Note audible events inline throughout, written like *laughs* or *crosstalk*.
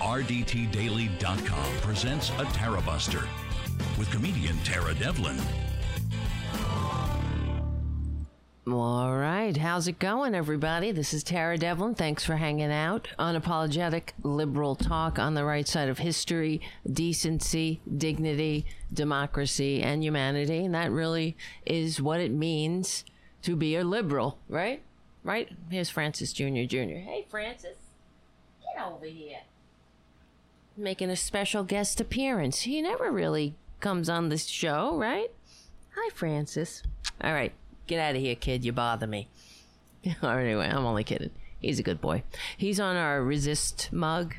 RDTDaily.com presents a Tara Buster with comedian Tara Devlin. All right. How's it going, everybody? This is Tara Devlin. Thanks for hanging out. Unapologetic liberal talk on the right side of history, decency, dignity, democracy, and humanity. And that really is what it means to be a liberal, right? Right? Here's Francis Jr. Jr. Hey, Francis. Get over here. Making a special guest appearance. He never really comes on this show, right? Hi, Francis. All right. Get out of here, kid. You bother me. *laughs* anyway, I'm only kidding. He's a good boy. He's on our resist mug.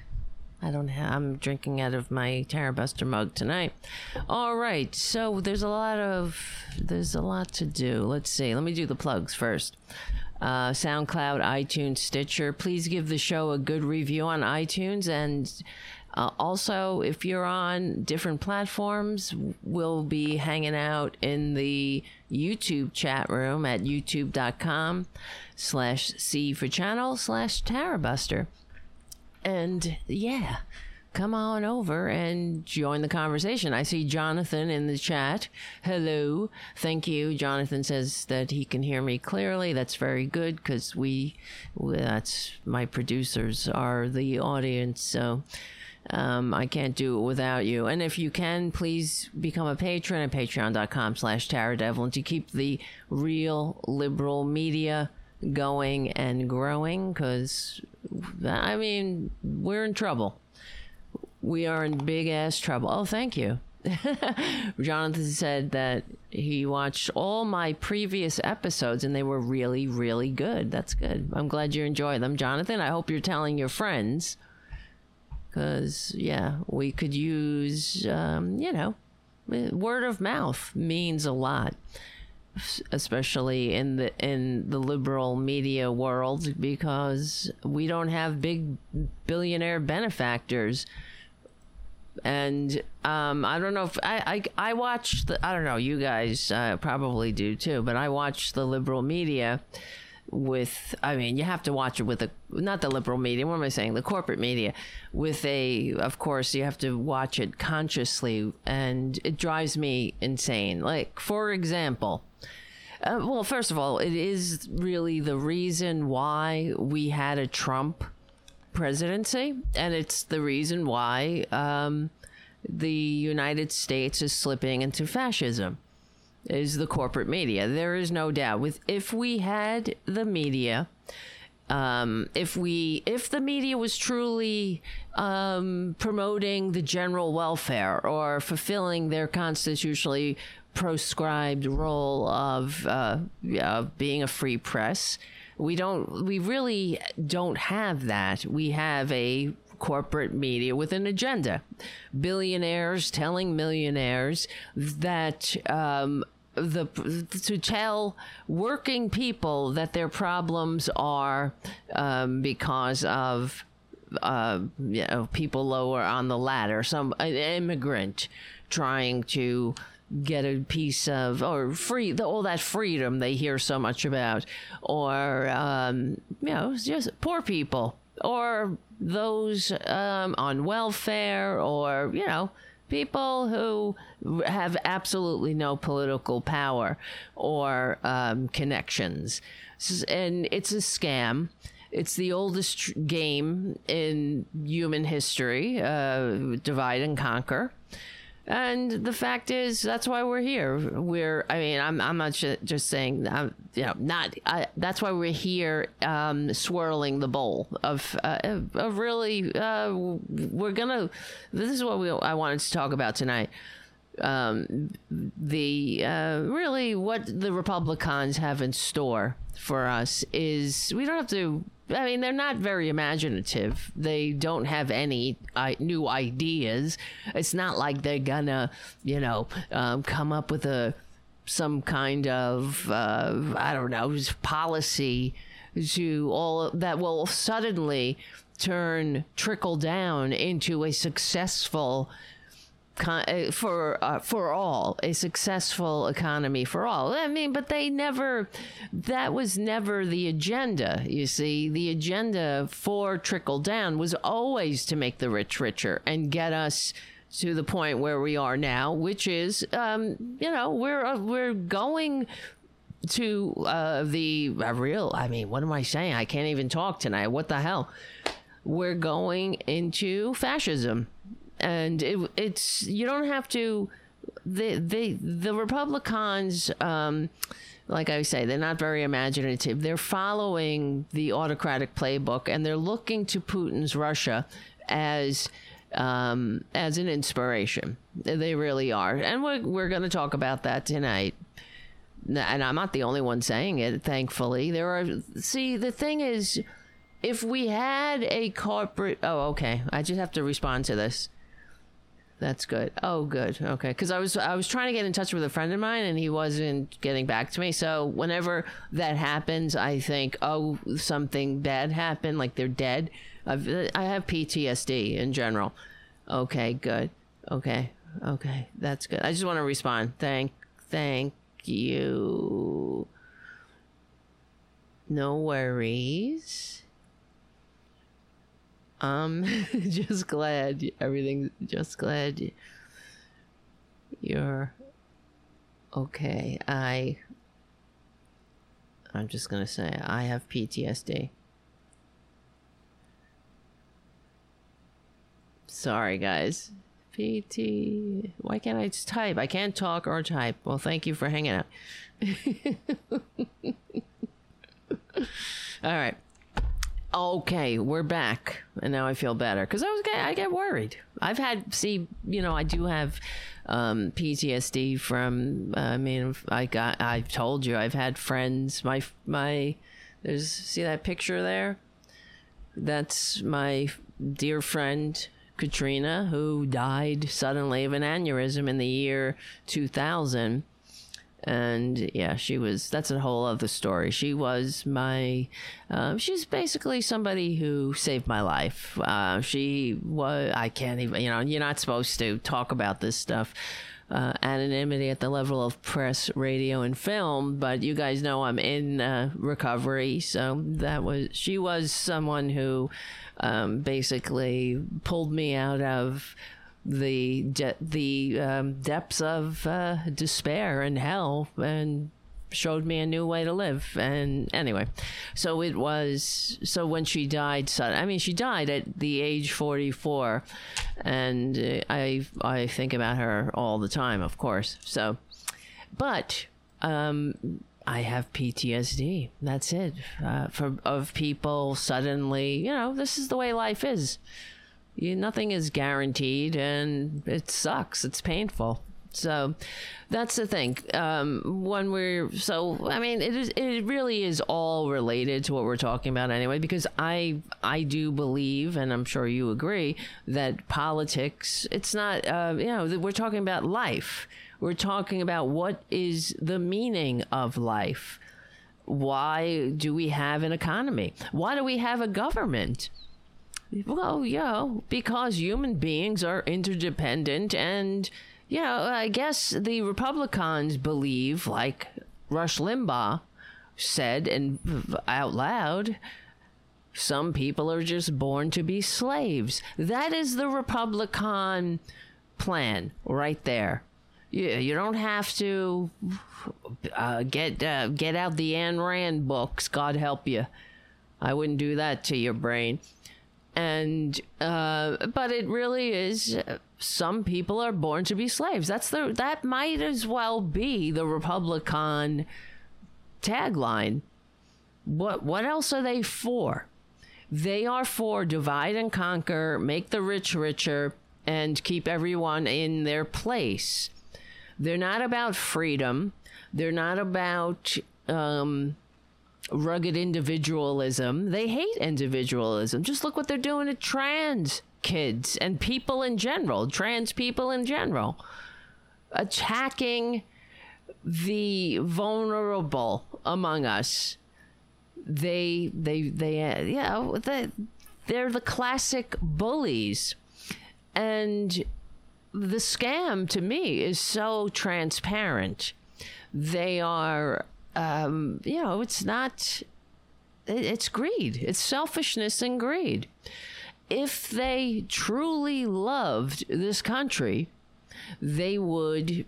I don't have, I'm drinking out of my Tara Buster mug tonight. All right. So there's a lot of, there's a lot to do. Let's see. Let me do the plugs first. Uh, SoundCloud, iTunes, Stitcher. Please give the show a good review on iTunes and uh, also, if you're on different platforms, we'll be hanging out in the YouTube chat room at youtube.com slash C for channel slash Tarabuster. And yeah, come on over and join the conversation. I see Jonathan in the chat. Hello. Thank you. Jonathan says that he can hear me clearly. That's very good because we, that's my producers are the audience. So, um, I can't do it without you. And if you can, please become a patron at patreon.com slash Tara Devlin to keep the real liberal media going and growing because, I mean, we're in trouble. We are in big ass trouble. Oh, thank you. *laughs* Jonathan said that he watched all my previous episodes and they were really, really good. That's good. I'm glad you enjoy them, Jonathan. I hope you're telling your friends because yeah we could use um, you know word of mouth means a lot especially in the in the liberal media world because we don't have big billionaire benefactors. And um, I don't know if I, I I watch the I don't know you guys uh, probably do too but I watch the liberal media with i mean you have to watch it with the not the liberal media what am i saying? The corporate media with a of course you have to watch it consciously. And it drives me insane. Like for example uh, well first of all it is really the reason why we had a trump presidency. And it's the reason why um, the united states is slipping into fascism is the corporate media. There is no doubt. With if we had the media, um, if we if the media was truly um, promoting the general welfare or fulfilling their constitutionally proscribed role of uh, yeah, being a free press, we don't. We really don't have that. We have a corporate media with an agenda. Billionaires telling millionaires that um, the to tell working people that their problems are um, because of uh, you know people lower on the ladder, some an immigrant trying to get a piece of or free the, all that freedom they hear so much about, or um, you know just poor people or those um, on welfare or you know people who have absolutely no political power or um, connections. And it's a scam. It's the oldest game in human history uh, divide and conquer. And the fact is, that's why we're here. We're, I mean, I'm, I'm not just saying, I'm, you know, not, I, that's why we're here um, swirling the bowl of, uh, of really, uh, we're to, this is what we, I wanted to talk about tonight. Um, the, uh, really what the Republicans have in store for us is we don't have to I mean, they're not very imaginative. They don't have any uh, new ideas. It's not like they're gonna, you know, um, come up with a some kind of uh, I don't know policy to all that will suddenly turn trickle down into a successful for uh, for all a successful economy for all. I mean but they never that was never the agenda you see. The agenda for trickle down was always to make the rich richer and get us to the point where we are now which is um, you know we're uh, we're going to uh, the uh, real i mean what am i saying? I can't even talk tonight. What the hell? We're going into fascism and it, it's you don't have to the the the Republicans. Um, like I say, they're not very imaginative. They're following the autocratic playbook, and they're looking to Putin's Russia as um, as an inspiration. They really are, and we're we're going to talk about that tonight. And I'm not the only one saying it. Thankfully, there are. See, the thing is, if we had a corporate, oh, okay, I just have to respond to this. That's good. Oh, good. Okay, because I was I was trying to get in touch with a friend of mine and he wasn't getting back to me. So whenever that happens, I think, oh, something bad happened, like they're dead. I've, I have PTSD in general. Okay, good. Okay, okay, that's good. I just want to respond. Thank, thank you. No worries. Um, *laughs* just glad everything. Just glad you're okay. I. I'm just gonna say I have PTSD. Sorry, guys. PT. Why can't I just type? I can't talk or type. Well, thank you for hanging out. *laughs* All right. Okay, we're back, and now I feel better because I was I get worried. I've had see, you know, I do have um, PTSD from. Uh, I mean, I got. I've told you, I've had friends. My my, there's see that picture there. That's my dear friend Katrina, who died suddenly of an aneurysm in the year 2000 and yeah she was that's a whole other story. She was my uh, she's basically somebody who saved my life. Uh, she was i can't even you know you're not supposed to talk about this stuff uh, anonymity at the level of press radio and film but you guys know i'm in uh, recovery. So that was she was someone who um, basically pulled me out of the de- the um, depths of uh, despair and hell and showed me a new way to live and anyway so it was so when she died i mean she died at the age 44 and uh, i i think about her all the time of course so but um I have PTSD. That's it. Uh, for of people suddenly, you know, this is the way life is you, nothing is guaranteed and it sucks. It's painful. So that's the thing. Um, when we're so, I mean, it is. It really is all related to what we're talking about anyway. Because I, I do believe, and I'm sure you agree, that politics. It's not. Uh, you know, we're talking about life. We're talking about what is the meaning of life. Why do we have an economy? Why do we have a government? Well, yeah, because human beings are interdependent, and, you know, I guess the Republicans believe, like Rush Limbaugh said and out loud, some people are just born to be slaves. That is the Republican plan right there. You, you don't have to uh, get uh, get out the Ayn Rand books. God help you. I wouldn't do that to your brain and uh, but it really is some people are born to be slaves. That's the that might as well be the republican tagline. What what else are they for? They are for divide and conquer make the rich richer and keep everyone in their place. They're not about freedom. They're not about um, rugged individualism. They hate individualism. Just look what they're doing to trans kids and people in general, trans people in general, attacking the vulnerable among us. They, they, they, uh, yeah, they, they're the classic bullies. And the scam to me is so transparent. They are, um, you know, it's not, it's greed, it's selfishness and greed. If they truly loved this country, they would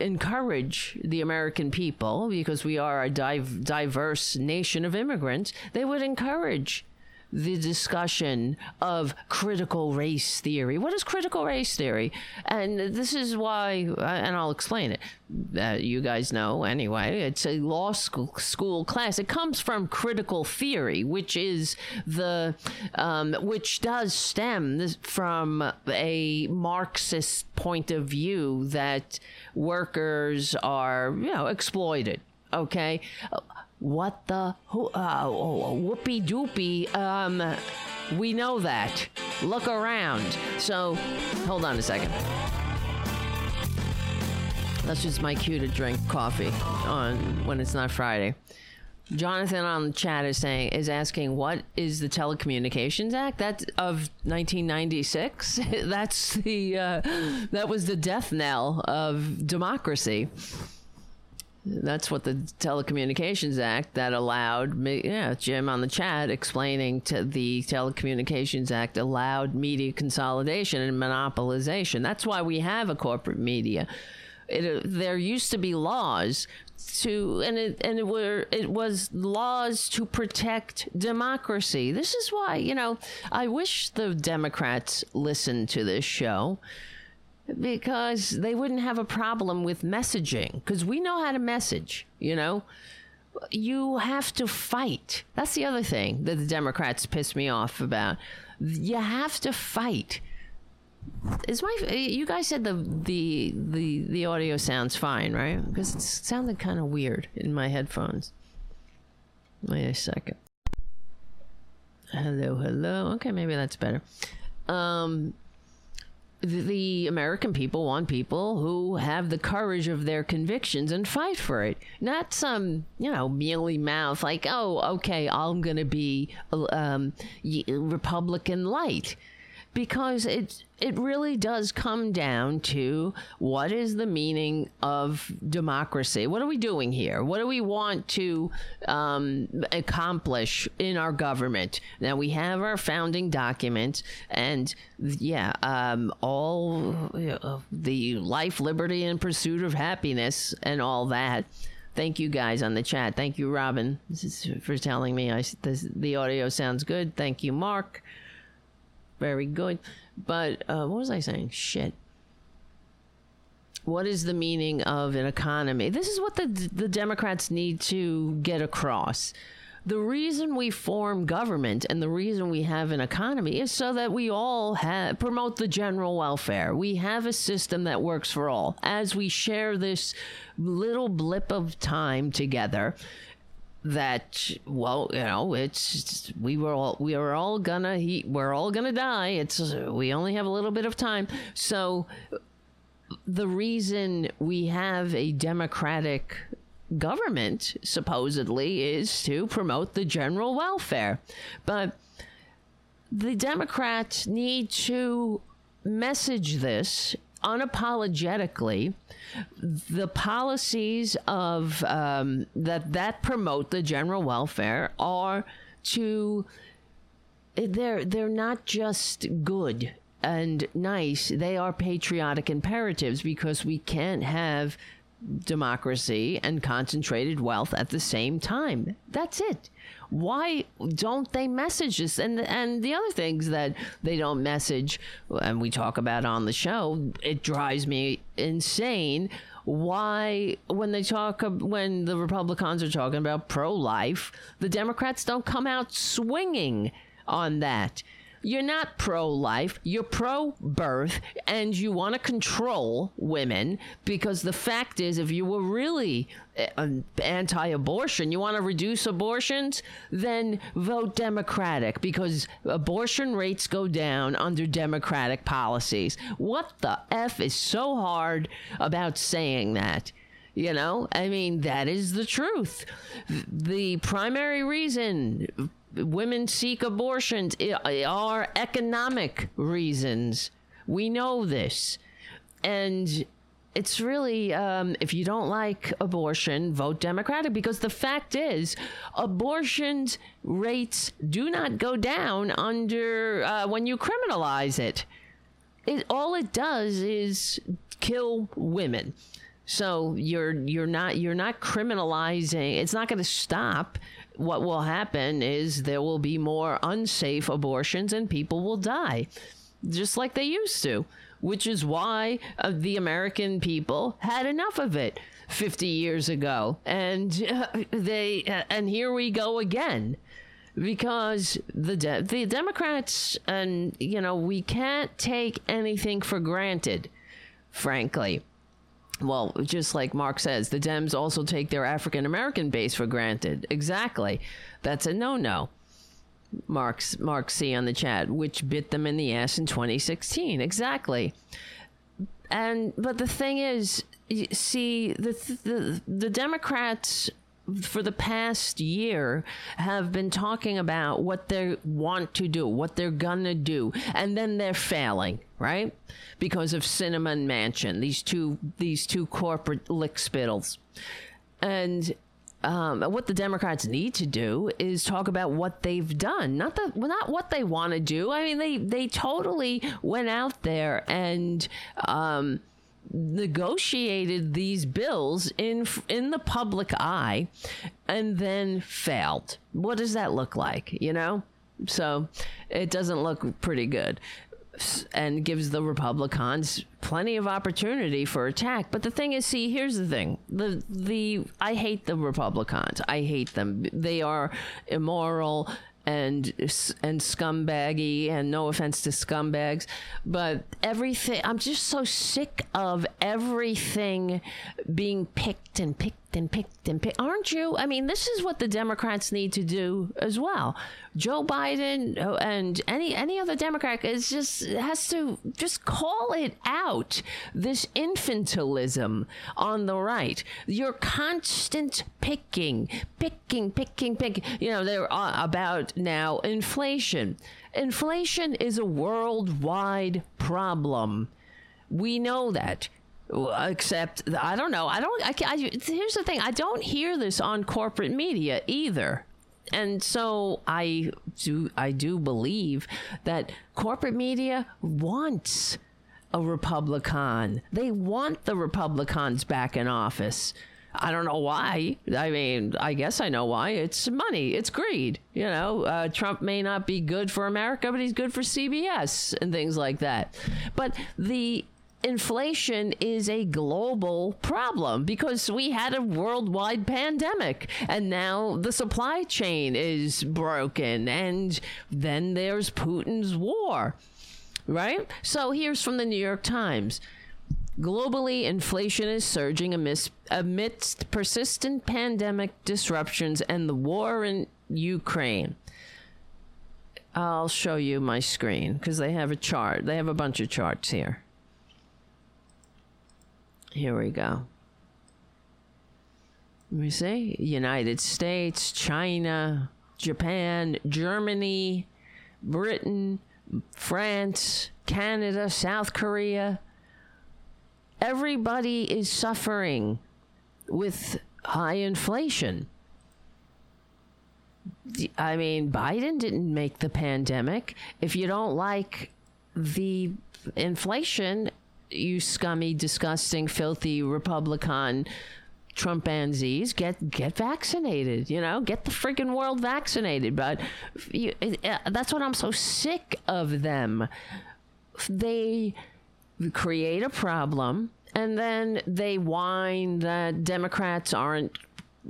encourage the American people, because we are a div- diverse nation of immigrants, they would encourage the discussion of critical race theory. What is critical race theory? And this is why, uh, and I'll explain it. Uh, you guys know anyway. It's a law school, school class. It comes from critical theory, which is the um, which does stem from a Marxist point of view that workers are you know exploited. Okay, what the who, uh, whoopee doopy? Um, we know that. Look around. So, hold on a second. That's just my cue to drink coffee on when it's not Friday. Jonathan on the chat is saying is asking what is the Telecommunications Act that of 1996? *laughs* That's the uh, that was the death knell of democracy. That's what the Telecommunications Act that allowed me, yeah, Jim on the chat explaining to the Telecommunications Act allowed media consolidation and monopolization. That's why we have a corporate media. It, there used to be laws to and it and it were it was laws to protect democracy. This is why, you know, I wish the Democrats listened to this show because they wouldn't have a problem with messaging because we know how to message, you know. You have to fight. That's the other thing that the Democrats piss me off about. You have to fight. Is my you guys said the the the the audio sounds fine, right? Because it sounded kind of weird in my headphones. Wait a second. Hello, hello. Okay, maybe that's better. Um, the American people want people who have the courage of their convictions and fight for it. Not some, you know, mealy mouth like, oh, okay, I'm going to be um, Republican light because it it really does come down to what is the meaning of democracy? What are we doing here? What do we want to um, accomplish in our government? Now we have our founding document, and yeah, um, all uh, the life, liberty, and pursuit of happiness, and all that. Thank you guys on the chat. Thank you, Robin, for telling me I, this, the audio sounds good. Thank you, Mark very good. But uh, what was I saying? Shit. What is the meaning of an economy? This is what the the Democrats need to get across. The reason we form government and the reason we have an economy is so that we all have, promote the general welfare. We have a system that works for all. As we share this little blip of time together, that well you know it's we were all we are all gonna he, we're all gonna die. It's we only have a little bit of time. So the reason we have a democratic government supposedly is to promote the general welfare. But the democrats need to message this unapologetically the policies of um, that that promote the general welfare are to they're they're not just good and nice they are patriotic imperatives because we can't have democracy and concentrated wealth at the same time. That's it why don't they message this? And and the other things that they don't message, and we talk about on the show, it drives me insane. Why, when they talk, when the Republicans are talking about pro life, the Democrats don't come out swinging on that you're not pro life, you're pro birth, and you want to control women because the fact is, if you were really uh, anti abortion, you want to reduce abortions, then vote Democratic because abortion rates go down under Democratic policies. What the F is so hard about saying that? You know, I mean, that is the truth. The primary reason women seek abortions are economic reasons. We know this. And it's really, um, if you don't like abortion, vote Democratic because the fact is, abortions rates do not go down under uh, when you criminalize it. It all it does is kill women. So you're you're not you're not criminalizing. It's not going to stop. What will happen is there will be more unsafe abortions and people will die, just like they used to which is why uh, the American people had enough of it 50 years ago. And uh, they uh, and here we go again. Because the de- the Democrats and you know we can't take anything for granted, frankly well, just like Mark says, the Dems also take their African American base for granted. Exactly. That's a no no. Mark's Mark C on the chat, which bit them in the ass in 2016. Exactly. And but the thing is, see the the the Democrats for the past year have been talking about what they want to do, what they're gonna do, and then they're failing, right? Because of Sinema and Manchin, these two these two corporate lick spittles. And um, what the Democrats need to do is talk about what they've done, not the not what they want to do. I mean, they they totally went out there and um, negotiated these bills in in the public eye, and then failed. What does that look like? You know, so it doesn't look pretty good and gives the Republicans plenty of opportunity for attack. But the thing is, see, here's the thing: the the I hate the Republicans. I hate them. They are immoral and and scumbaggy and no offense to scumbags but everything i'm just so sick of everything being picked and picked and picked and picked aren't you i mean this is what the democrats need to do as well joe biden uh, and any any other democrat is just has to just call it out this infantilism on the right your constant picking picking picking picking you know they're about now inflation. Inflation is a worldwide problem. We know that. Except, I don't know. I don't. I, I, here's the thing. I don't hear this on corporate media either and so I do I do believe that corporate media wants a Republican. They want the Republicans back in office. I don't know why. I mean, I guess I know why. It's money. It's greed. You know, uh, Trump may not be good for America, but he's good for CBS and things like that. But the inflation is a global problem because we had a worldwide pandemic and now the supply chain is broken and then there's Putin's war. Right? So here's from the New York Times. Globally, inflation is surging amidst, amidst persistent pandemic disruptions and the war in Ukraine. I'll show you my screen because they have a chart. They have a bunch of charts here. Here we go. Let me see United States, China, Japan, Germany, Britain, France, Canada, South Korea, everybody is suffering with high inflation. I mean, Biden didn't make the pandemic. If you don't like the inflation, you scummy, disgusting, filthy Republican Trumpanzees, get get vaccinated. You know, get the freaking world vaccinated. But you, uh, that's what I'm so sick of them. They create a problem, and then they whine that Democrats aren't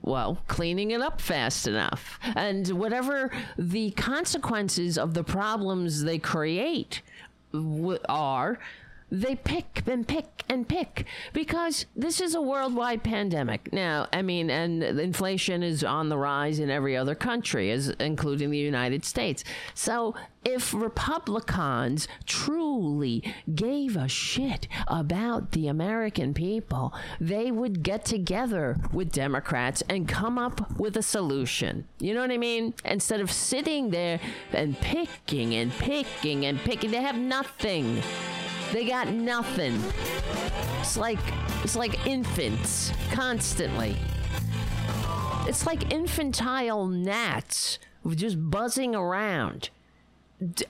well, cleaning it up fast enough. And whatever the consequences of the problems they create w- are, they pick and pick and pick because this is a worldwide pandemic. Now, I mean, and inflation is on the rise in every other country, as including the United States. So, if Republicans truly gave a shit about the American people, they would get together with Democrats and come up with a solution. You know what I mean? Instead of sitting there and picking and picking and picking, they have nothing They got nothing. It's like it's like infants constantly. It's like infantile gnats just buzzing around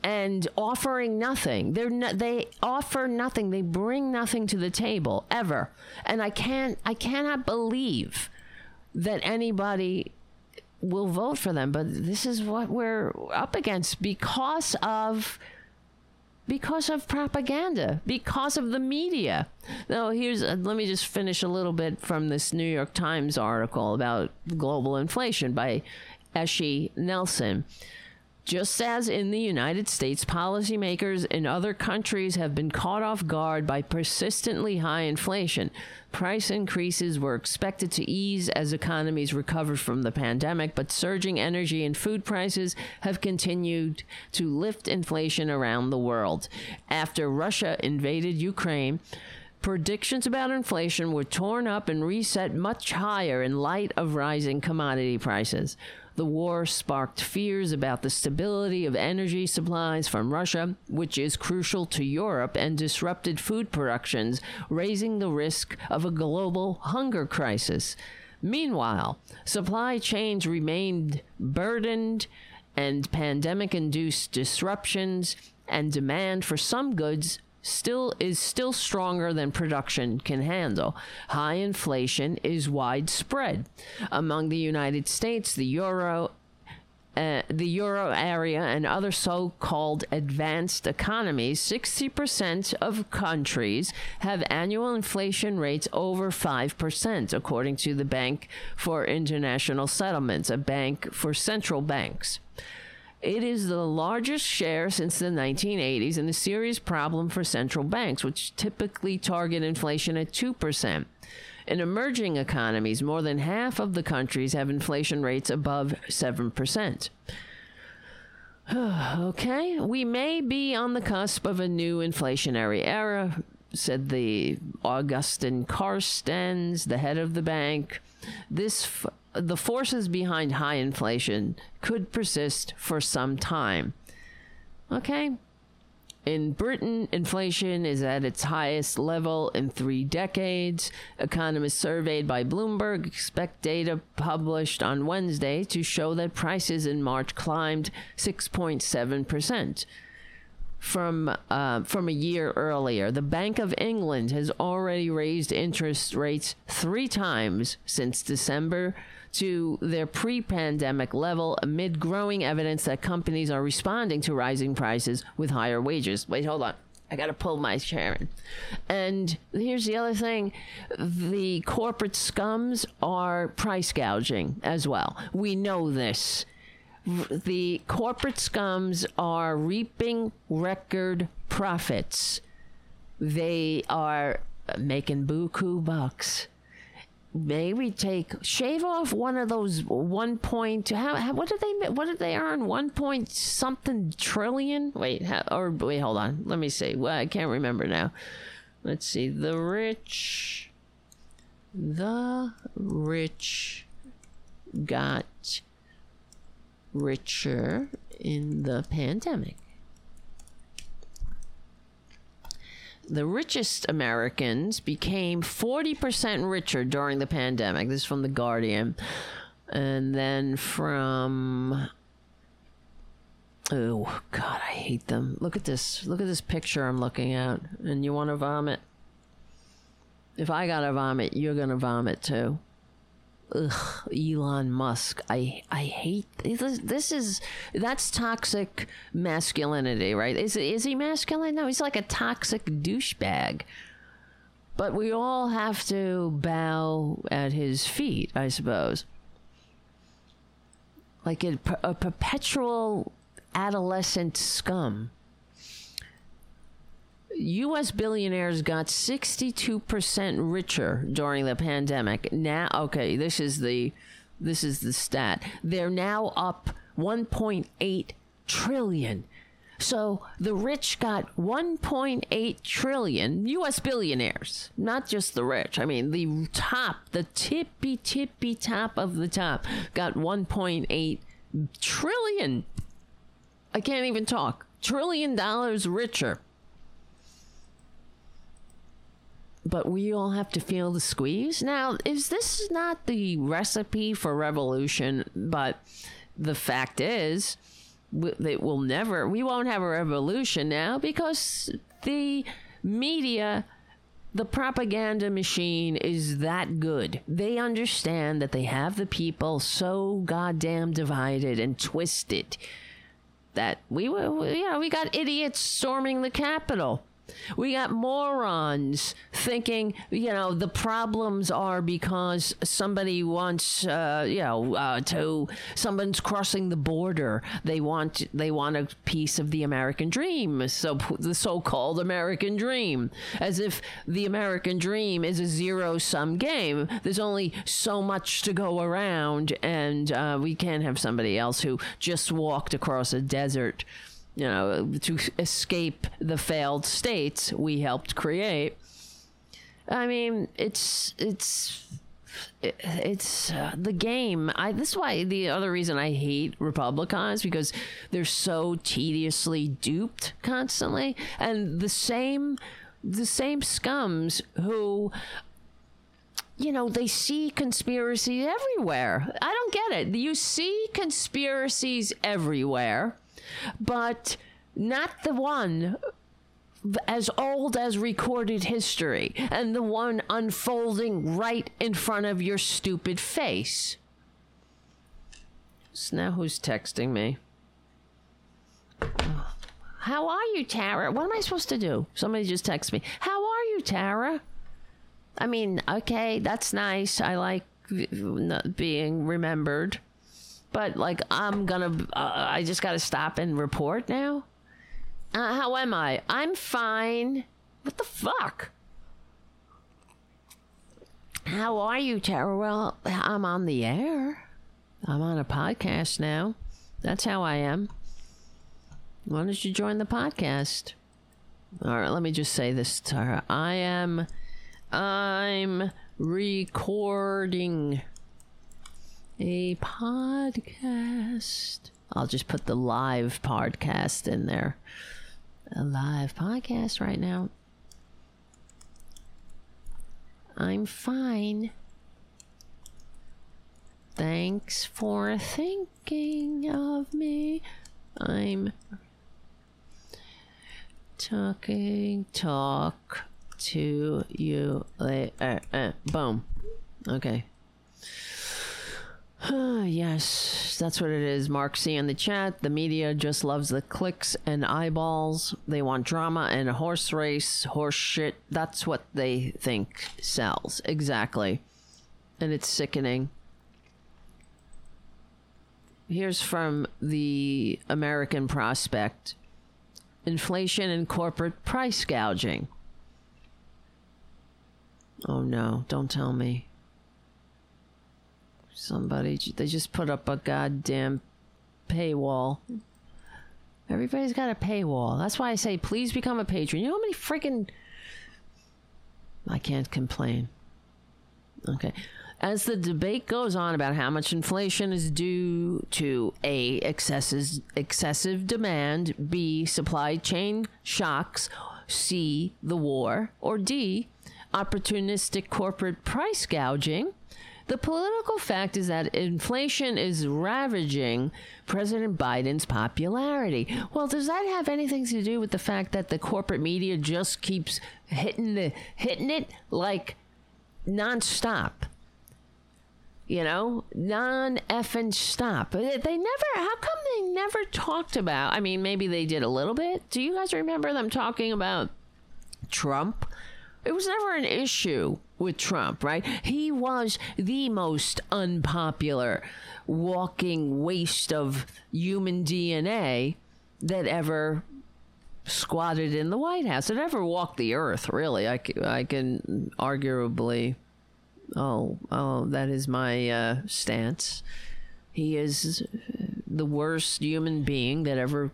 and offering nothing. They're no, they offer nothing. They bring nothing to the table ever. And I can't I cannot believe that anybody will vote for them, but this is what we're up against because of because of propaganda, because of the media. Now, here's uh, let me just finish a little bit from this New York Times article about global inflation by Eshe Nelson. Just as in the United States, policymakers in other countries have been caught off guard by persistently high inflation. Price increases were expected to ease as economies recovered from the pandemic, but surging energy and food prices have continued to lift inflation around the world. After Russia invaded Ukraine, predictions about inflation were torn up and reset much higher in light of rising commodity prices. The war sparked fears about the stability of energy supplies from Russia, which is crucial to Europe, and disrupted food productions, raising the risk of a global hunger crisis. Meanwhile, supply chains remained burdened, and pandemic induced disruptions and demand for some goods still is still stronger than production can handle. High inflation is widespread among the United States, the euro uh, the euro area and other so called advanced economies, 60% of countries have annual inflation rates over 5%, according to the Bank for International Settlements, a bank for central banks. It is the largest share since the 1980s and a serious problem for central banks, which typically target inflation at 2%. In emerging economies, more than half of the countries have inflation rates above 7%. *sighs* okay, we may be on the cusp of a new inflationary era, said the Agustin Carstens, the head of the bank. This f- the forces behind high inflation could persist for some time. Okay? In Britain, inflation is at its highest level in three decades. Economists surveyed by Bloomberg expect data published on Wednesday to show that prices in March climbed 6.7% from uh, from a year earlier. The Bank of England has already raised interest rates three times since December to their pre pandemic level amid growing evidence that companies are responding to rising prices with higher wages. Wait, hold on. I got to pull my chair in. And here's the other thing the corporate scums are price gouging as well. We know this. The corporate scums are reaping record profits. They are making buku bucks maybe take shave off one of those one point how, how what did they what did they earn? One point something trillion? Wait how, or wait hold on. Let me see. Well i can't remember now. Let's see. The rich the rich got richer in the pandemic the richest Americans became 40% richer during the pandemic. This is from The Guardian. And then from. Oh, God, I hate them. Look at this. Look at this picture I'm looking at. And you want to vomit? If I got to vomit, you're going to vomit too ugh, Elon Musk. I I hate this. This is that's toxic masculinity, right? Is is he masculine? No, he's like a toxic douchebag. But we all have to bow at his feet, I suppose. Like a, a perpetual adolescent scum. U.S. billionaires got 62% richer during the pandemic. Now, okay, this is the this is the stat. They're now up 1.8 trillion. So the rich got 1.8 trillion U.S. billionaires, not just the rich. I mean, the top, the tippy tippy top of the top, got 1.8 trillion. I can't even talk. Trillion dollars richer but we all have to feel the squeeze. Now, is this not the recipe for revolution? But the fact is, that we'll never, we won't have a revolution now because the media the propaganda machine is that good. They understand that they have the people so goddamn divided and twisted that we were, you know, we got idiots storming the Capitol. We got morons thinking, you know, the problems are because somebody wants, uh, you know, uh, to someone's crossing the border. They want they want a piece of the American dream, so the so-called American dream, as if the American dream is a zero-sum game. There's only so much to go around, and uh, we can't have somebody else who just walked across a desert you know, to escape the failed states we helped create. I mean, it's it's it's uh, the game. I this is why the other reason I hate Republicans because they're so tediously duped constantly, and the same the same scums who you know, they see conspiracy everywhere. I don't get it. You see conspiracies everywhere but not the one as old as recorded history and the one unfolding right in front of your stupid face. So now who's texting me? Oh, how are you, Tara? What am I supposed to do? Somebody just texted me. How are you, Tara? I mean, okay, that's nice. I like being remembered. But like, I'm gonna, uh, I just gotta stop and report now. Uh, how am I? I'm fine. What the fuck? How are you, Tara? Well, I'm on the air. I'm on a podcast now. That's how I am. Why don't you join the podcast? All right, let me just say this, Tara. I am, I'm recording a podcast. I'll just put the live podcast in there. A live podcast right now. I'm fine. Thanks for thinking of me. I'm talking talk to you later. Uh, boom. Okay. *sighs* yes, that's what it is. Mark C in the chat. The media just loves the clicks and eyeballs. They want drama and a horse race, horse shit. That's what they think sells. Exactly. And it's sickening. Here's from the American Prospect inflation and corporate price gouging. Oh no, don't tell me. Somebody, they just put up a goddamn paywall. Everybody's got a paywall. That's why I say, please become a patron. You know how many freaking. I can't complain. Okay. As the debate goes on about how much inflation is due to A, excessive, excessive demand, B, supply chain shocks, C, the war, or D, opportunistic corporate price gouging, the political fact is that inflation is ravaging President Biden's popularity. Well, does that have anything to do with the fact that the corporate media just keeps hitting the hitting it like nonstop? You know, non effing stop. They never. How come they never talked about? I mean, maybe they did a little bit. Do you guys remember them talking about Trump? It was never an issue with Trump, right? He was the most unpopular walking waste of human DNA that ever squatted in the White House, that ever walked the earth, really. I, I can arguably, oh, oh, that is my uh, stance. He is the worst human being that ever.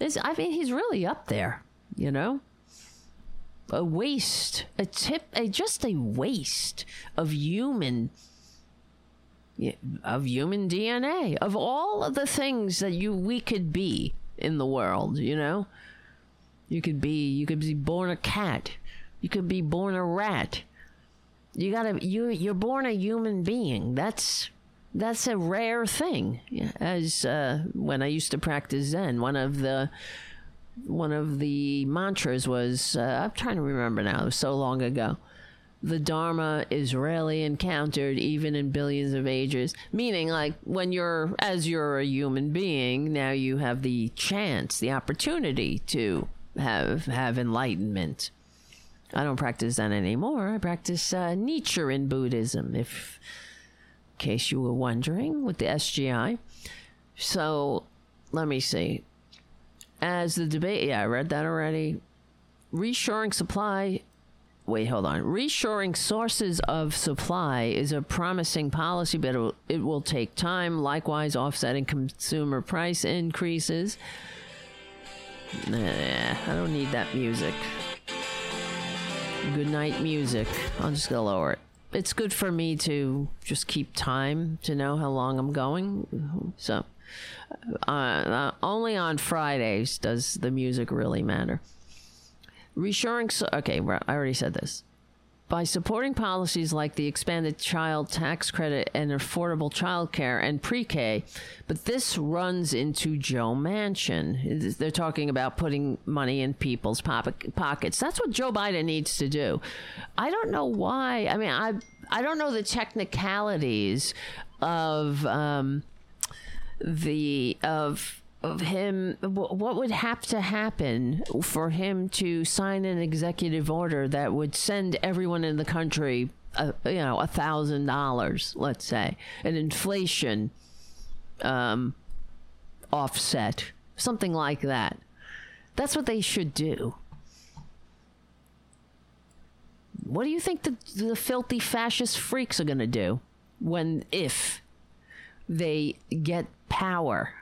Is, I mean, he's really up there, you know? A waste, a tip, a just a waste of human of human DNA, of all of the things that you we could be in the world, you know? You could be you could be born a cat You could be born a rat. You gotta you you're born a human being. That's that's a rare thing. As uh, when I used to practice Zen, one of the one of the mantras was uh, I'm trying to remember now. It was so long ago. The Dharma is rarely encountered even in billions of ages. Meaning, like when you're as you're a human being, now you have the chance, the opportunity to have have enlightenment. I don't practice that anymore. I practice uh, Nichiren Buddhism. If in case you were wondering, with the SGI. So let me see. As the debate, yeah, I read that already. Reshoring supply. Wait, hold on. Reshoring sources of supply is a promising policy, but it will, it will take time. Likewise, offsetting consumer price increases. Nah, I don't need that music. Good night music. I'm just gonna lower it it's good for me to just keep time to know how long I'm going. So, uh, uh, only on Fridays does the music really matter. Reshoring. Okay, I already said this. By supporting policies like the expanded child tax credit and affordable child care and pre K, but this runs into Joe Manchin. They're talking about putting money in people's pockets. That's what Joe Biden needs to do. I don't know why. I mean, I, I don't know the technicalities of um, the of of him what would have to happen for him to sign an executive order that would send everyone in the country a, you know a thousand dollars let's say an inflation um, offset something like that. That's what they should do. What do you think the, the filthy fascist freaks are going to do when if they get power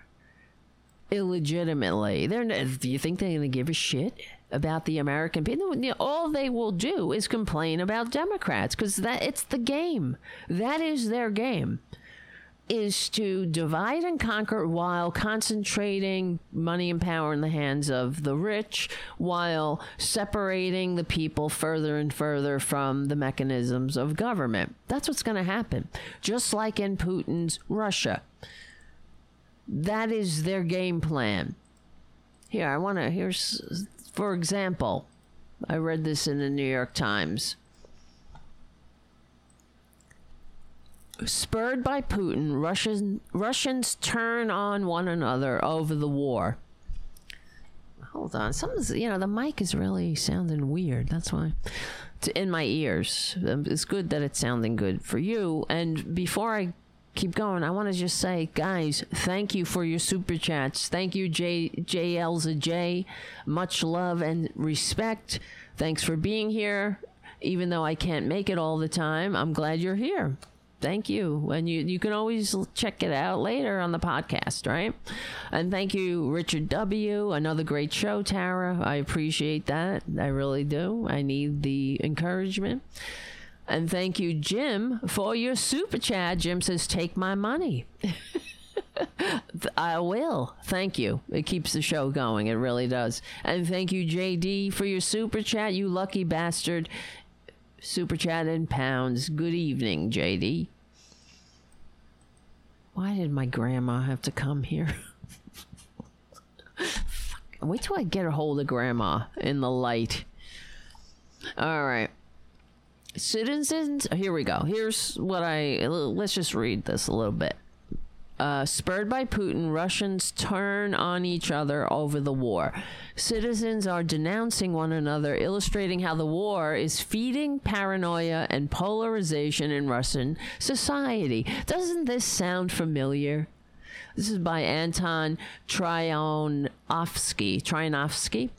illegitimately. They're do you think they're going to give a shit about the American people? All they will do is complain about Democrats because that it's the game. That is their game. Is to divide and conquer while concentrating money and power in the hands of the rich, while separating the people further and further from the mechanisms of government. That's what's going to happen. Just like in Putin's Russia that is their game plan. Here, I want to, here's, for example, I read this in the New York Times. Spurred by Putin, Russian, Russians turn on one another over the war. Hold on, something's you know the mic is really sounding weird. That's why it's in my ears. Um, it's good that it's sounding good for you. And before I keep going. I want to just say, guys, thank you for your super chats. Thank you, J JL's J. Much love and respect. Thanks for being here. Even though I can't make it all the time, I'm glad you're here. Thank you. And you, you can always check it out later on the podcast, right? And thank you, Richard W. Another great show, Tara. I appreciate that. I really do. I need the encouragement. And thank you, Jim, for your super chat. Jim says, Take my money. *laughs* I will. Thank you. It keeps the show going. It really does. And thank you, JD, for your super chat. You lucky bastard. Super chat in pounds. Good evening, JD. Why did my grandma have to come here? *laughs* Wait till I get a hold of grandma in the light. All right citizens here we go here's what i let's just read this a little bit uh, spurred by Putin, Russians turn on each other over the war. Citizens are denouncing one another, illustrating how the war is feeding paranoia and polarization in Russian society. Doesn't this sound familiar? This is by Anton Troianovski. Troianovski?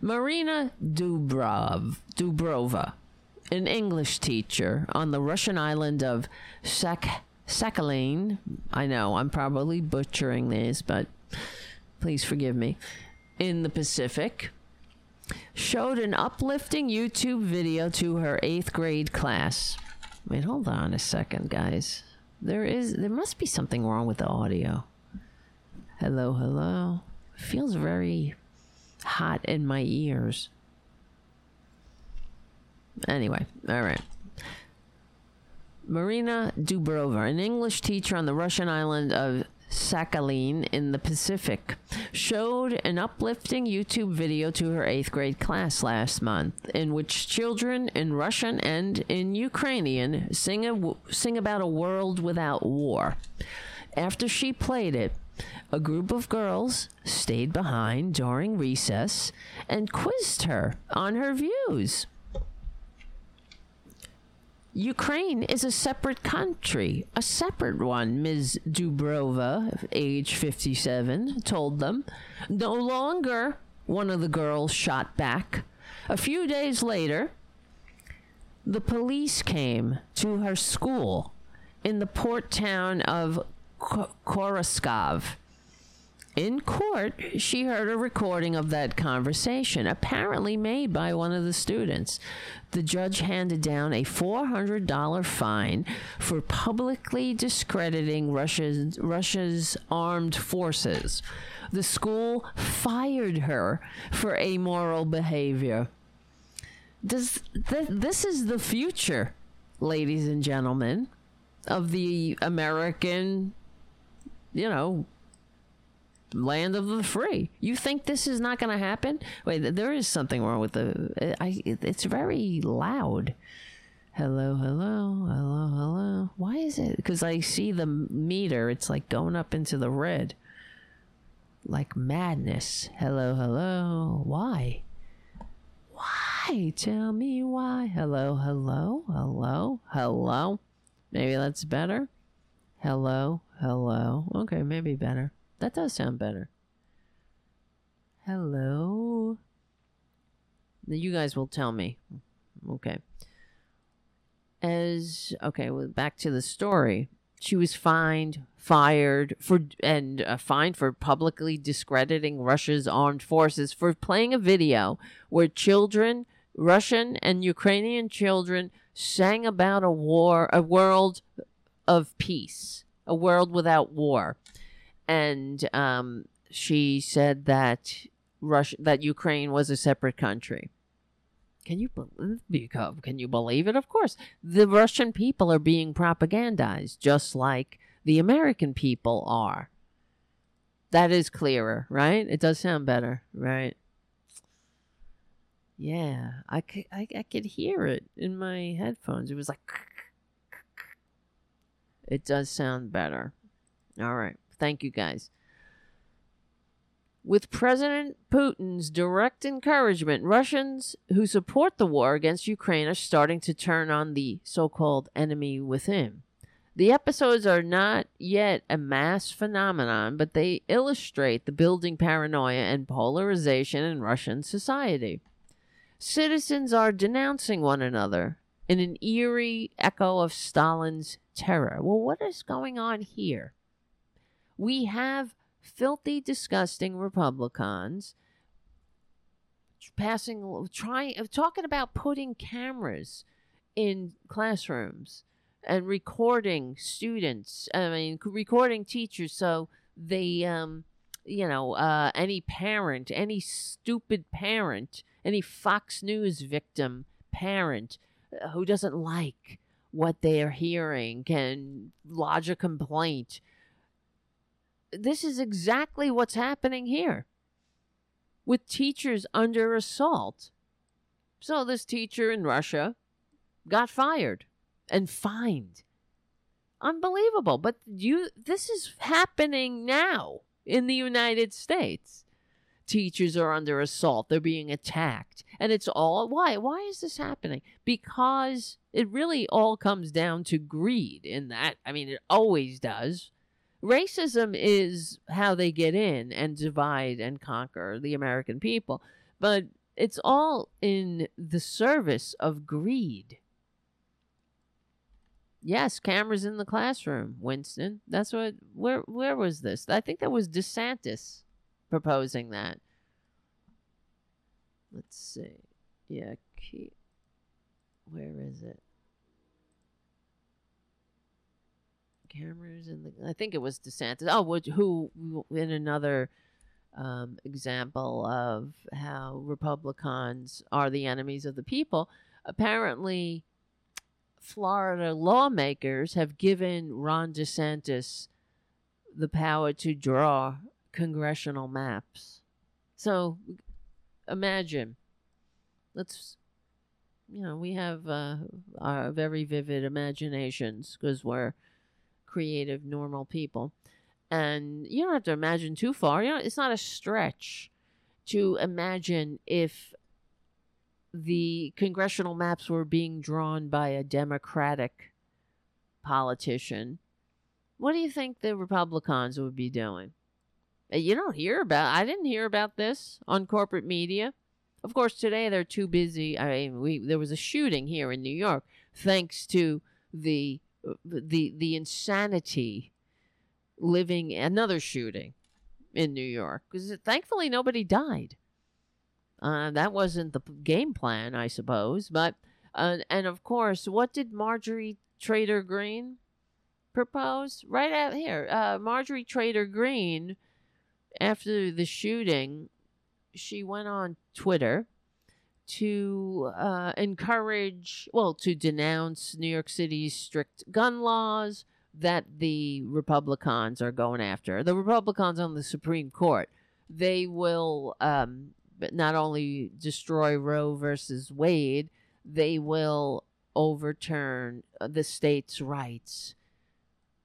Marina Dubrov, Dubrova an English teacher on the Russian island of Sak- Sakhalin. I know I'm probably butchering this, but please forgive me. In the Pacific, showed an uplifting YouTube video to her eighth grade class. Wait, hold on a second, guys. There is there must be something wrong with the audio. Hello, hello. Feels very hot in my ears. Anyway, all right. Marina Dubrova, an English teacher on the Russian island of Sakhalin in the Pacific, showed an uplifting YouTube video to her eighth grade class last month, in which children in Russian and in Ukrainian sing, a, sing about a world without war. After she played it, a group of girls stayed behind during recess and quizzed her on her views. Ukraine is a separate country, a separate one, Ms. Dubrova, age 57, told them. No longer, one of the girls shot back. A few days later, the police came to her school in the port town of Koroskov in court, she heard a recording of that conversation, apparently made by one of the students. The judge handed down a $400 fine for publicly discrediting Russia's, Russia's armed forces. The school fired her for amoral behavior. Does th- this is the future, ladies and gentlemen, of the American, you know, land of the free. You think this is not going to happen? Wait, there is something wrong with the. Uh, I. It's very loud. Hello, hello, hello, hello. Why is it? Because I see the meter. It's like going up into the red, like madness. Hello, hello. Why? Why? Tell me why. Hello, hello, hello, hello. Maybe that's better. Hello, hello. Okay, maybe better. That does sound better. Hello. You guys will tell me. Okay. As okay, well, back to the story. She was fined, fired for, and uh, fined for publicly discrediting Russia's armed forces for playing a video where children, Russian and Ukrainian children, sang about a war, a world of peace, a world without war and um, she said that Russia that Ukraine was a separate country. Can you believe? Can you believe it? Of course, the Russian people are being propagandized, just like the American people are. That is clearer, right? It does sound better, right? Yeah, I could, I, I could hear it in my headphones. It was like, *laughs* it does sound better. All right. Thank you guys. With President Putin's direct encouragement, Russians who support the war against Ukraine are starting to turn on the so called enemy within. The episodes are not yet a mass phenomenon, but they illustrate the building paranoia and polarization in Russian society. Citizens are denouncing one another in an eerie echo of Stalin's terror. Well, what is going on here? We have filthy, disgusting Republicans passing, trying, talking about putting cameras in classrooms and recording students. I mean, recording teachers so they, um, you know, uh, any parent, any stupid parent, any Fox News victim parent uh, who doesn't like what they are hearing can lodge a complaint this is exactly what's happening here with teachers under assault. So, this teacher in Russia got fired and fined. Unbelievable. But you this is happening now in the United States. Teachers are under assault. They're being attacked. And it's all why? Why is this happening? Because it really all comes down to greed in that. I mean, it always does racism is how they get in and divide and conquer the American people, but it's all in the service of greed. Yes, cameras in the classroom, Winston. That's what where where was this? I think that was DeSantis proposing that. Let's see. Yeah, key. Where is it? Cameras in the. I think it was DeSantis. Oh, which, who in another um, example of how Republicans are the enemies of the people. apparently Florida lawmakers have given Ron DeSantis the power to draw congressional maps. So imagine, let's, you know, we have uh, our very vivid imaginations because we're creative, normal people. And you don't have to imagine too far. You know, it's not a stretch to imagine if the congressional maps were being drawn by a Democratic politician. What do you think the Republicans would be doing? Uh, you don't hear about I didn't hear about this on corporate media. Of course, today they're too busy. I mean, we there was a shooting here in New York thanks to the the the insanity living another shooting in New York because thankfully nobody died. Uh, that wasn't the game plan, I suppose. But uh, and of course, what did Marjorie Trader Greene propose? Right out here, uh, Marjorie Trader Greene. after the shooting, she went on Twitter to uh, encourage, well, to denounce New York City's strict gun laws that the Republicans are going after. The Republicans on the Supreme Court, they will um, not only destroy Roe versus Wade, they will overturn uh, the state's rights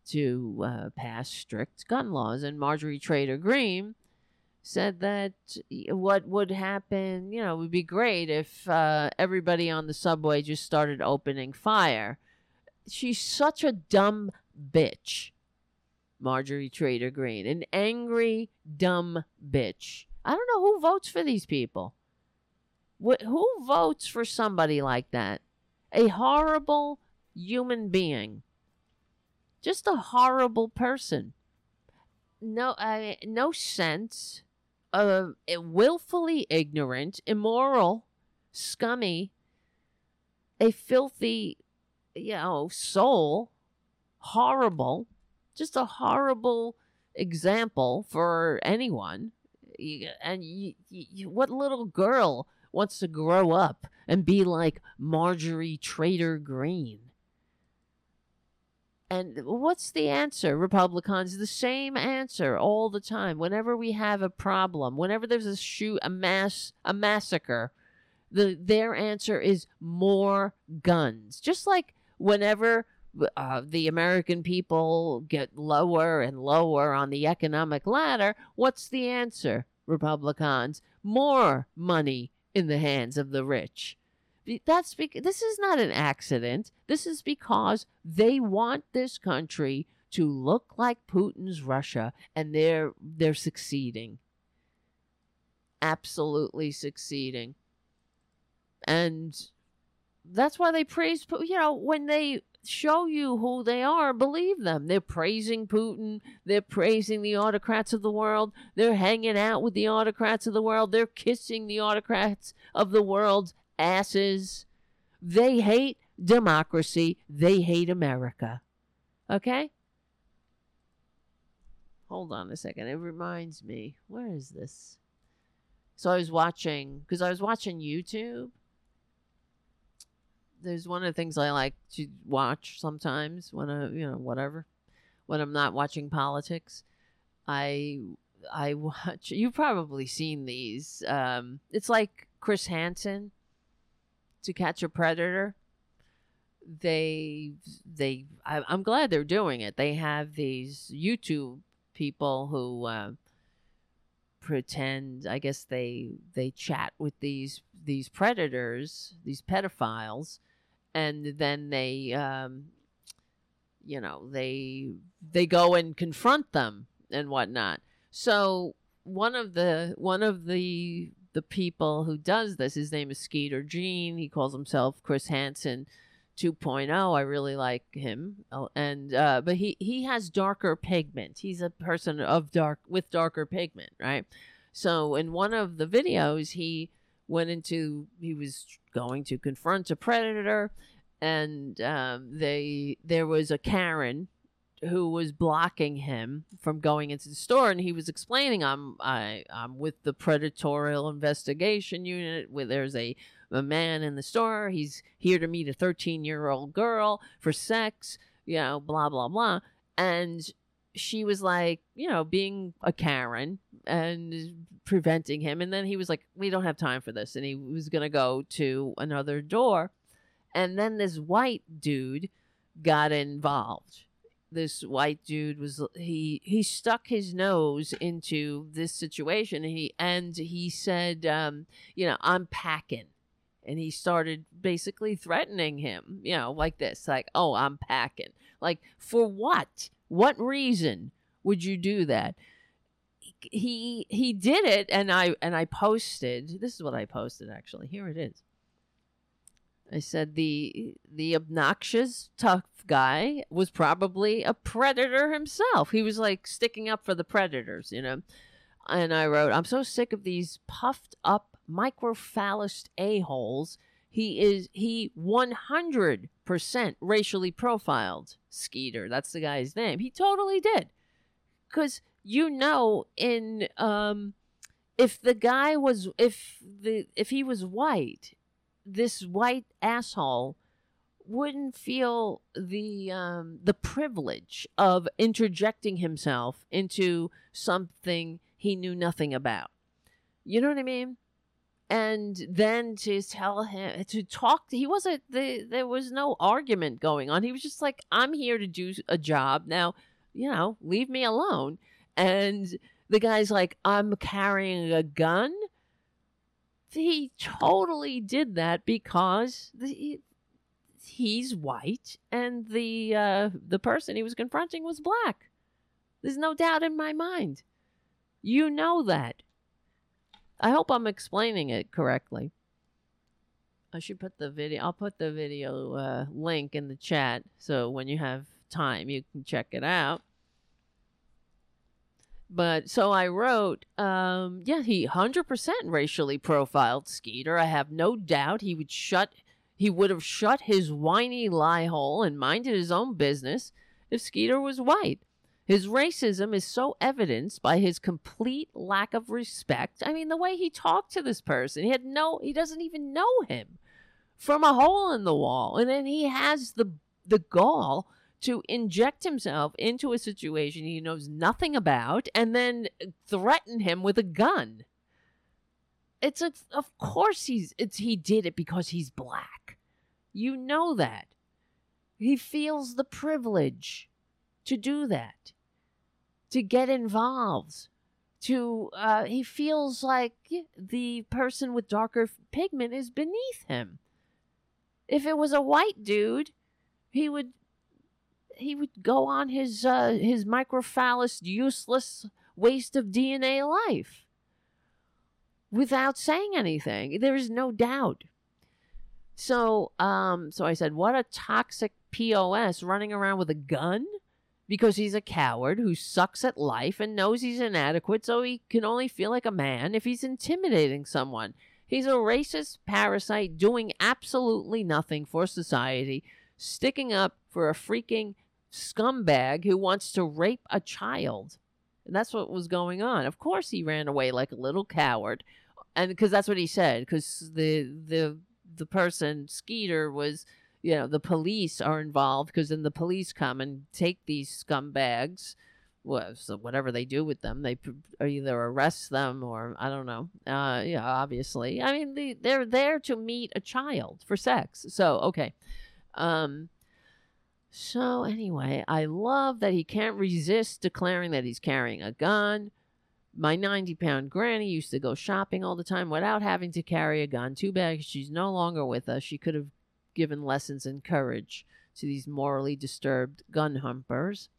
to uh, pass strict gun laws. And Marjorie Trader Greene said that what would happen, you know, would be great if uh, everybody on the subway just started opening fire. She's such a dumb bitch, Marjorie Trader Greene, an angry, dumb bitch. I don't know who votes for these people. Wh- who votes for somebody like that? A horrible human being. Just a horrible person. No, no sense. Uh, willfully ignorant, immoral, scummy, a filthy, you know, soul horrible, just a horrible example for anyone. And you, you, what little girl wants to grow up and be like Marjorie Trader Greene? And what's the answer, Republicans? The same answer all the time. Whenever we have a problem, whenever there's a shoot, a mass, a massacre, the their answer is more guns. Just like whenever uh, the American people get lower and lower on the economic ladder, what's the answer, Republicans? More money in the hands of the rich. That's this is not an accident. This is because they want this country to look like Putin's Russia, and they're they're succeeding. Absolutely succeeding. And that's why they praise Putin. you know when they show you who they are, believe them. They're praising Putin. They're praising the autocrats of the world. They're hanging out with the autocrats of the world. They're kissing the autocrats of the world's asses. They hate democracy. They hate America. Okay? Hold on a second. It reminds me. Where is this? So I was watching, because I was watching YouTube there's one of the things I like to watch sometimes when I, you know, whatever, when I'm not watching politics. I I *laughs* watch. You've probably seen these. Um, it's like Chris Hansen, To Catch a Predator. They they. I, I'm glad they're doing it. They have these YouTube people who. Uh, pretend i guess they they chat with these these predators these pedophiles and then they um, you know they they go and confront them and whatnot so one of the one of the the people who does this his name is skeeter Jean he calls himself chris hansen 2.0 i really like him. Oh, and uh, but he he has darker pigment. He's a person of dark with darker pigment right? So in one of the videos he went into he was going to confront a predator and um, they there was a Karen who was blocking him from going into the store and he was explaining I'm I I'm with the predatorial investigation unit where there's a a man in the store. He's here to meet a 13 year old girl for sex, you know, blah, blah, blah. And she was like, you know, being a Karen and preventing him. And then he was like, we don't have time for this. And he was going to go to another door. And then this white dude got involved. This white dude was he he stuck his nose into this situation and he and he said um, you know I'm packing. And he started basically threatening him you know like this like oh I'm packing. Like for what? What reason would you do that? He he did it and I and I posted this is what I posted actually. Here it is I said the the obnoxious tough guy was probably a predator himself. He was like sticking up for the predators, you know. And I wrote, I'm so sick of these puffed up microphallus a-holes. He is he 100% racially profiled. Skeeter, that's the guy's name. He totally did. Cuz you know in um if the guy was if the if he was white this white asshole wouldn't feel the um, the privilege of interjecting himself into something he knew nothing about. You know what I mean? And then to tell him to talk, to, he wasn't. The, there was no argument going on. He was just like, "I'm here to do a job now. You know, leave me alone." And the guy's like, "I'm carrying a gun." He totally did that because the, he's white and the uh, the person he was confronting was black. There's no doubt in my mind. You know that. I hope I'm explaining it correctly. I should put the video. I'll put the video uh, link in the chat so when you have time you can check it out. But so I wrote, um, yeah, he 100% racially profiled Skeeter. I have no doubt he would shut, he would have shut his whiny lie hole and minded his own business if Skeeter was white. His racism is so evidenced by his complete lack of respect. I mean, the way he talked to this person, he had no, he doesn't even know him from a hole in the wall. And then he has the, the gall to inject himself into a situation he knows nothing about and then threaten him with a gun. It's a, of course he's it's he did it because he's black. You know that. He feels the privilege to do that. To get involved. To uh, he feels like the person with darker pigment is beneath him. If it was a white dude, he would he would go on his uh, his microphallus useless waste of DNA life without saying anything. There is no doubt. So, um, so I said, what a toxic POS running around with a gun because he's a coward who sucks at life and knows he's inadequate, so he can only feel like a man if he's intimidating someone. He's a racist parasite doing absolutely nothing for society, sticking up for a freaking scumbag who wants to rape a child. And that's what was going on. Of course, he ran away like a little coward, and because that's what he said. Because the the the person Skeeter was, you know, the police are involved because then the police come and take these scumbags. Well, so whatever they do with them, they either arrest them or I don't know. Uh, yeah, obviously. I mean, they, they're there to meet a child for sex. So okay. Um, so, anyway, I love that he can't resist declaring that he's carrying a gun. My 90 pound granny used to go shopping all the time without having to carry a gun. Too bad she's no longer with us. She could have given lessons in courage to these morally disturbed gun humpers.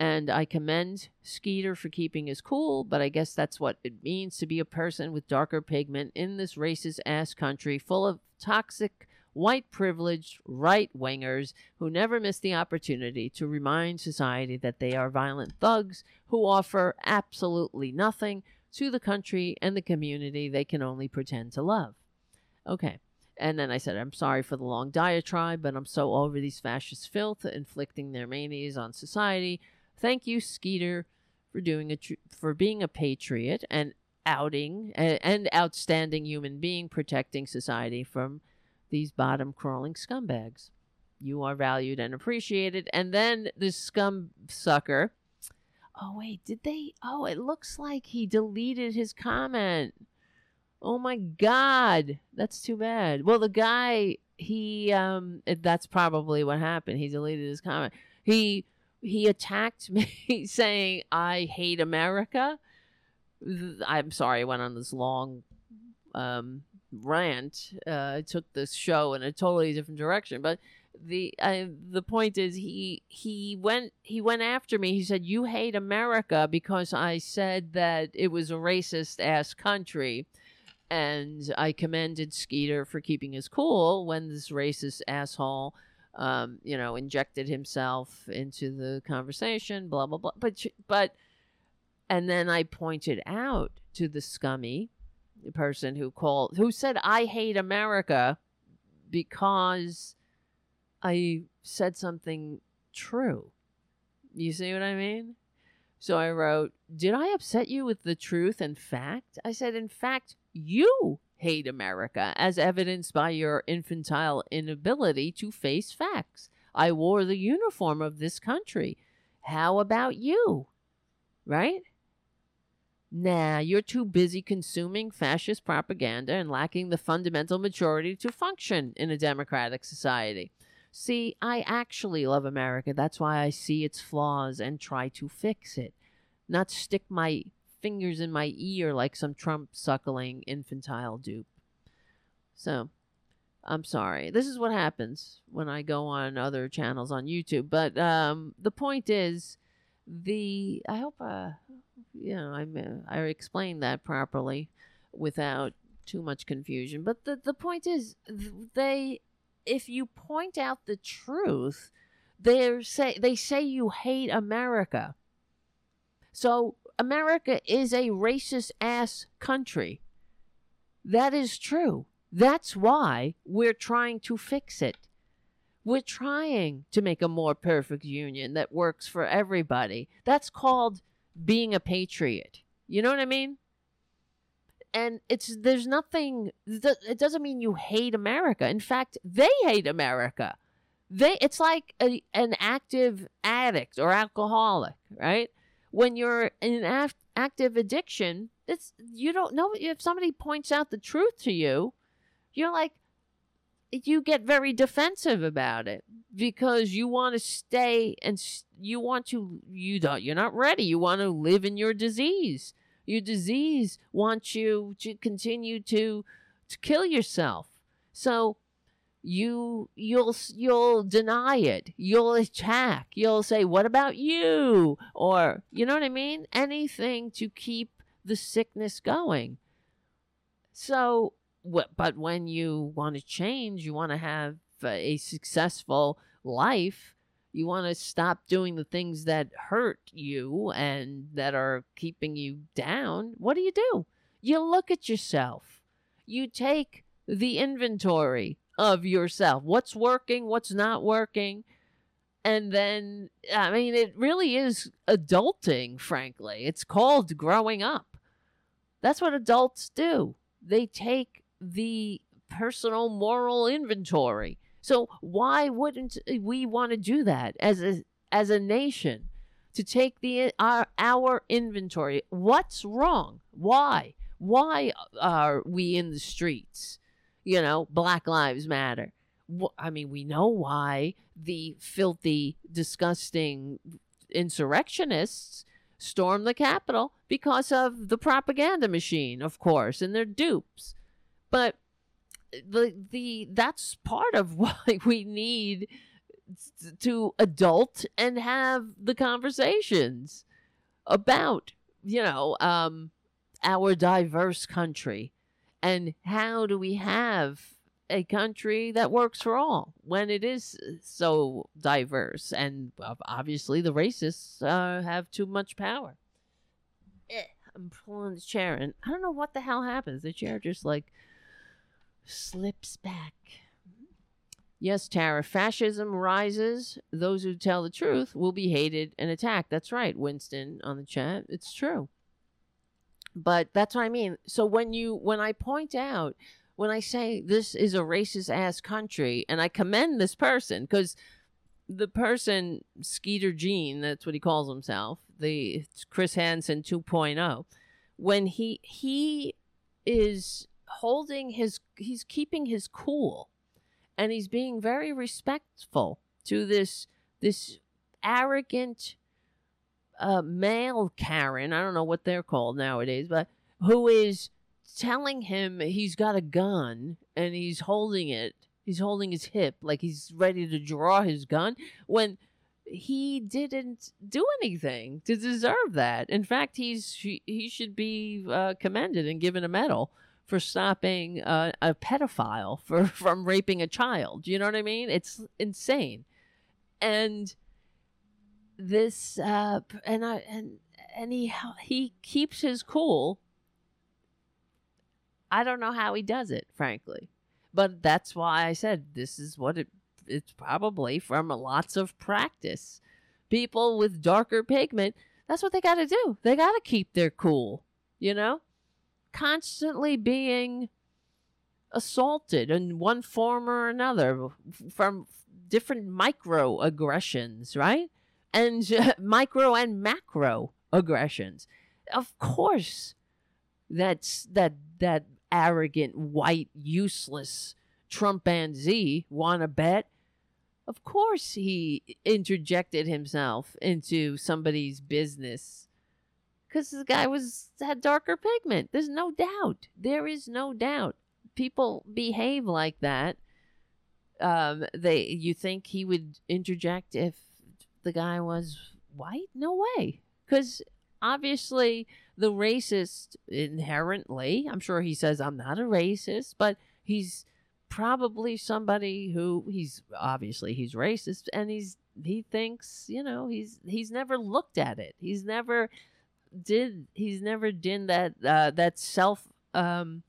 And I commend Skeeter for keeping his cool, but I guess that's what it means to be a person with darker pigment in this racist ass country full of toxic white privileged right wingers who never miss the opportunity to remind society that they are violent thugs who offer absolutely nothing to the country and the community they can only pretend to love. Okay. And then I said, I'm sorry for the long diatribe, but I'm so over these fascist filth inflicting their manias on society. Thank you, Skeeter, for doing a tr- for being a patriot and outing and outstanding human being protecting society from these bottom crawling scumbags. You are valued and appreciated. And then this scum sucker. Oh, wait, did they? Oh, it looks like he deleted his comment. Oh my God. That's too bad. Well, the guy, he, um, that's probably what happened. He deleted his comment. He, he attacked *laughs* me saying, I hate America. I'm sorry, I went on this long um, rant. Uh, I took this show in a totally different direction, but the uh, the point is he he went he went after me. He said you hate America because I said that it was a racist ass country, and I commended Skeeter for keeping his cool when this racist asshole. Um, you know, injected himself into the conversation, blah blah blah. But but, and then I pointed out to the scummy person who called who said I hate America because I said something true. You see what I mean? So I wrote, Did I upset you with the truth and fact? I said, In fact, you hate America, as evidenced by your infantile inability to face facts. I wore the uniform of this country. How about you? Right? Nah, you're too busy consuming fascist propaganda and lacking the fundamental maturity to function in a democratic society. See, I actually love America. That's why I see its flaws and try to fix it, not stick my fingers in my ear like some Trump suckling infantile dupe. So, I'm sorry. This is what happens when I go on other channels on YouTube. But um, the point is, the I hope uh, you know, I I explained that properly without too much confusion. But the the point is, they if you point out the truth, they say they say you hate America. So America is a racist ass country. That is true. That's why we're trying to fix it. We're trying to make a more perfect union that works for everybody. That's called being a patriot. You know what I mean? And it's there's nothing it doesn't mean you hate America. In fact, they hate America. They it's like a, an active addict or alcoholic, right? When you're in an active addiction, it's you don't know if somebody points out the truth to you, you're like you get very defensive about it because you want to stay and you want to you don't you're not ready. You want to live in your disease. Your disease wants you to continue to to kill yourself. So you you'll you'll deny it. You'll attack. You'll say what about you? Or you know what i mean? Anything to keep the sickness going. So but when you want to change, you want to have a successful life, you want to stop doing the things that hurt you and that are keeping you down. What do you do? You look at yourself. You take the inventory of yourself. What's working, what's not working. And then, I mean, it really is adulting, frankly. It's called growing up. That's what adults do. They take the personal moral inventory. So why wouldn't we want to do that as a as a nation to take the our our inventory? What's wrong? Why? Why are we in the streets? You know, Black Lives Matter. I mean, we know why the filthy, disgusting insurrectionists stormed the Capitol because of the propaganda machine, of course, and their dupes. But the the that's part of *laughs* why we need to adult and have the conversations about you know um our diverse country and how do we have a country that works for all when it is so diverse and obviously the racists uh, have too much power. Eh, i'm pulling the chair and i don't know what the hell happens. The chair just like slips back. Yes, Tara, fascism rises. Those who tell the truth will be hated and attacked. That's right, Winston on the chat. It's true. but that's what I mean. So when you when I point out when I say this is a racist ass country and I commend this person because the person Skeeter Jean, that's what he calls himself, the Chris Hansen 2.0, when he he is holding his he's keeping his cool and he's being very respectful to this this arrogant uh, male Karen, I don't know what they're called nowadays, but who is telling him he's got a gun and he's holding it. He's holding his hip like he's ready to draw his gun when he didn't do anything to deserve that. In fact, he's he, he should be uh, commended and given a medal for stopping uh, a pedophile for *laughs* from raping a child. You know what I mean? It's insane. And this uh and I and and he he keeps his cool. I don't know how he does it, frankly. But that's why I said this is what it it's probably from lots of practice. People with darker pigment, that's what they got to do. They got to keep their cool, you know? Constantly being assaulted in one form or another from different microaggressions, right? and uh, *laughs* micro and macro aggressions. Of course, that's that that arrogant, white, useless Trumpanzee wanna bet. Of course, he interjected himself into somebody's business because the guy was had darker pigment. There's no doubt. There is no doubt. People behave like that. Um, they you think he would interject if the guy was white? No way. Because obviously, the racist inherently, I'm sure he says, I'm not a racist, but he's probably somebody who he's obviously he's racist and he's he thinks you know he's he's never looked at it he's never did he's never done that uh that self um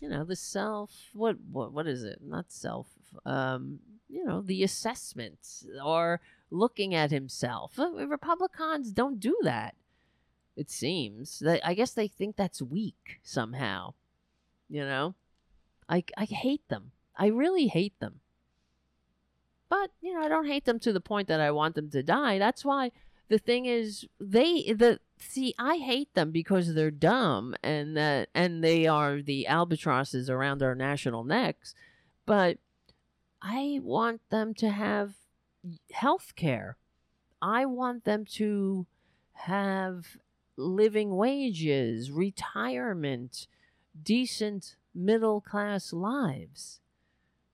you know the self what what what is it not self um you know the assessments or looking at himself. Uh, Republicans don't do that. It seems that I guess they think that's weak somehow. You know, I I hate them. I really hate them. But you know, I don't hate them to the point that I want them to die. That's why the thing is, they the see I hate them because they're dumb and that and they are the albatrosses around our national necks. But I want them to have health care. I want them to have living wages, retirement, decent middle class lives.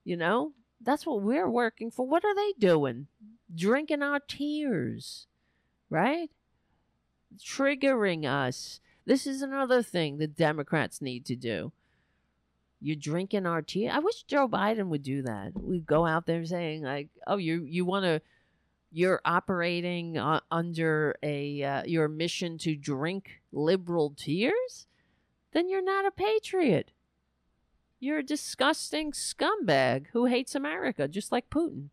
You know, that's what we're working for. What are they doing? Drinking our tears, right? Triggering us. This is another thing the Democrats need to do. You're drinking our tea. I wish Joe Biden would do that. We go out there saying like, "Oh, you you want to." You're operating uh, under a uh, your mission to drink liberal tears, then you're not a patriot. You're a disgusting scumbag who hates America, just like Putin.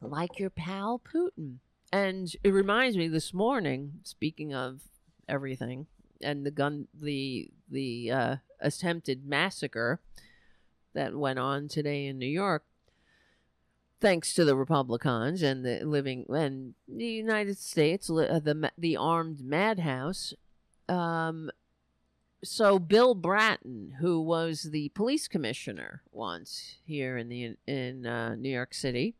Like your pal Putin. And it reminds me this morning, speaking of everything, and the gun the the uh, attempted massacre that went on today in New York thanks to the Republicans and the living and the United States uh, the the armed madhouse um so Bill Bratton who was the police commissioner once here in the in uh, New York City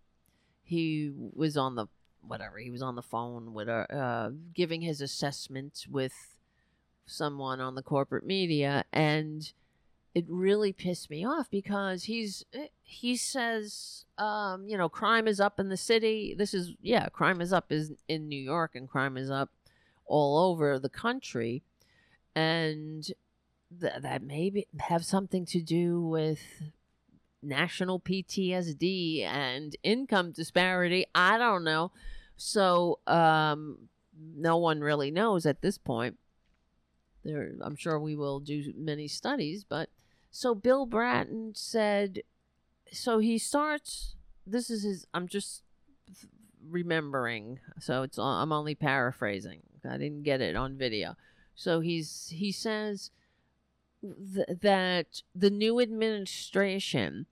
he was on the whatever he was on the phone with a, uh, giving his assessment with someone on the corporate media and it really pissed me off because he's eh, he says um, you know crime is up in the city. This is yeah crime is up is in new york and crime is up all over the country and th- that maybe have something to do with national ptsd and income disparity i don't know so um, no one really knows at this point there, I'm sure we will do many studies, but so Bill Bratton said, so he starts. This is his. I'm just remembering, so it's I'm only paraphrasing. I didn't get it on video. So he's he says th- that the new administration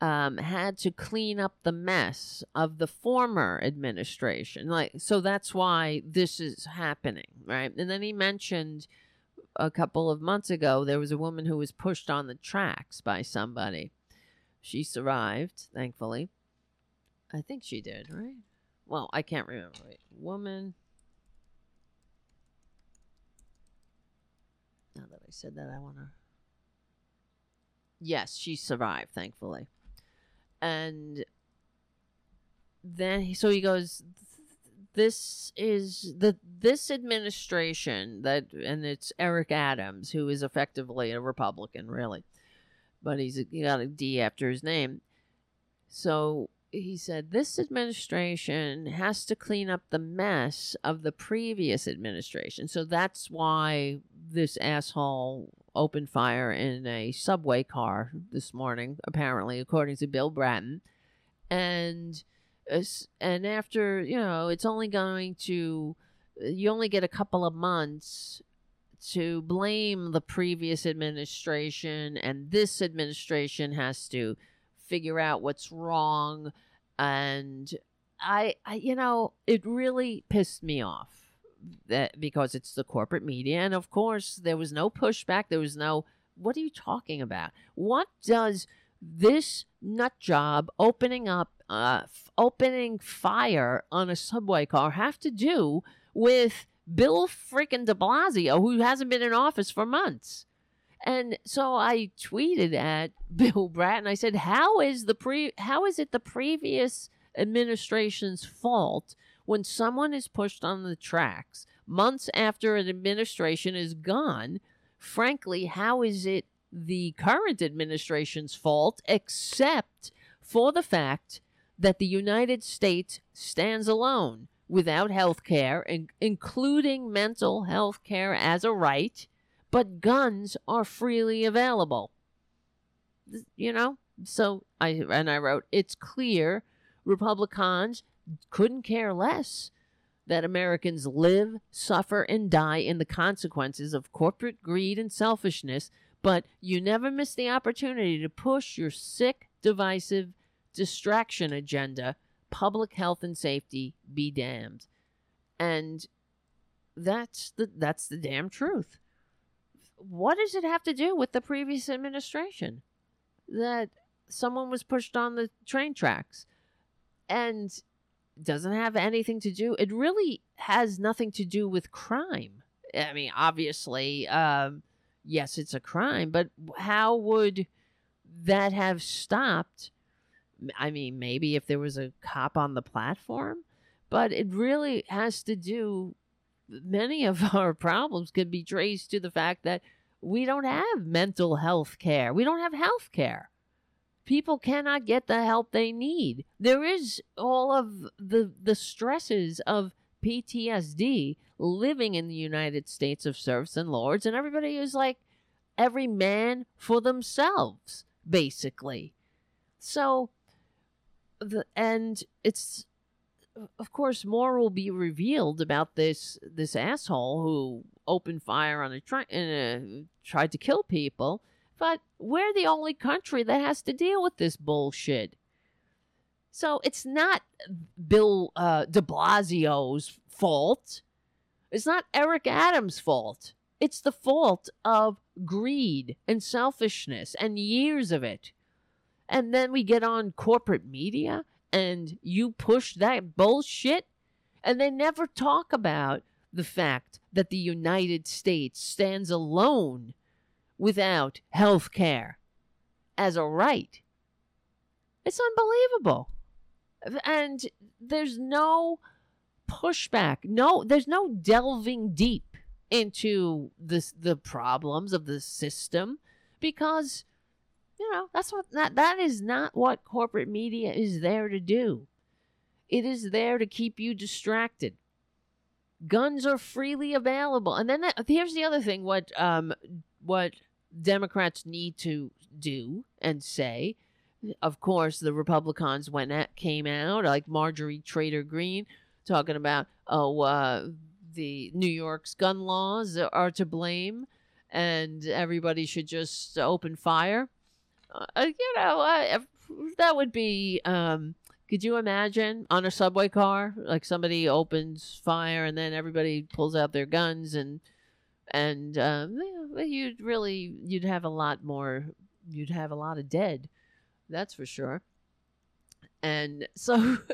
um, had to clean up the mess of the former administration. Like, so that's why this is happening, right? And then he mentioned a couple of months ago there was a woman who was pushed on the tracks by somebody. She survived, thankfully. I think she did, right? Well, I can't remember. Wait, woman. Now that I said that, I want to. Yes, she survived, thankfully and then he, so he goes this is the this administration that and it's Eric Adams who is effectively a Republican really but he's he got a D after his name so he said this administration has to clean up the mess of the previous administration so that's why this asshole opened fire in a subway car this morning, apparently, according to Bill Bratton. And uh, and after you know, it's only going to you only get a couple of months to blame the previous administration, and this administration has to figure out what's wrong. And I, I you know, it really pissed me off that because it's the corporate media and of course there was no pushback there was no what are you talking about what does this nut job opening up uh, f- opening fire on a subway car have to do with bill freaking de blasio who hasn't been in office for months and so i tweeted at *laughs* bill bratton i said how is the pre how is it the previous administration's fault when someone is pushed on the tracks months after an administration is gone, frankly, how is it the current administration's fault except for the fact that the United States stands alone without health care, in- including mental health care as a right, but guns are freely available. You know? So I and I wrote, it's clear Republicans couldn't care less that Americans live, suffer, and die in the consequences of corporate greed and selfishness, but you never miss the opportunity to push your sick, divisive distraction agenda. Public health and safety be damned. And that's the that's the damn truth. What does it have to do with the previous administration? That someone was pushed on the train tracks. And doesn't have anything to do it really has nothing to do with crime i mean obviously um, yes it's a crime but how would that have stopped i mean maybe if there was a cop on the platform but it really has to do many of *laughs* our problems could be traced to the fact that we don't have mental health care we don't have health care people cannot get the help they need. There is all of the the stresses of PTSD living in the United States of serfs and lords, and everybody is like every man for themselves, basically. So, the and it's of course more will be revealed about this this asshole who opened fire on a train and uh, tried to kill people but we're the only country that has to deal with this bullshit. So it's not Bill uh, de Blasio's fault. It's not Eric Adams' fault. It's the fault of greed and selfishness and years of it. And then we get on corporate media and you push that bullshit. And they never talk about the fact that the United States stands alone without health care as a right. It's unbelievable. And there's no pushback. No, there's no delving deep into this the problems of the system because you know, that's what that that is not what corporate media is there to do. It is there to keep you distracted. Guns are freely available. And then that, here's the other thing what um what Democrats need to do and say of course, the Republicans went at, came out like Marjorie Trader Greene talking about oh uh, the New York's gun laws are to blame and everybody should just open fire. Uh, you know, that would be. Um, could you imagine on a subway car, like somebody opens fire and then everybody pulls out their guns and and um, you'd really you'd have a lot more. You'd have a lot of dead. That's for sure. And so. *laughs*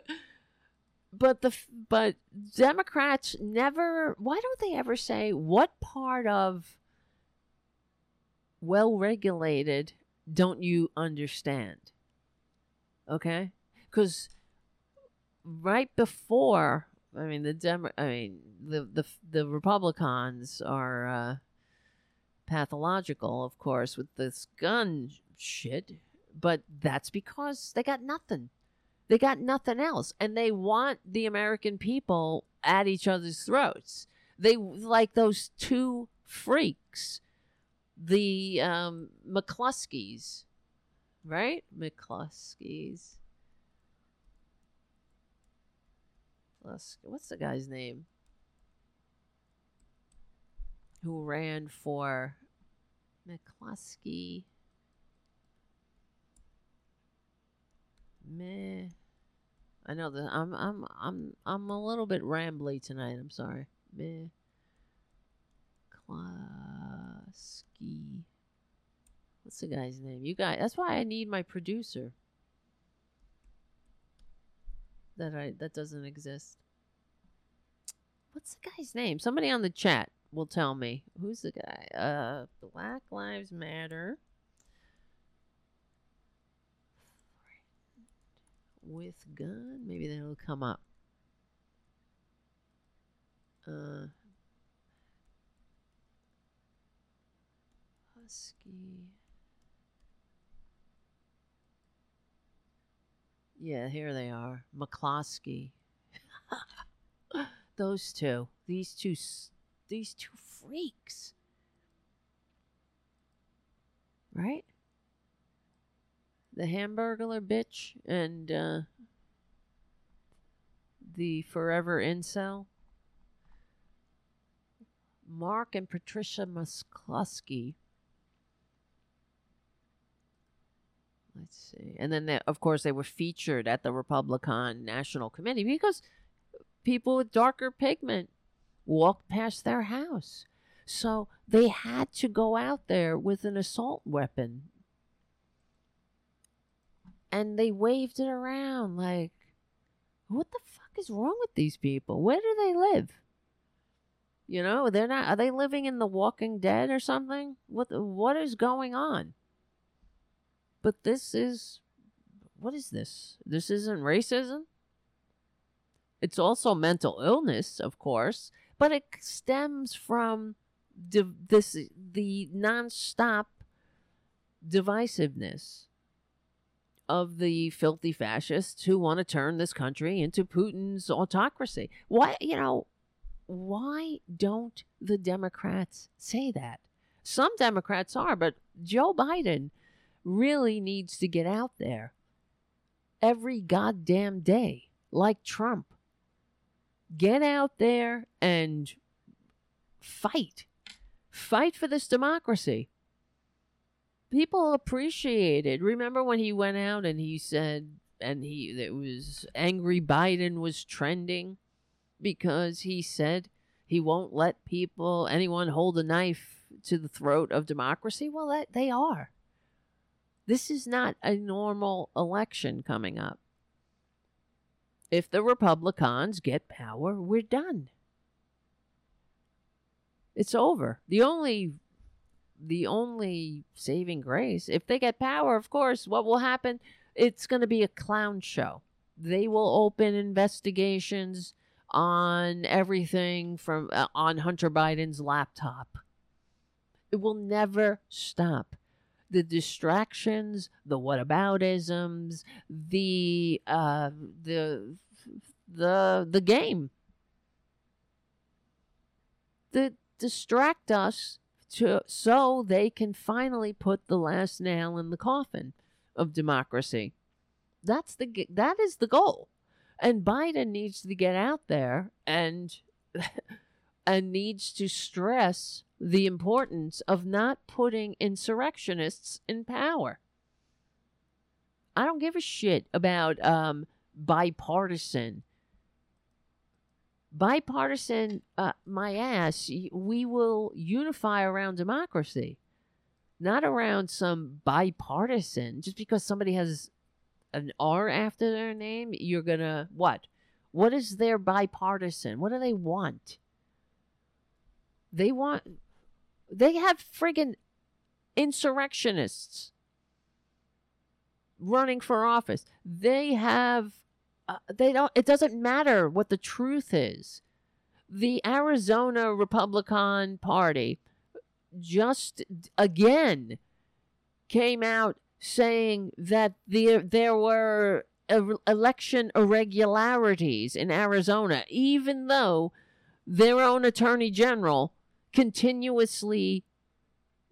but the but Democrats never why don't they ever say what part of well regulated don't you understand? Okay? Cuz right before I mean the Demo- I mean the the the Republicans are uh, pathological, of course, with this gun shit, but that's because they got nothing. They got nothing else, and they want the American people at each other's throats. They like those two freaks, the um, McCluskeys, right? McCluskeys. What's the guy's name? Who ran for McCluskey? Meh. I know that I'm I'm I'm I'm a little bit rambly tonight. I'm sorry. Meh. Klasky. What's the guy's name? You guys. That's why I need my producer. That I that doesn't exist. What's the guy's name? Somebody on the chat will tell me. Who's the guy? Uh, Black Lives Matter. with gun. Maybe that'll come up. Uh, Yeah, here they are. McCloskey. *laughs* Those two. These two. These two freaks. Right? the Hamburglar bitch and uh, the Forever Incel. Mark and Patricia McCloskey. Let's see. And then, they, of course, they were featured at the Republican National Committee because people with darker pigment walked past their house. So they had to go out there with an assault weapon and they waved it around like what the fuck is wrong with these people where do they live you know they're not are they living in the walking dead or something what what is going on but this is what is this this isn't racism it's also mental illness of course but it stems from this the nonstop divisiveness of the filthy fascists who want to turn this country into Putin's autocracy. Why, you know, why don't the Democrats say that? Some Democrats are, but Joe Biden really needs to get out there every goddamn day, like Trump. Get out there and fight. Fight for this democracy people appreciated. Remember when he went out and he said, and he it was angry Biden was trending because he said he won't let people anyone hold a knife to the throat of democracy. Well, that they are. This is not a normal election coming up. If the Republicans get power, we're done. It's over. The only the only saving grace. If they get power, of course, what will happen? It's going to be a clown show. They will open investigations on everything from uh, on Hunter Biden's laptop. It will never stop. The distractions, the whataboutisms, the uh, the the the game. that distract us to so they can finally put the last nail in the coffin of democracy. That's the that is the goal. And Biden needs to get out there and *laughs* and needs to stress the importance of not putting insurrectionists in power. I don't give a shit about um, bipartisan. Bipartisan, uh, my ass, we will unify around democracy, not around some bipartisan. Just because somebody has an R after their name, you're gonna what? What is their bipartisan? What do they want? They want they have friggin' insurrectionists running for office. They have uh, they don't it doesn't matter what the truth is. The Arizona Republican Party just again came out saying that the, there were election irregularities in Arizona, even though their own attorney general continuously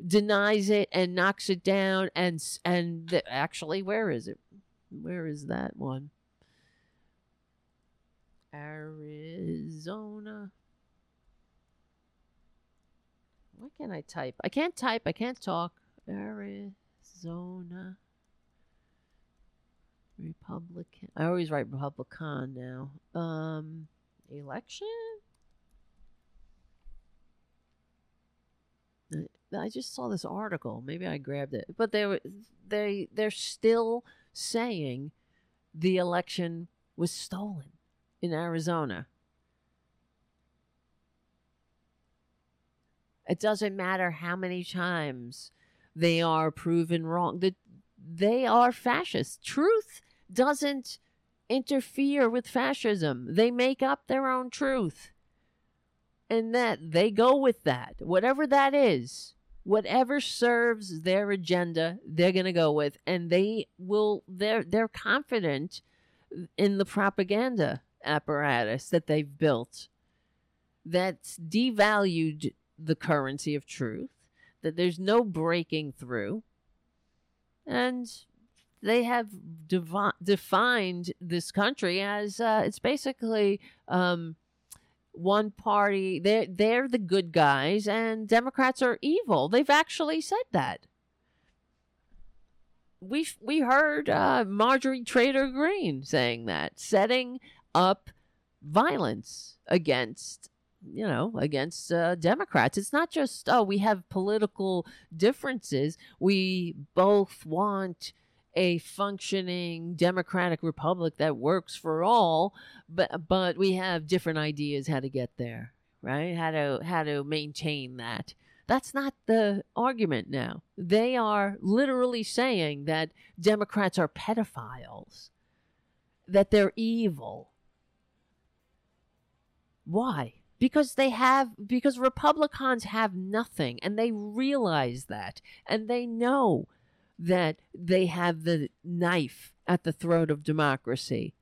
denies it and knocks it down and and the, actually where is it where is that one arizona why can't i type i can't type i can't talk arizona. Republican. I always write Republican now. Um, election. I just saw this article. Maybe I grabbed it, but they were they they're still saying the election was stolen in Arizona. It doesn't matter how many times they are proven wrong. That they are fascists. Truth doesn't interfere with fascism. They make up their own truth. And that they go with that. Whatever that is, whatever serves their agenda, they're going to go with and they will they're they're confident in the propaganda apparatus that they've built that's devalued the currency of truth that there's no breaking through. And they have devi- defined this country as uh, it's basically um, one party. They're, they're the good guys, and Democrats are evil. They've actually said that. We we heard uh, Marjorie Taylor Greene saying that, setting up violence against you know, against uh, Democrats. It's not just, oh, we have political differences. We both want a functioning democratic republic that works for all, but but we have different ideas how to get there, right? How to how to maintain that. That's not the argument now. They are literally saying that Democrats are pedophiles, that they're evil. Why? because they have because republicans have nothing and they realize that and they know that they have the knife at the throat of democracy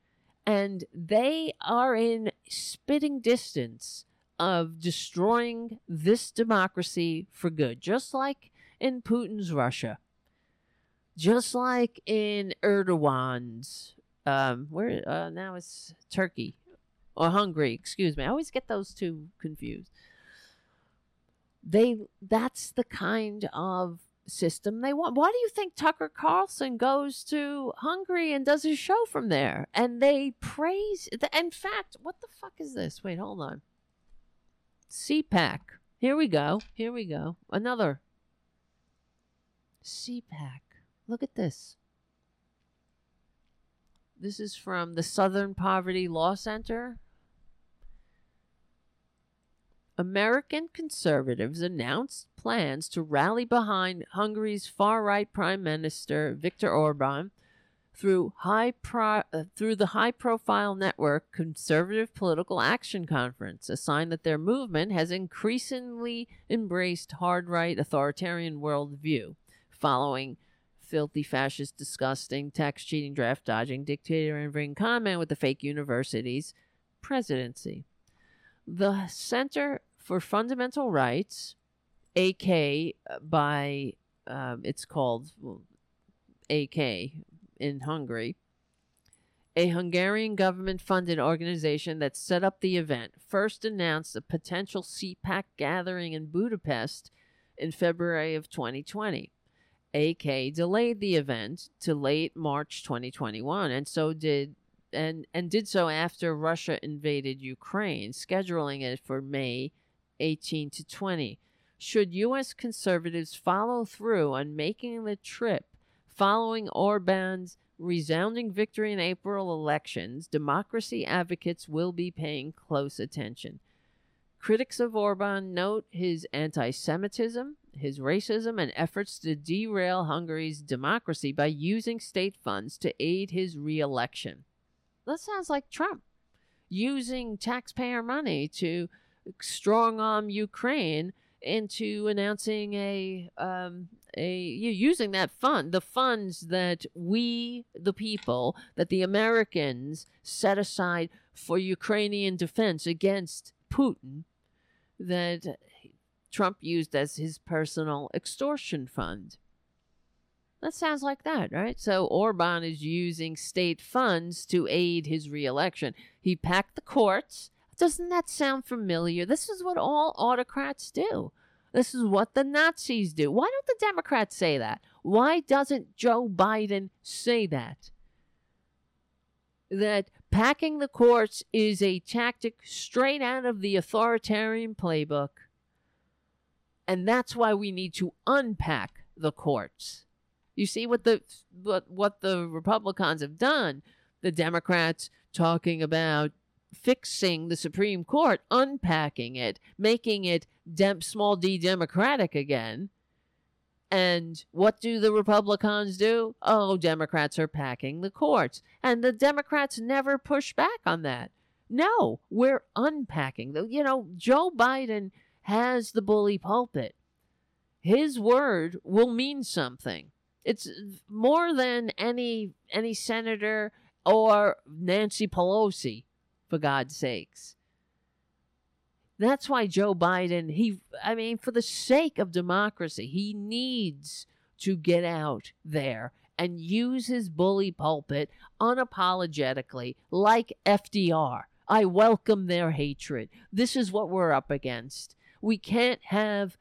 and they are in spitting distance of destroying this democracy for good just like in putin's russia just like in erdogan's um where uh, now it's turkey or Hungary, excuse me. I always get those two confused. They that's the kind of system they want. Why do you think Tucker Carlson goes to Hungary and does his show from there? And they praise. In fact, what the fuck is this? Wait, hold on. CPAC. Here we go. Here we go. Another CPAC. Look at this. This is from the Southern Poverty Law Center. American conservatives announced plans to rally behind Hungary's far-right Prime Minister Viktor Orban through high pro- uh, through the high-profile network Conservative Political Action Conference, a sign that their movement has increasingly embraced hard-right authoritarian worldview, following filthy, fascist, disgusting, tax cheating, draft dodging, dictator envying comment with the fake university's presidency. The Center for Fundamental Rights, AK uh, by um, it's called well, AK in Hungary, a Hungarian government funded organization that set up the event, first announced a potential CPAC gathering in Budapest in February of 2020. AK delayed the event to late March 2021 and so did and and did so after Russia invaded Ukraine, scheduling it for May 18 to 20. Should US conservatives follow through on making the trip following Orban's resounding victory in April elections, democracy advocates will be paying close attention. Critics of Orban note his anti Semitism, his racism, and efforts to derail Hungary's democracy by using state funds to aid his re election. That sounds like Trump using taxpayer money to strong arm Ukraine into announcing a um, a using that fund, the funds that we, the people, that the Americans set aside for Ukrainian defense against Putin, that Trump used as his personal extortion fund. That sounds like that, right? So Orban is using state funds to aid his reelection. He packed the courts. Doesn't that sound familiar? This is what all autocrats do. This is what the Nazis do. Why don't the Democrats say that? Why doesn't Joe Biden say that? That packing the courts is a tactic straight out of the authoritarian playbook. And that's why we need to unpack the courts. You see what the what what the Republicans have done. The Democrats talking about fixing the Supreme Court, unpacking it, making it dem- small d democratic again. And what do the Republicans do? Oh, Democrats are packing the courts. And the Democrats never push back on that. No, we're unpacking. You know, Joe Biden has the bully pulpit. His word will mean something. It's more than any any senator or Nancy Pelosi, for God's sakes. That's why Joe Biden, he I mean, for the sake of democracy, he needs to get out there and use his bully pulpit unapologetically, like FDR. I welcome their hatred. This is what we're up against. We can't have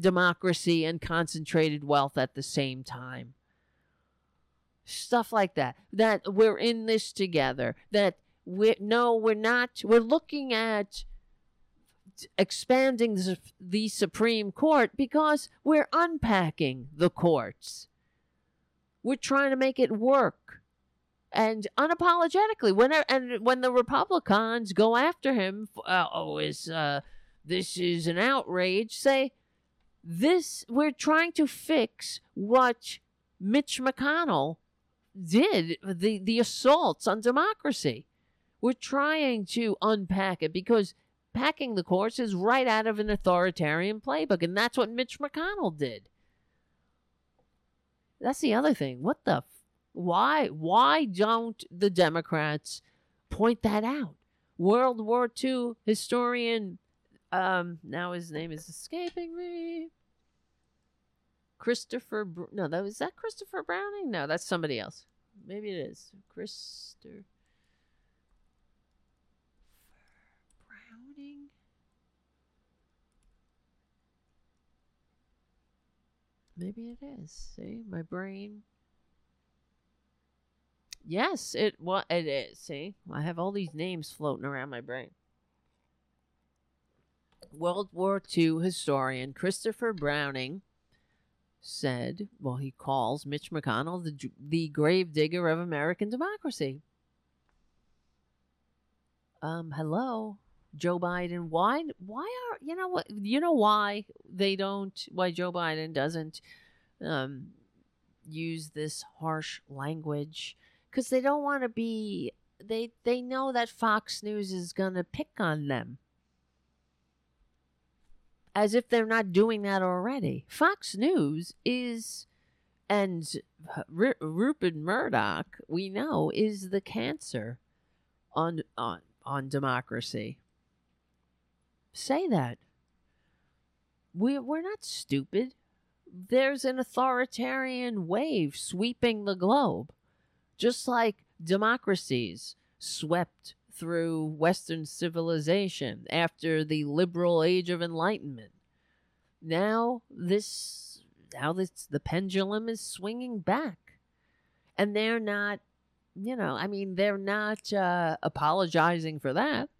democracy and concentrated wealth at the same time. Stuff like that. That we're in this together. That we no, we're not. We're looking at expanding the, Supreme Court because we're unpacking the courts. We're trying to make it work. And unapologetically, when and when the Republicans go after him, uh, oh, is uh, this is an outrage? Say, this we're trying to fix what Mitch McConnell did the the assaults on democracy. We're trying to unpack it because packing the courts is right out of an authoritarian playbook, and that's what Mitch McConnell did. That's the other thing. What the? F- why? Why don't the Democrats point that out? World War II historian um, now his name is escaping me. Christopher, Br- no, that was that Christopher Browning. No, that's somebody else. Maybe it is Christopher Browning. Maybe it is. See, my brain. Yes, it what it is. See, I have all these names floating around my brain. World War II historian Christopher Browning said, well, he calls Mitch McConnell the, the gravedigger of American democracy. Um, hello, Joe Biden. Why? Why are you know what? You know why they don't? Why Joe Biden doesn't um, use this harsh language? Because they don't want to be. They they know that Fox News is gonna pick on them as if they're not doing that already. Fox News is, and R- Rupert Murdoch, we know, is the cancer on on on democracy. Say that. We we're not stupid. there's an authoritarian wave sweeping the globe, just like democracies swept through Western civilization after the liberal age of enlightenment. Now this now this the pendulum is swinging back. And they're not you know, I mean they're not uh, apologizing for that.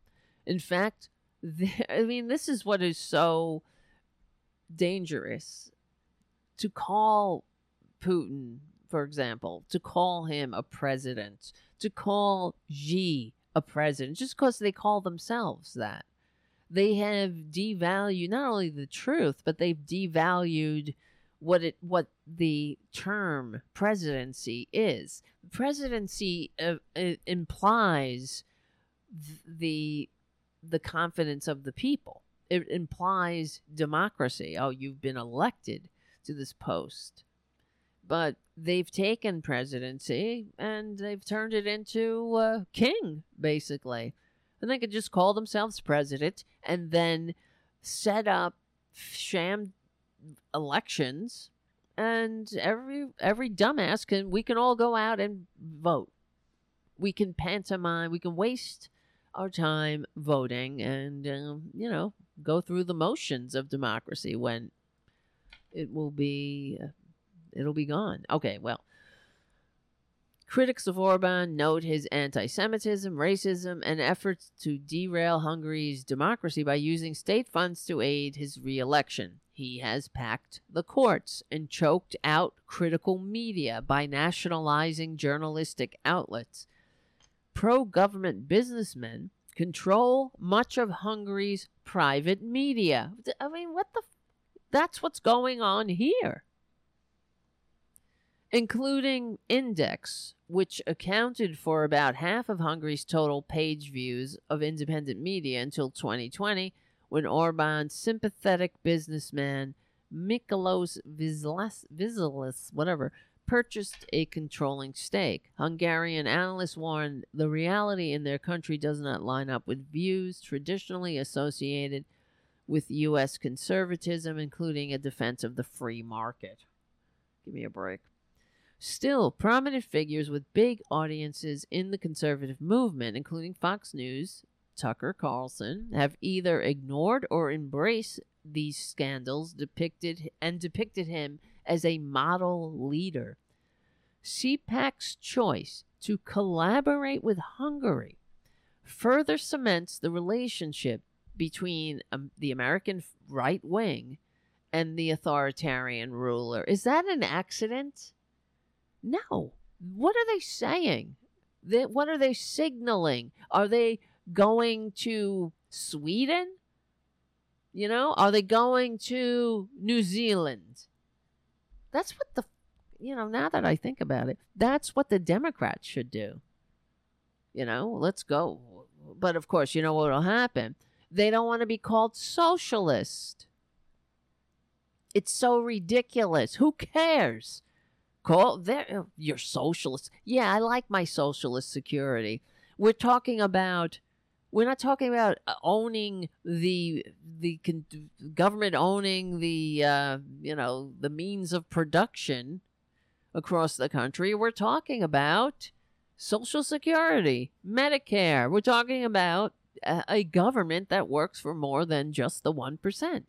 In fact, *laughs* I mean this is what is so dangerous to call Putin, for example, to call him a president, to call Xi a president, just because they call themselves that. They have devalued not only the truth, but they've devalued what it what the term presidency is. Presidency uh, implies the the confidence of the people. It implies democracy. Oh, you've been elected to this post. But they've taken presidency and they've turned it into a king, basically. And they could just call themselves president and then set up sham elections and every every dumbass can we can all go out and vote we can pantomime we can waste our time voting and um, you know go through the motions of democracy when it will be it'll be gone. Okay, well. Critics of Orban note his anti Semitism, racism, and efforts to derail Hungary's democracy by using state funds to aid his re election. He has packed the courts and choked out critical media by nationalizing journalistic outlets. Pro government businessmen control much of Hungary's private media. I mean, what the? F- That's what's going on here including Index, which accounted for about half of Hungary's total page views of independent media until 2020, when Orban's sympathetic businessman Mikolos Vizelis, whatever, purchased a controlling stake. Hungarian analysts warn the reality in their country does not line up with views traditionally associated with U.S. conservatism, including a defense of the free market. Give me a break. Still, prominent figures with big audiences in the conservative movement, including Fox News, Tucker Carlson, have either ignored or embraced these scandals depicted and depicted him as a model leader. CPAC's choice to collaborate with Hungary further cements the relationship between um, the American right wing and the authoritarian ruler. Is that an accident? No. What are they saying? What are they signaling? Are they going to Sweden? You know, are they going to New Zealand? That's what the, you know, now that I think about it, that's what the Democrats should do. You know, let's go. But of course, you know what will happen? They don't want to be called socialist. It's so ridiculous. Who cares? Call there uh, your socialist. Yeah, I like my socialist security. We're talking about we're not talking about uh, owning the the con- government owning the uh, you know the means of production across the country. We're talking about Social Security, Medicare. We're talking about a, a government that works for more than just the one percent.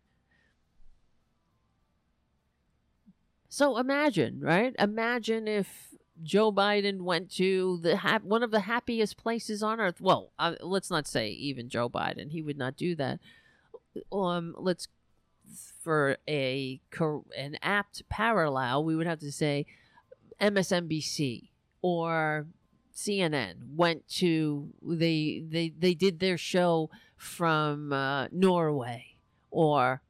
So imagine, right? Imagine if Joe Biden went to the ha- one of the happiest places on earth. Well, uh, let's not say even Joe Biden; he would not do that. Um, let's for a an apt parallel, we would have to say MSNBC or CNN went to they they they did their show from uh, Norway or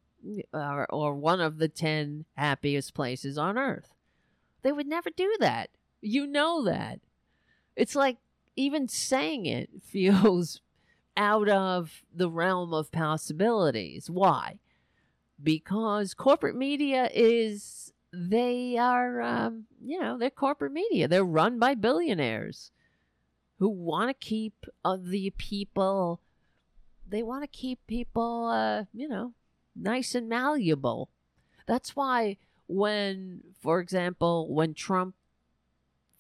or, or one of the 10 happiest places on earth. They would never do that. You know that. It's like even saying it *laughs* feels out of the realm of possibilities. Why? Because corporate media is, they are, um, you know, they're corporate media. They're run by billionaires who want to keep uh, the people, they want to keep people, uh, you know, nice and malleable. That's why when, for example, when Trump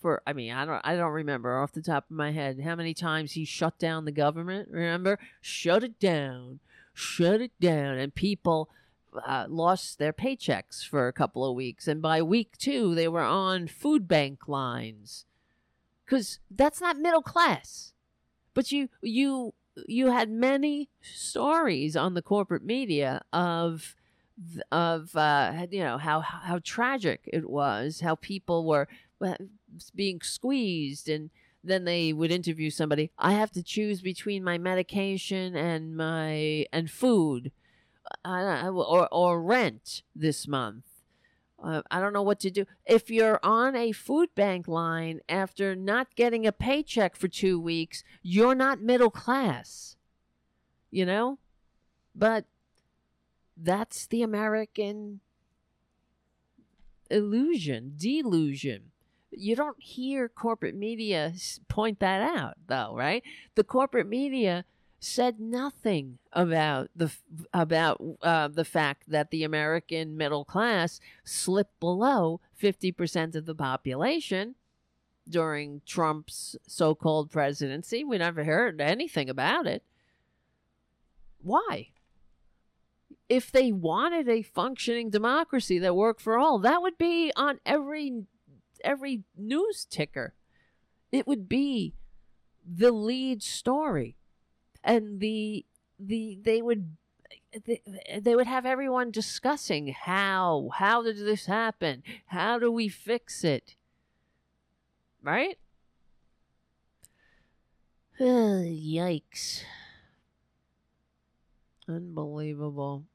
for I mean, I don't I don't remember off the top of my head how many times he shut down the government, remember? Shut it down. Shut it down and people uh, lost their paychecks for a couple of weeks and by week 2 they were on food bank lines cuz that's not middle class. But you you you had many stories on the corporate media of of uh, you know how how tragic it was, how people were being squeezed, and then they would interview somebody. I have to choose between my medication and my and food, uh, or or rent this month. Uh, I don't know what to do. If you're on a food bank line after not getting a paycheck for two weeks, you're not middle class. You know? But that's the American illusion, delusion. You don't hear corporate media point that out, though, right? The corporate media said nothing about the about uh, the fact that the American middle class slipped below fifty percent of the population during Trump's so-called presidency. We never heard anything about it. Why? If they wanted a functioning democracy that worked for all, that would be on every every news ticker. It would be the lead story and the the they would they, they would have everyone discussing how how did this happen? How do we fix it? Right? *sighs* Yikes. Unbelievable.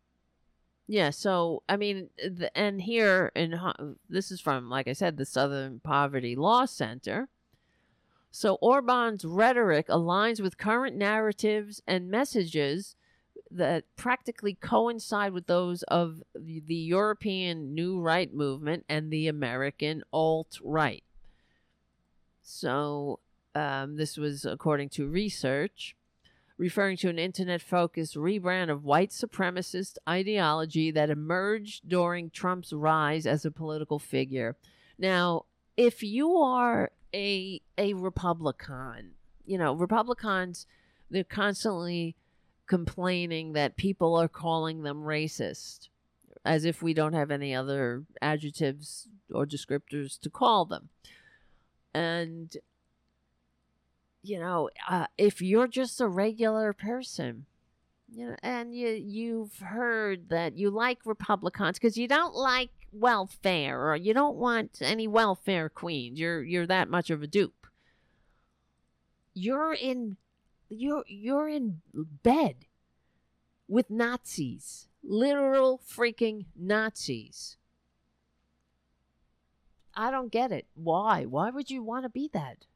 Yeah so i mean the, and here in this is from like i said the southern poverty law center so Orban's rhetoric aligns with current narratives and messages that practically coincide with those of the European New Right movement and the American alt right. So, um, this was according to research, referring to an internet focused rebrand of white supremacist ideology that emerged during Trump's rise as a political figure. Now, if you are a a Republican. You know, Republicans they're constantly complaining that people are calling them racist as if we don't have any other adjectives or descriptors to call them. And you know, uh, if you're just a regular person, you know, and you you've heard that you like Republicans because you don't like welfare or you don't want any welfare queens. You're you're that much of a dupe. You're in you're you're in bed with Nazis. Literal freaking Nazis. I don't get it. Why? Why would you want to be that?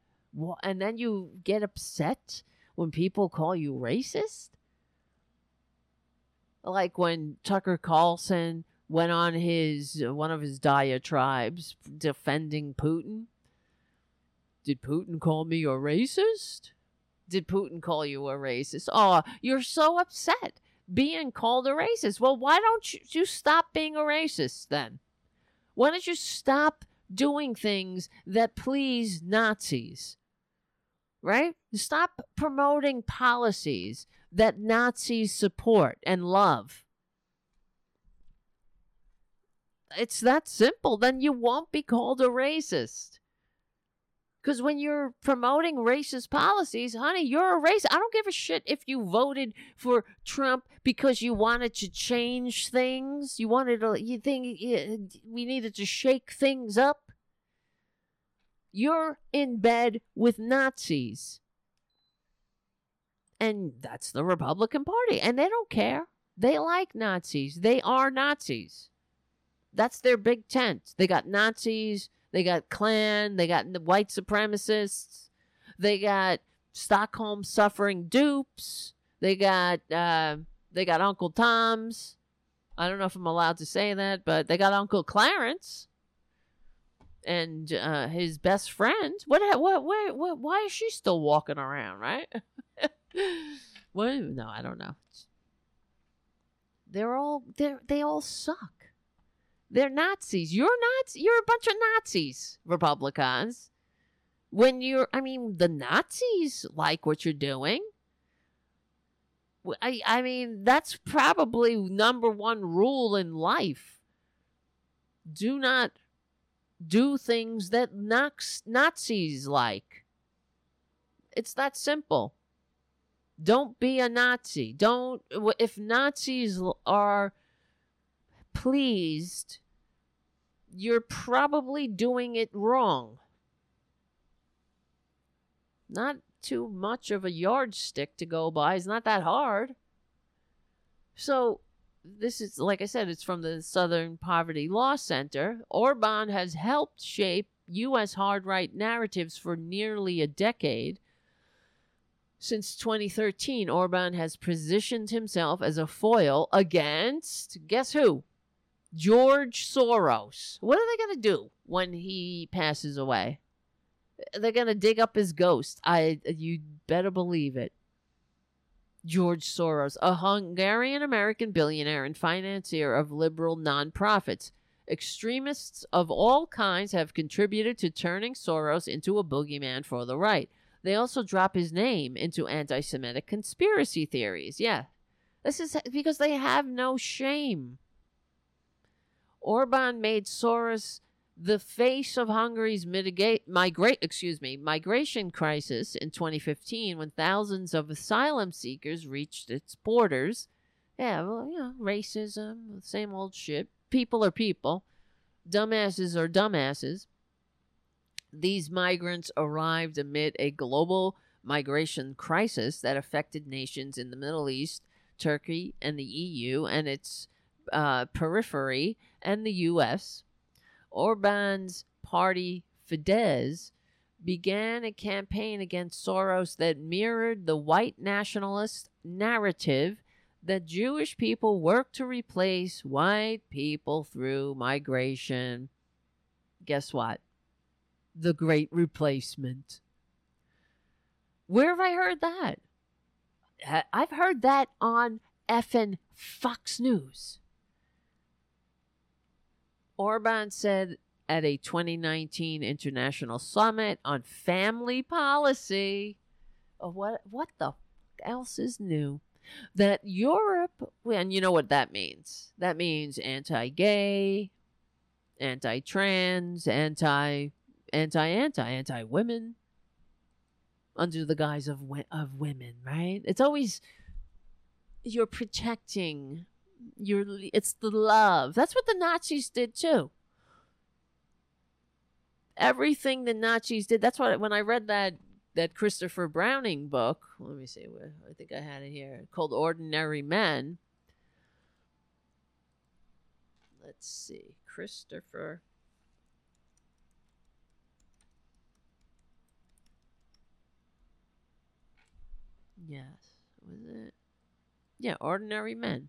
And then you get upset when people call you racist? Like when Tucker Carlson went on his uh, one of his diatribes defending Putin. Did Putin call me a racist? Did Putin call you a racist? Oh, you're so upset being called a racist. Well, why don't you, you stop being a racist then? Why don't you stop doing things that please Nazis? Right? Stop promoting policies that Nazis support and love. It's that simple. Then you won't be called a racist. Because when you're promoting racist policies, honey, you're a racist. I don't give a shit if you voted for Trump because you wanted to change things. You wanted to, you think we needed to shake things up. You're in bed with Nazis. And that's the Republican Party. And they don't care. They like Nazis. They are Nazis. That's their big tent. They got Nazis, they got Klan, they got white supremacists, they got Stockholm suffering dupes, they got uh, they got Uncle Tom's. I don't know if I'm allowed to say that, but they got Uncle Clarence and uh, his best friend. What? What? Where? What, why is she still walking around? Right? *laughs* what? No, I don't know. They're all they they all suck. They're Nazis. You're Nazi. You're a bunch of Nazis, Republicans. When you're, I mean, the Nazis like what you're doing. I, I mean, that's probably number one rule in life. Do not do things that Nax- Nazis like. It's that simple. Don't be a Nazi. Don't, if Nazis are pleased, you're probably doing it wrong. Not too much of a yardstick to go by. It's not that hard. So, this is, like I said, it's from the Southern Poverty Law Center. Orban has helped shape U.S. hard right narratives for nearly a decade. Since 2013, Orban has positioned himself as a foil against, guess who? George Soros. What are they going to do when he passes away? They're going to dig up his ghost. I you better believe it. George Soros, a Hungarian American billionaire and financier of liberal nonprofits. Extremists of all kinds have contributed to turning Soros into a boogeyman for the right. They also drop his name into anti Semitic conspiracy theories. Yeah. This is because they have no shame. Orban made Soros the face of Hungary's mitigate migrate excuse me migration crisis in 2015 when thousands of asylum seekers reached its borders. Yeah, well, you know, racism, same old shit. People are people. Dumbasses are dumbasses. These migrants arrived amid a global migration crisis that affected nations in the Middle East, Turkey, and the EU and its uh, periphery, and the U.S. Orban's party Fidesz began a campaign against Soros that mirrored the white nationalist narrative that Jewish people work to replace white people through migration. Guess what? The Great Replacement. Where have I heard that? I've heard that on effing Fox News. Orban said at a 2019 international summit on family policy. Oh, what what the else is new? That Europe, and you know what that means? That means anti-gay, anti-trans, anti anti anti anti women under the guise of of women, right? It's always you're protecting your it's the love. That's what the Nazis did too. Everything the Nazis did. That's what when I read that that Christopher Browning book. Let me see where I think I had it here called Ordinary Men. Let's see, Christopher. Yes, was it? Yeah, Ordinary Men.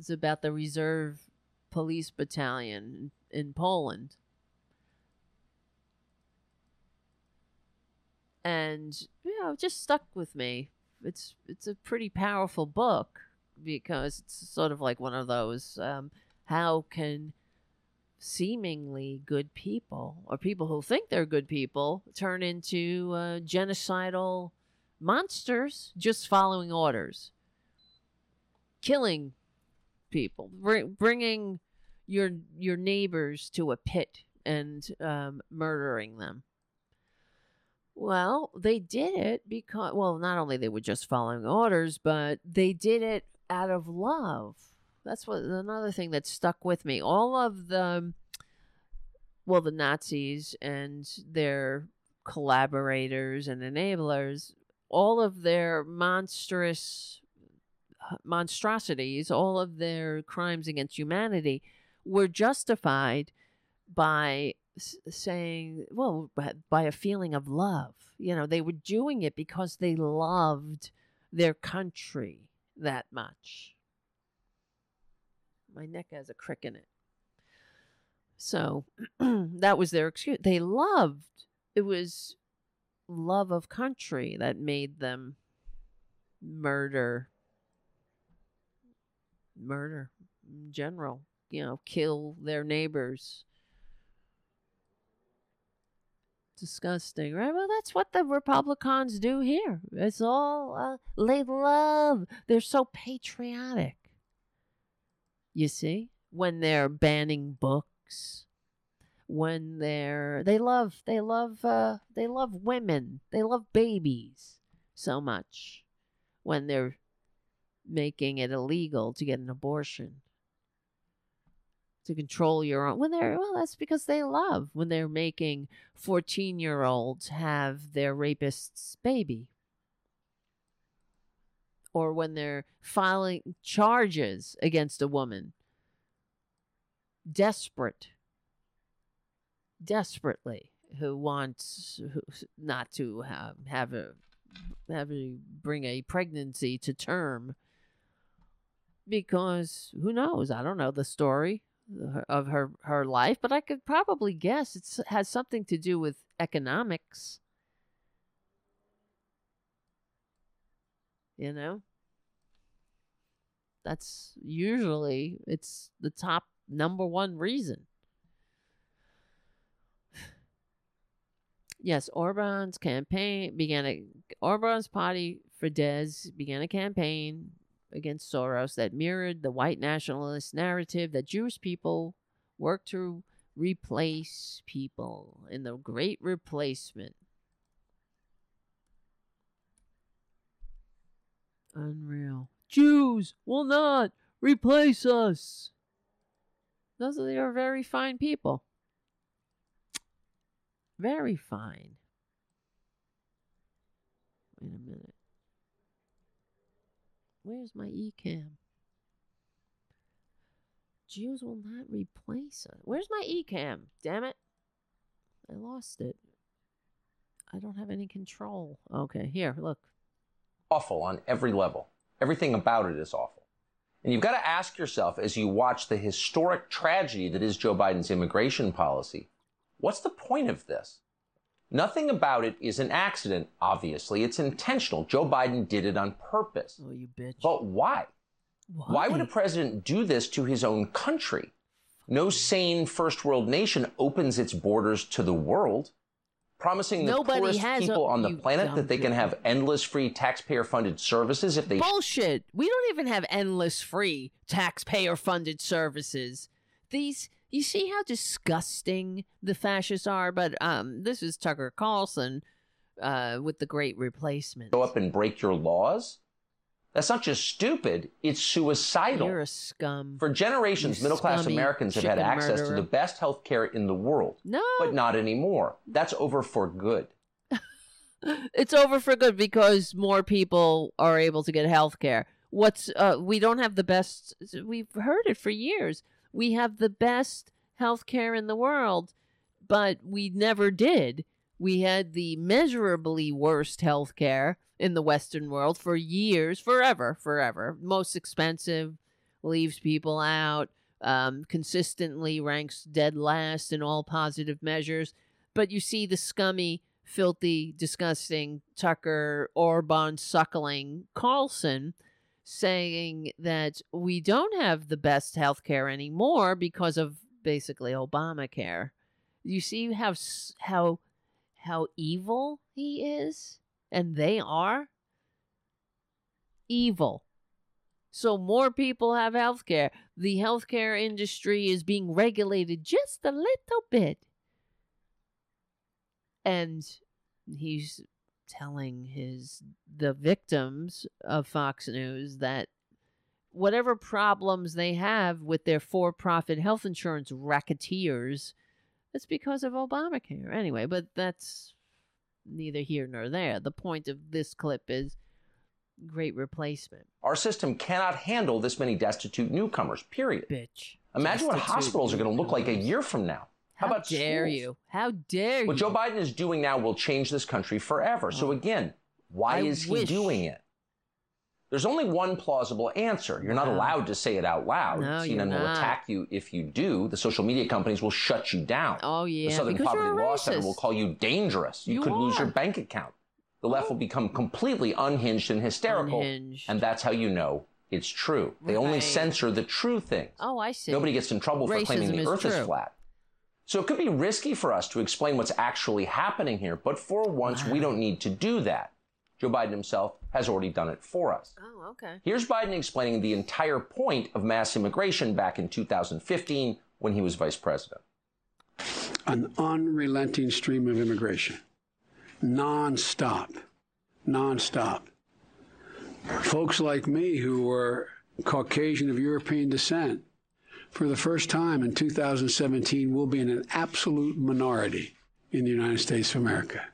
It's about the reserve police battalion in Poland. And you know, it just stuck with me. It's it's a pretty powerful book because it's sort of like one of those um, how can seemingly good people or people who think they're good people turn into uh, genocidal monsters just following orders killing people br- bringing your your neighbors to a pit and um, murdering them. Well they did it because well not only they were just following orders but they did it out of love. That's what another thing that stuck with me. All of the well the nazis and their collaborators and enablers all of their monstrous monstrosities, all of their crimes against humanity were justified by saying, well, by a feeling of love. You know, they were doing it because they loved their country that much. My neck has a crick in it. So *clears throat* that was their excuse. They loved. It was love of country that made them murder murder general you know, kill their neighbors. Disgusting, right? Well, that's what the Republicans do here. It's all uh, they love. They're so patriotic. You see, when they're banning books, when they're they love they love uh, they love women, they love babies so much. When they're making it illegal to get an abortion. To control your own when they're well that's because they love when they're making 14 year olds have their rapist's baby. Or when they're filing charges against a woman. Desperate. Desperately who wants not to have have a have a bring a pregnancy to term because who knows i don't know the story of her her life, but I could probably guess it has something to do with economics. You know? That's usually it's the top number one reason. Yes, Orban's campaign began a Orban's party Fidesz began a campaign against Soros that mirrored the white nationalist narrative that Jewish people work to replace people in the Great Replacement. Unreal. Jews will not replace us. Those are very fine people. Very fine. Wait a minute. Where's my eCam? Jews will not replace us. Where's my eCam? Damn it. I lost it. I don't have any control. Okay, here, look. Awful on every level. Everything about it is awful. And you've got to ask yourself as you watch the historic tragedy that is Joe Biden's immigration policy what's the point of this? Nothing about it is an accident, obviously. It's intentional. Joe Biden did it on purpose. Oh, you bitch. But why? Why? Why would a president do this to his own country? No sane first world nation opens its borders to the world, promising the Nobody poorest has people a- on the you planet that they can have endless free taxpayer funded services if they Bullshit. We don't even have endless free taxpayer funded services. These you see how disgusting the fascists are, but um this is Tucker Carlson uh with the great replacement. show up and break your laws? That's not just stupid, it's suicidal. You're a scum. For generations, middle class Americans have had access to the best health care in the world, no, but not anymore. That's over for good. *laughs* it's over for good because more people are able to get health care. What's uh we don't have the best we've heard it for years. We have the best health care in the world, but we never did. We had the measurably worst health care in the Western world for years, forever, forever. Most expensive, leaves people out, um, consistently ranks dead last in all positive measures. But you see the scummy, filthy, disgusting Tucker Orban suckling Carlson saying that we don't have the best health care anymore because of basically Obamacare. You see how how how evil he is and they are evil. So more people have health care. The healthcare industry is being regulated just a little bit. And he's telling his the victims of Fox News that whatever problems they have with their for-profit health insurance racketeers, it's because of Obamacare. Anyway, but that's neither here nor there. The point of this clip is great replacement. Our system cannot handle this many destitute newcomers, period. Bitch. Imagine what Destitute hospitals are going to look like a year from now. How, How about dare schools? you? How dare What you? What Joe Biden is doing now will change this country forever. So oh. again, why I is he doing it? There's only one plausible answer. You're not Wow. allowed to say it out loud. No, CNN will attack you if you do. The social media companies will shut you down. Oh yeah, the Southern because Poverty Law Center will call you dangerous. You, You could lose your bank account. The left will become completely unhinged and hysterical. Unhinged. And that's how you know it's true. They only censor the true things. Oh, I see. Nobody gets in trouble for claiming Racism the is earth is true. flat. So it could be risky for us to explain what's actually happening here, but for once, we don't need to do that. Joe Biden himself has already done it for us. Oh, okay. Here's Biden explaining the entire point of mass immigration back in 2015 when he was vice president. an unrelenting stream of immigration, non-stop, non-stop. Folks like me who were Caucasian of European descent, for the first time in 2017, we'll be in an absolute minority in the United States of America.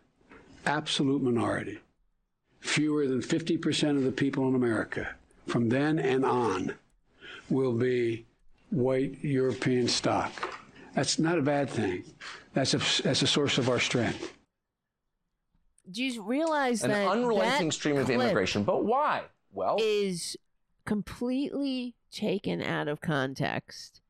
Absolute minority. Fewer than 50% of the people in America from then and on will be white European stock. That's not a bad thing. That's a, that's a source of our strength. Do you realize An that unrelenting that stream of immigration. But why? Well, is completely taken out of context?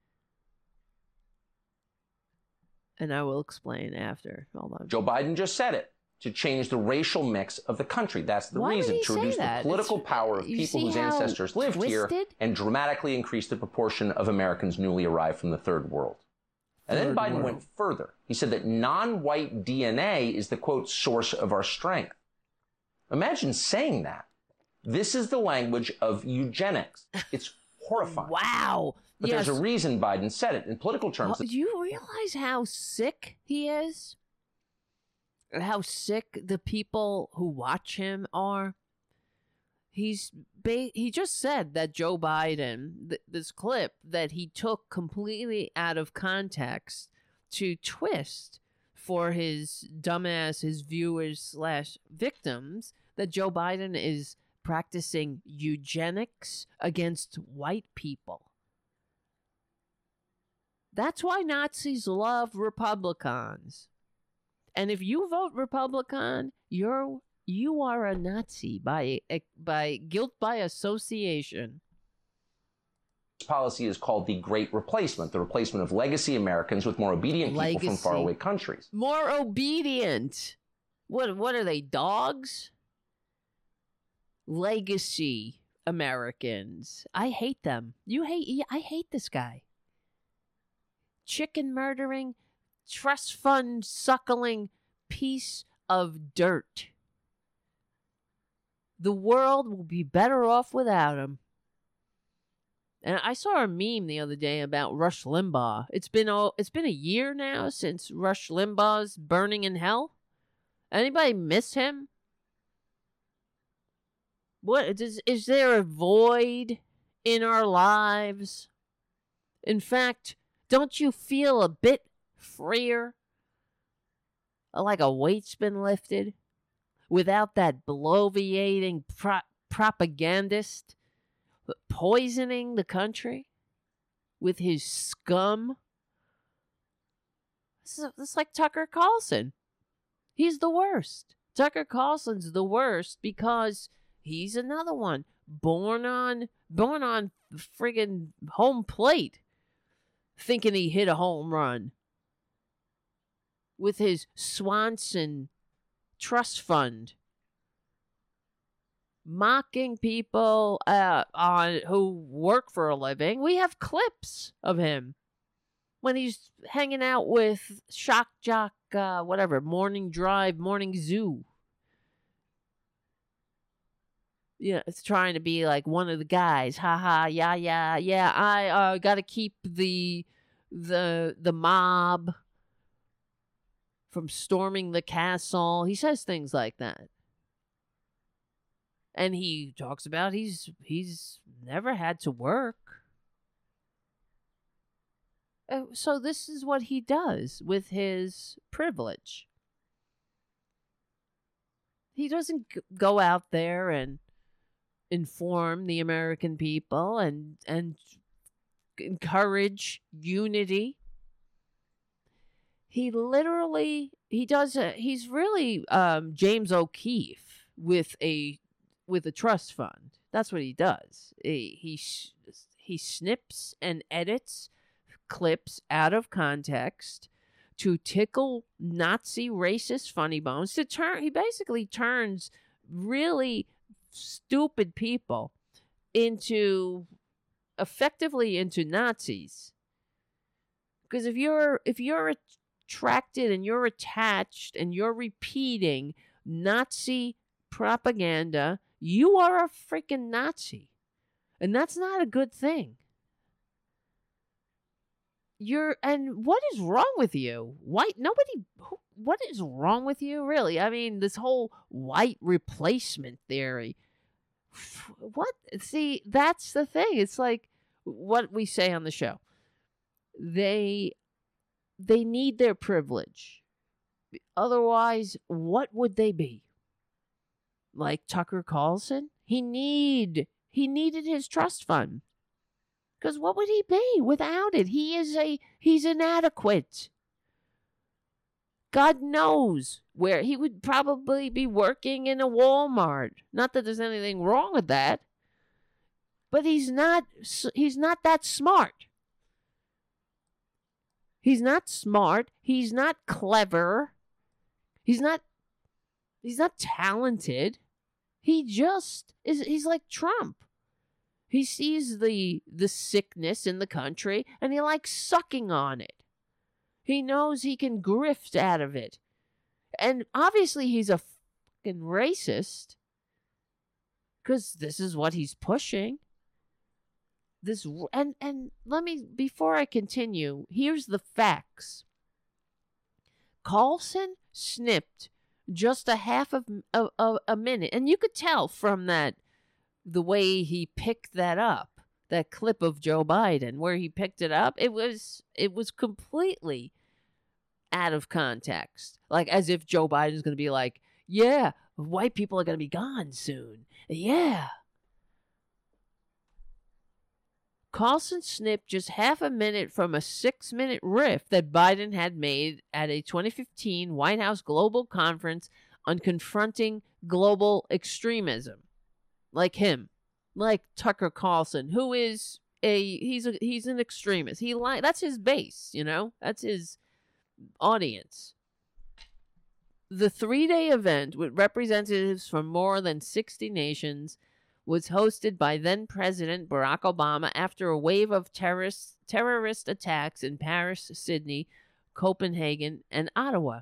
And I will explain after. Hold on. Joe Biden just said it to change the racial mix of the country. That's the Why reason to reduce that? the political It's- power of people whose ancestors lived here and dramatically increase the proportion of Americans newly arrived from the third world. And then Biden world. went further. He said that non white DNA is the quote source of our strength. Imagine saying that. This is the language of eugenics. *laughs* It's horrifying. Wow. But yes. there's a reason Biden said it. In political terms, do you realize how sick he is? How sick the people who watch him are? He's ba- he just said that Joe Biden, th- this clip that he took completely out of context to twist for his dumbass, his viewers slash victims, that Joe Biden is practicing eugenics against white people. That's why Nazis love Republicans. And if you vote Republican, you're you are a Nazi by eh, by guilt by association. This policy is called the Great Replacement, the replacement of legacy Americans with more obedient people from Legacy. faraway countries. More obedient. What what are they dogs? Legacy Americans. I hate them. You hate I hate this guy. Chicken murdering, trust fund suckling piece of dirt. The world will be better off without him. And I saw a meme the other day about Rush Limbaugh. It's been oh, it's been a year now since Rush Limbaugh's burning in hell. Anybody miss him? What is is there a void in our lives? In fact, don't you feel a bit freer? Uh, like a weight's been lifted without that bloviating pro- propagandist poisoning the country with his scum? This is, this is like Tucker Carlson. He's the worst. Tucker Carlson's the worst because he's another one. Born on born on friggin' home plate, thinking he hit a home run. With his Swanson trust fund, mocking people uh, on who work for a living. We have clips of him. When he's hanging out with Shock Jock, uh, whatever, Morning Drive, Morning Zoo. Yeah, it's trying to be like one of the guys. Ha ha, yeah, yeah, yeah. I uh, got to keep the the the mob from storming the castle. He says things like that. And he talks about he's he's never had to work. Uh, So this is what he does with his privilege. He doesn't go out there and inform the American people and and encourage unity he literally he does a, he's really um James O'Keefe with a with a trust fund. That's what he does. He he, he snips and edits clips out of context to tickle Nazi racist funny bones. To turn he basically turns really stupid people into effectively into Nazis. Because if you're if you're attracted and you're attached and you're repeating Nazi propaganda, you are a freaking Nazi. And that's not a good thing. You're and what is wrong with you? White nobody who, what is wrong with you really? I mean, this whole white replacement theory. What? See, that's the thing. It's like what we say on the show. They they need their privilege. Otherwise, what would they be? Like Tucker Carlson? He need he needed his trust fund. Cuz what would he be without it? He is a he's inadequate. God knows where he would probably be working in a Walmart. Not that there's anything wrong with that. But he's not he's not that smart. He's not smart. He's not clever. He's not he's not talented. He just is he's like Trump. He sees the the sickness in the country and he likes sucking on it. He knows he can grift out of it. And obviously he's a fucking racist cuz this is what he's pushing this and and let me before I continue, here's the facts. Carlson snipped just a half of a, a minute, and you could tell from that the way he picked that up, that clip of Joe Biden where he picked it up. It was it was completely out of context, like as if Joe Biden's going to be like, "Yeah, white people are going to be gone soon." Yeah, Carlson snipped just half a minute from a six minute riff that Biden had made at a 2015 White House Global Conference on confronting global extremism. Like him, like Tucker Carlson, who is a he's a he's an extremist. He like that's his base, you know? That's his audience. The three day event with representatives from more than 60 nations was hosted by then President Barack Obama after a wave of terrorist, terrorist attacks in Paris, Sydney, Copenhagen, and Ottawa.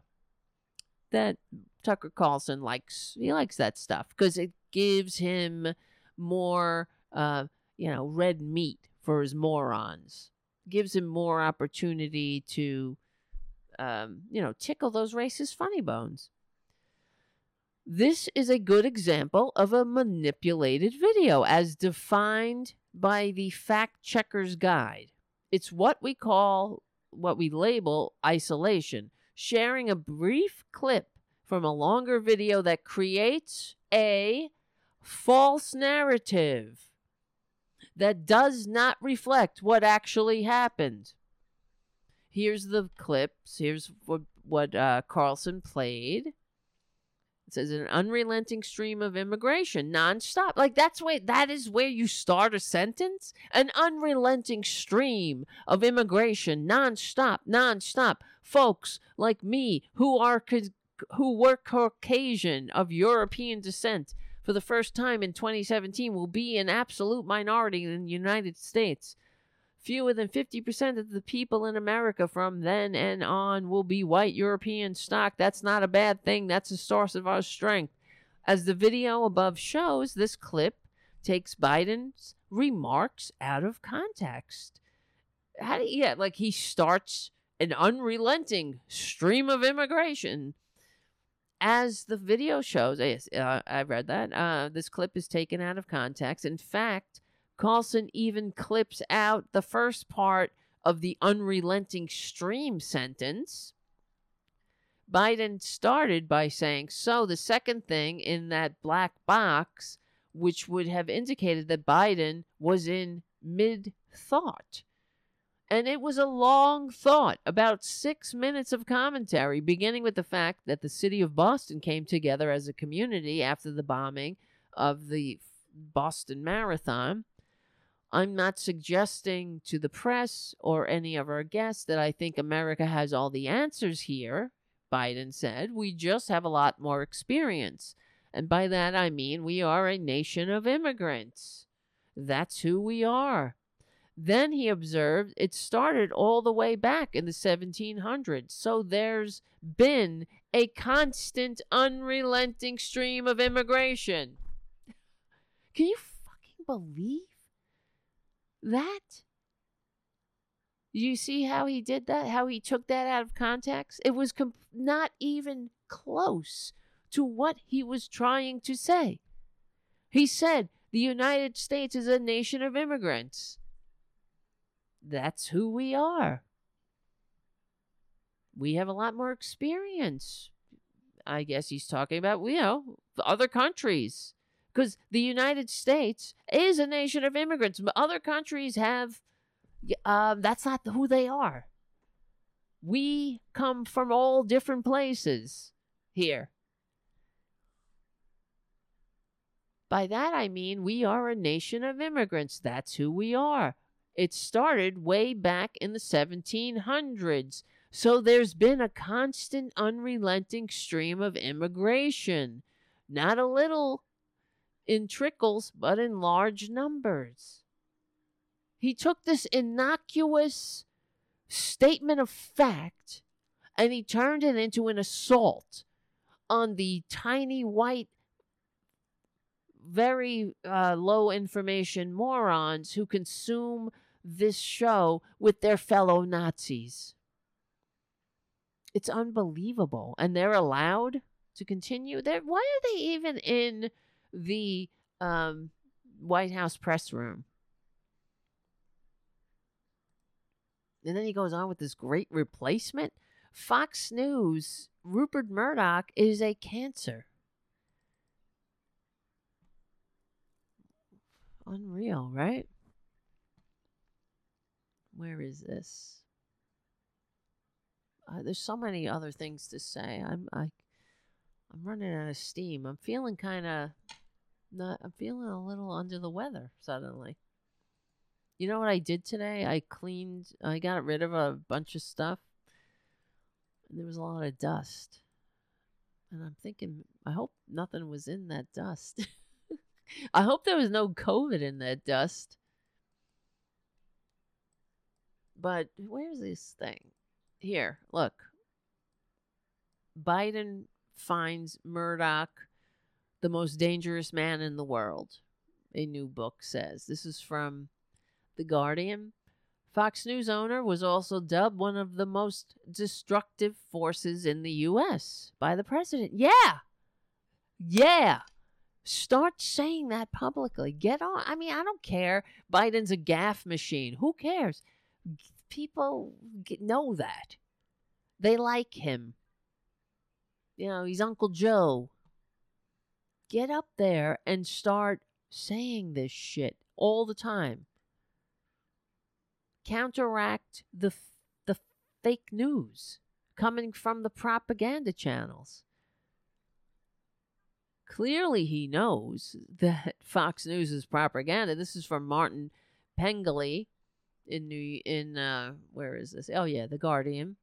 That Tucker Carlson likes. He likes that stuff because it gives him more, uh, you know, red meat for his morons. Gives him more opportunity to, um, you know, tickle those racist funny bones. This is a good example of a manipulated video as defined by the fact checker's guide. It's what we call, what we label isolation, sharing a brief clip from a longer video that creates a false narrative that does not reflect what actually happened. Here's the clips. Here's what, what uh, Carlson played. It says an unrelenting stream of immigration, nonstop. Like that's where that is where you start a sentence. An unrelenting stream of immigration, nonstop, nonstop. Folks like me who are who were Caucasian of European descent for the first time in 2017 will be an absolute minority in the United States. Fewer than 50% of the people in America from then and on will be white European stock. That's not a bad thing. That's a source of our strength. As the video above shows, this clip takes Biden's remarks out of context. How do you, yeah, like he starts an unrelenting stream of immigration. As the video shows, yes, uh, I've read that. Uh, this clip is taken out of context. In fact, Carlson even clips out the first part of the unrelenting stream sentence. Biden started by saying, So the second thing in that black box, which would have indicated that Biden was in mid thought. And it was a long thought, about six minutes of commentary, beginning with the fact that the city of Boston came together as a community after the bombing of the Boston Marathon. I'm not suggesting to the press or any of our guests that I think America has all the answers here, Biden said. We just have a lot more experience. And by that I mean we are a nation of immigrants. That's who we are. Then he observed it started all the way back in the 1700s. So there's been a constant, unrelenting stream of immigration. Can you fucking believe that? You see how he did that? How he took that out of context? It was com- not even close to what he was trying to say. He said the United States is a nation of immigrants. That's who we are. We have a lot more experience. I guess he's talking about, you know, the other countries. Because the United States is a nation of immigrants. Other countries have uh, that's not who they are. We come from all different places here. By that I mean we are a nation of immigrants. That's who we are. It started way back in the 1700s. So there's been a constant, unrelenting stream of immigration. Not a little in trickles, but in large numbers. He took this innocuous statement of fact and he turned it into an assault on the tiny white very uh, low information morons who consume this show with their fellow Nazis. It's unbelievable. And they're allowed to continue. They're, why are they even in the um, White House press room? And then he goes on with this great replacement. Fox News, Rupert Murdoch is a cancer. Unreal, right? Where is this? Uh, there's so many other things to say. I'm I, I'm running out of steam. I'm feeling kind of not. I'm feeling a little under the weather suddenly. You know what I did today? I cleaned, I got rid of a bunch of stuff. And there was a lot of dust. And I'm thinking, I hope nothing was in that dust. *laughs* I hope there was no COVID in that dust. But where's this thing? Here, look. Biden finds Murdoch the most dangerous man in the world, a new book says. This is from the Guardian. Fox News owner was also dubbed one of the most destructive forces in the U.S. by the president. Yeah. Yeah. Start saying that publicly. Get on. I mean, I don't care. Biden's a gaff machine. Who cares? People know that. They like him. You know, he's Uncle Joe. Get up there and start saying this shit all the time counteract the the fake news coming from the propaganda channels. Clearly, he knows *laughs* that Fox News is propaganda. This is from Martin Pengelly in New in uh, where is this? Oh yeah, The Guardian.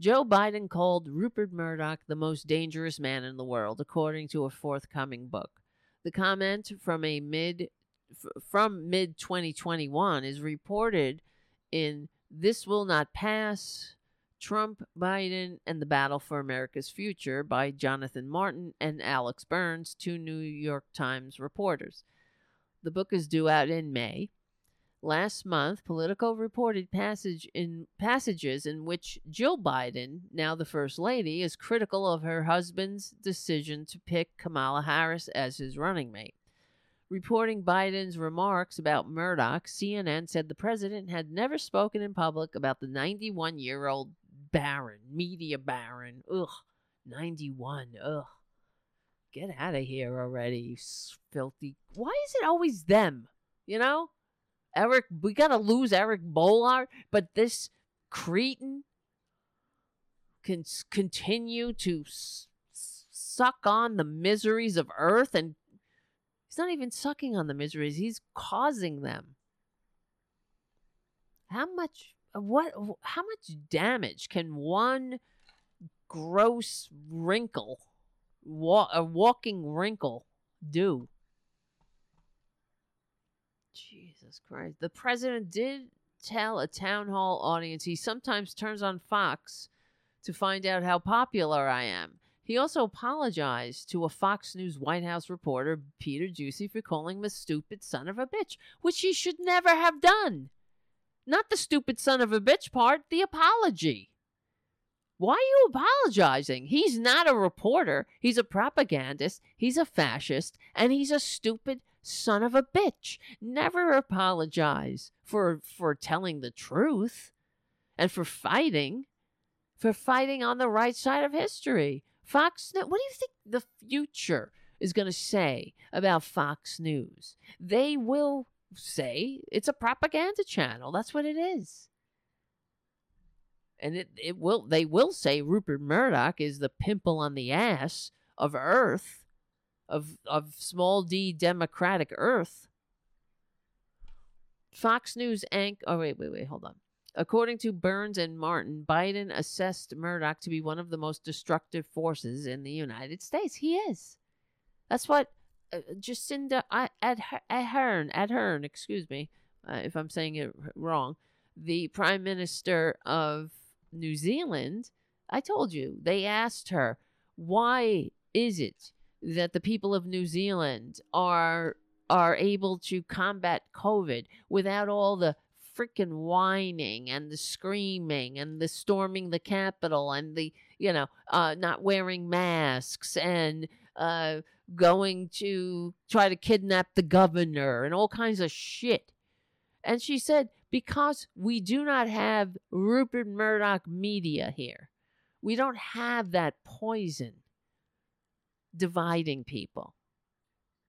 Joe Biden called Rupert Murdoch the most dangerous man in the world, according to a forthcoming book. The comment from a mid f- from mid 2021 is reported in This Will Not Pass Trump, Biden, and the Battle for America's Future by Jonathan Martin and Alex Burns, two New York Times reporters. The book is due out in May. Last month, Politico reported passage in passages in which Jill Biden, now the First Lady, is critical of her husband's decision to pick Kamala Harris as his running mate. Reporting Biden's remarks about Murdoch, CNN said the president had never spoken in public about the 91 year old baron, media baron. Ugh, 91. Ugh. Get out of here already, you filthy. Why is it always them? You know? Eric, we gotta lose Eric Boehlert, but this cretin can continue to s- suck on the miseries of Earth and He's not even sucking on the miseries, he's causing them. How much what how much damage can one gross wrinkle wa- a walking wrinkle do? Jesus Christ. The president did tell a town hall audience he sometimes turns on Fox to find out how popular I am. He also apologized to a Fox News White House reporter, Peter Doocy, for calling him a stupid son of a bitch, which he should never have done. Not the stupid son of a bitch part, the apology. Why are you apologizing? He's not a reporter. He's a propagandist. He's a fascist. And he's a stupid son of a bitch. Never apologize for for telling the truth and for fighting for fighting on the right side of history. Fox what do you think the future is going to say about Fox News? They will say it's a propaganda channel. That's what it is. And it, it will they will say Rupert Murdoch is the pimple on the ass of Earth of of small d democratic Earth. Fox News anch oh wait, wait, wait, hold on. According to Burns and Martin, Biden assessed Murdoch to be one of the most destructive forces in the United States. He is. That's what uh, Jacinda Ardern, Ardern, excuse me, uh, if I'm saying it wrong, the Prime Minister of New Zealand. I told you they asked her, "Why is it that the people of New Zealand are are able to combat COVID without all the freaking whining and the screaming and the storming the Capitol and the, you know, uh, not wearing masks and uh, going to try to kidnap the governor and all kinds of shit. And she said, because we do not have Rupert Murdoch media here, we don't have that poison dividing people.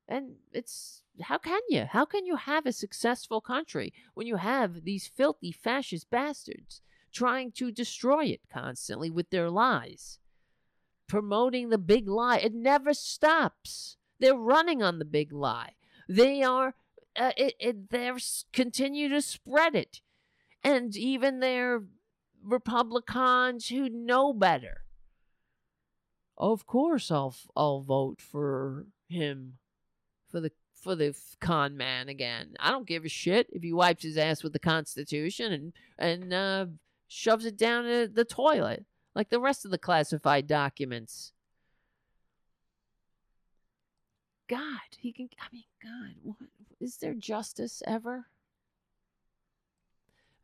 And it's how can you? How can you have a successful country when you have these filthy fascist bastards trying to destroy it constantly with their lies? Promoting the big lie. It never stops. They're running on the big lie. They are uh, it, it they're continue to spread it. And even their Republicans who know better. Of course I'll I'll vote for him for the for the con man again. I don't give a shit if he wipes his ass with the Constitution and and uh, shoves it down the toilet like the rest of the classified documents. God, he can. I mean, God, what is there justice ever?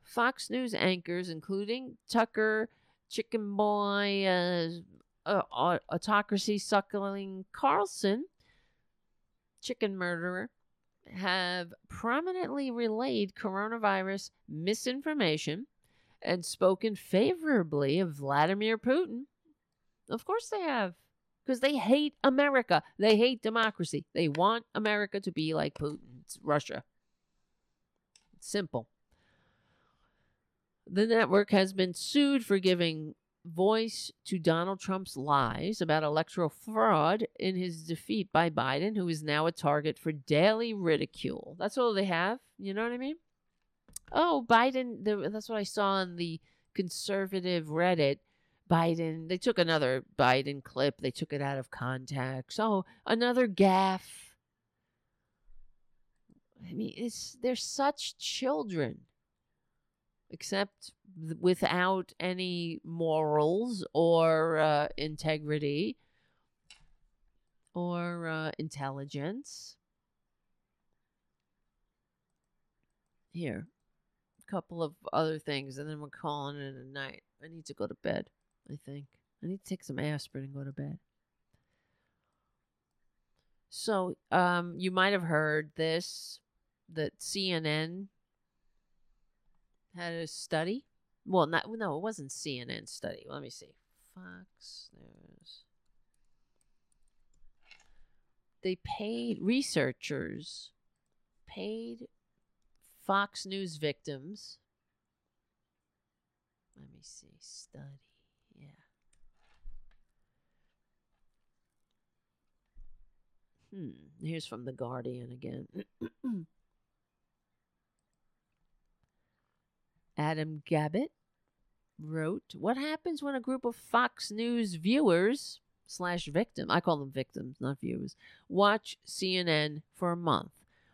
Fox News anchors, including Tucker, Chicken Boy, uh, uh, autocracy suckling Carlson, chicken murderer, have prominently relayed coronavirus misinformation and spoken favorably of Vladimir Putin. Of course they have, because they hate America. They hate democracy. They want America to be like Putin's Russia. It's simple. The network has been sued for giving voice to Donald Trump's lies about electoral fraud in his defeat by Biden, who is now a target for daily ridicule. That's all they have. You know what I mean? Oh, Biden, the, that's what I saw on the conservative Reddit. Biden, they took another Biden clip, they took it out of context. Oh, another gaffe. I mean, it's they're such children except without any morals or uh, integrity or uh, intelligence. Here, a couple of other things, and then we're calling it a night. I need to go to bed, I think. I need to take some aspirin and go to bed. So, um, you might have heard this that CNN had a study. Well, not no, it wasn't CNN study. Let me see. Fox News. They paid researchers paid Fox News victims. Let me see. Study. Yeah. Hmm. Here's from The Guardian again. *clears throat* Adam Gabbatt wrote, What happens when a group of Fox News viewers slash victim, I call them victims, not viewers, watch CNN for a month?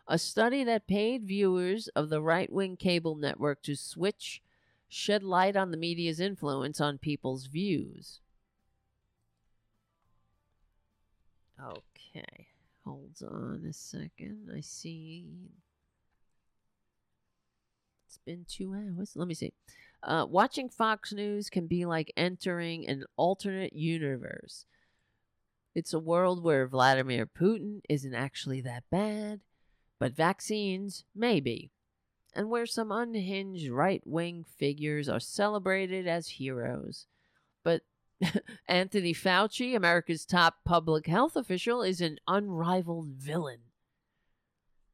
A study that paid viewers of the right wing cable network to switch shed light on the media's influence on people's views. Okay, hold on a second. I see. It's been two hours. Let me see. Uh, watching Fox News can be like entering an alternate universe. It's a world where Vladimir Putin isn't actually that bad, but vaccines maybe. and where some unhinged right wing figures are celebrated as heroes. But *laughs* Anthony Fauci, America's top public health official, is an unrivaled villain.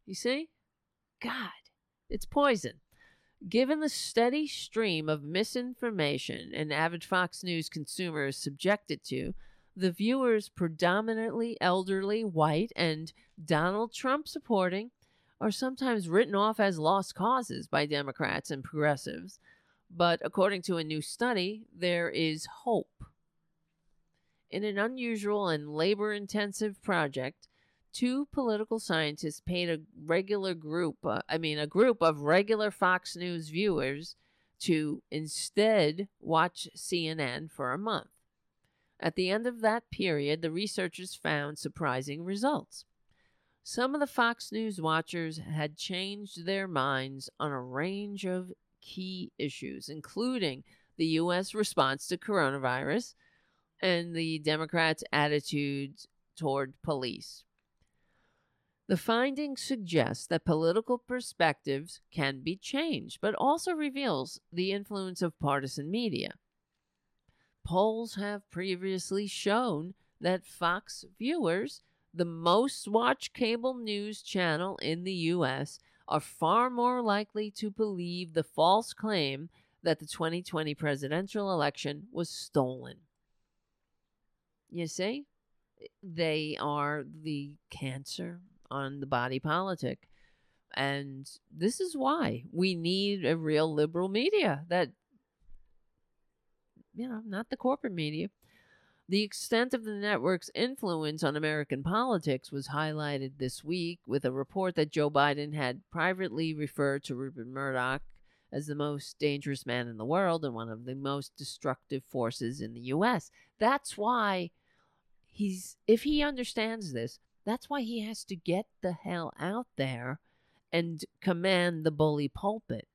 You see? God, it's poison. Given the steady stream of misinformation an avid Fox News consumer is subjected to, the viewers, predominantly elderly, white, and Donald Trump supporting, are sometimes written off as lost causes by Democrats and progressives. But according to a new study, there is hope. In an unusual and labor intensive project, two political scientists paid a regular group, uh, I mean, a group of regular Fox News viewers to instead watch CNN for a month. At the end of that period, the researchers found surprising results. Some of the Fox News watchers had changed their minds on a range of key issues, including the U.S. response to coronavirus and the Democrats' attitudes toward police. The findings suggest that political perspectives can be changed, but also reveals the influence of partisan media. Polls have previously shown that Fox viewers the most watched cable news channel in the U.S., are far more likely to believe the false claim that the 2020 presidential election was stolen. You see, they are the cancer on the body politic. And this is why we need a real liberal media that, you know, not the corporate media, the extent of the network's influence on American politics was highlighted this week with a report that Joe Biden had privately referred to Rupert Murdoch as the most dangerous man in the world and one of the most destructive forces in the US. That's why he's if he understands this, that's why he has to get the hell out there and command the bully pulpit.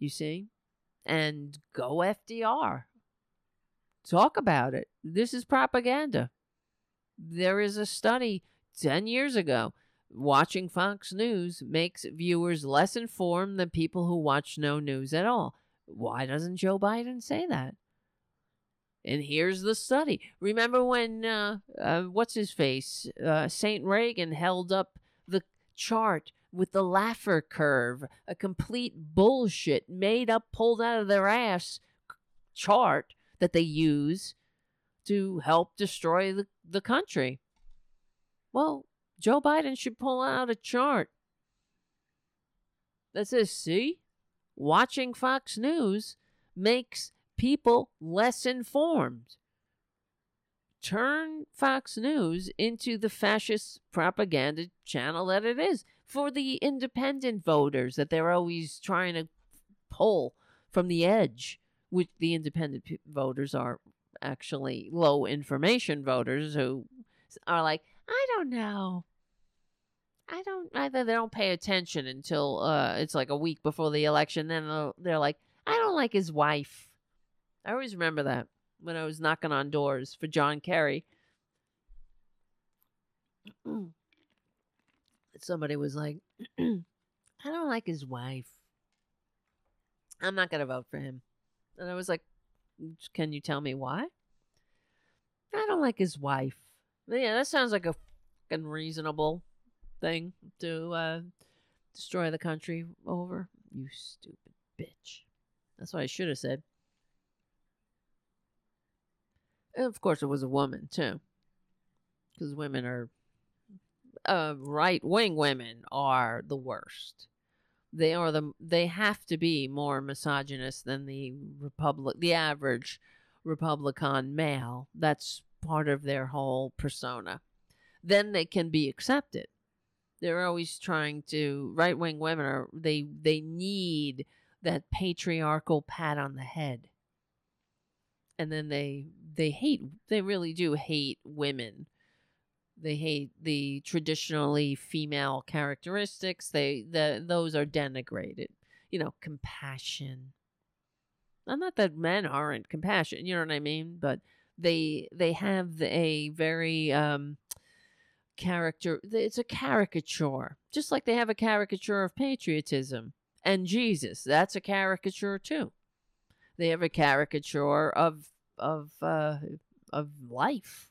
You see? And go FDR. Talk about it. This is propaganda. There is a study 10 years ago. Watching Fox News makes viewers less informed than people who watch no news at all. Why doesn't Joe Biden say that? And here's the study. Remember when, uh, uh, what's his face? Uh, St. Reagan held up the chart with the Laffer curve, a complete bullshit, made up, pulled out of their ass chart that they use to help destroy the, the country. Well, Joe Biden should pull out a chart that says, see, watching Fox News makes people less informed. Turn Fox News into the fascist propaganda channel that it is for the independent voters that they're always trying to pull from the edge which the independent p- voters are actually low information voters who are like, I don't know. I don't either. They don't pay attention until uh, it's like a week before the election. Then they're like, I don't like his wife. I always remember that when I was knocking on doors for John Kerry. *clears throat* Somebody was like, *clears throat* I don't like his wife. I'm not going to vote for him. And I was like, Can you tell me why? I don't like his wife. Yeah, that sounds like a fucking reasonable thing to uh, destroy the country over. You stupid bitch. That's what I should have said. And of course, it was a woman, too. Because women are. Uh, right wing women are the worst they are the they have to be more misogynist than the republic the average republican male that's part of their whole persona then they can be accepted They're always trying to right wing women are they they need that patriarchal pat on the head. And then they they hate they really do hate women. They hate the traditionally female characteristics. They the those are denigrated. You know, compassion. Not that men aren't compassionate, you know what I mean? But they they have a very um character it's a caricature just like they have a caricature of patriotism and jesus that's a caricature too they have a caricature of of uh of life.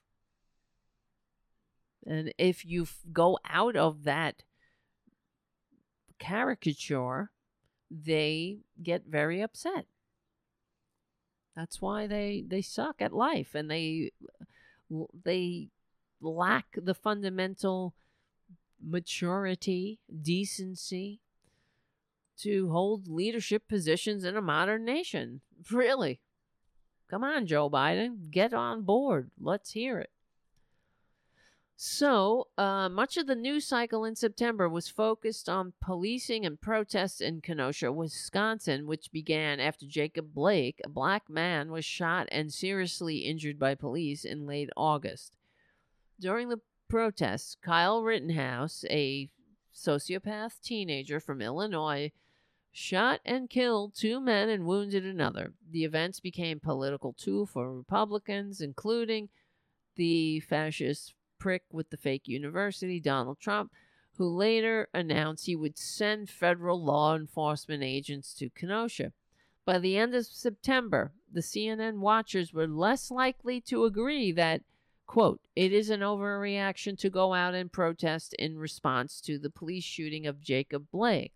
And if you f- go out of that caricature they get very upset. That's why they they suck at life and they they lack the fundamental maturity, decency to hold leadership positions in a modern nation. Really. Come on, Joe Biden, get on board. Let's hear it. So, uh, much of the news cycle in September was focused on policing and protests in Kenosha, Wisconsin, which began after Jacob Blake, a black man, was shot and seriously injured by police in late August. During the protests, Kyle Rittenhouse, a sociopath teenager from Illinois, shot and killed two men and wounded another. The events became political tool for Republicans, including the fascist prick with the fake university, Donald Trump, who later announced he would send federal law enforcement agents to Kenosha. By the end of September, the CNN watchers were less likely to agree that, quote, it is an overreaction to go out and protest in response to the police shooting of Jacob Blake,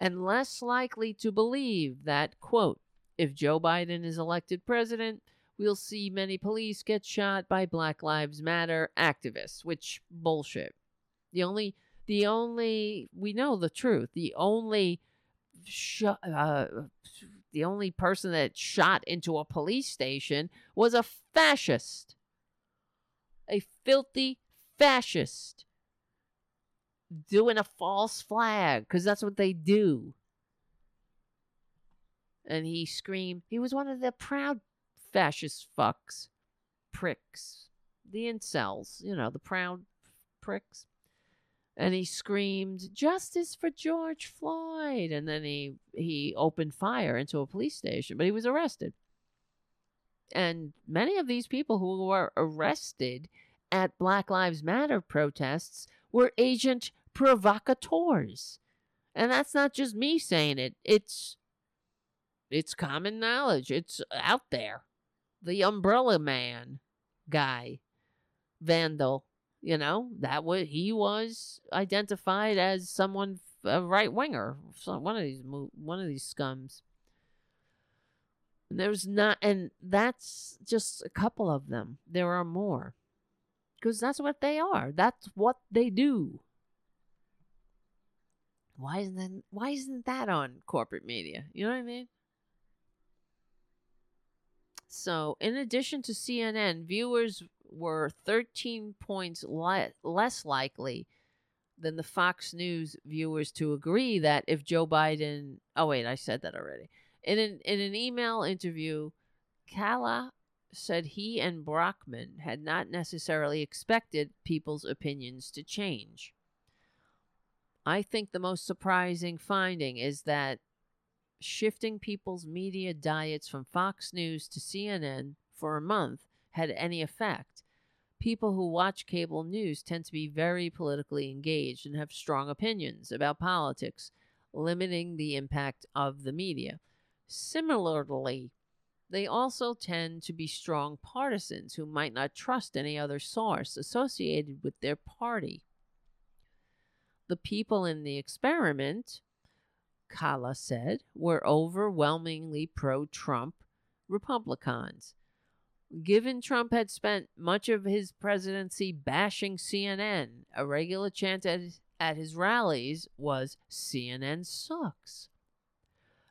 and less likely to believe that, quote, if Joe Biden is elected president, we'll see many police get shot by Black Lives Matter activists, which bullshit. The only the only we know the truth. The only sh- uh, the only person that shot into a police station was a fascist. A filthy fascist doing a false flag because that's what they do. And he screamed, he was one of the proud fascist fucks, pricks, the incels, you know, the proud pricks. And he screamed, "Justice for George Floyd!" And then he he opened fire into a police station, but he was arrested. And many of these people who were arrested at Black Lives Matter protests were agent provocateurs. And that's not just me saying it. It's it's common knowledge. It's out there the umbrella man guy, Vandal. You know that was he was identified as someone a right winger, one of these one of these scums. And There's not, and that's just a couple of them. There are more, because that's what they are. That's what they do. Why isn't that, why isn't that on corporate media? You know what I mean? So, in addition to CNN, viewers were 13 points le- less likely than the Fox News viewers to agree that if Joe Biden. Oh, wait, I said that already. In an, in an email interview, Kalla said he and Broockman had not necessarily expected people's opinions to change. I think the most surprising finding is that shifting people's media diets from Fox News to CNN for a month had any effect. People who watch cable news tend to be very politically engaged and have strong opinions about politics, limiting the impact of the media. Similarly, they also tend to be strong partisans who might not trust any other source associated with their party. The people in the experiment Kalla said, were overwhelmingly pro Trump Republicans. Given Trump had spent much of his presidency bashing CNN, a regular chant at, at his rallies was CNN sucks.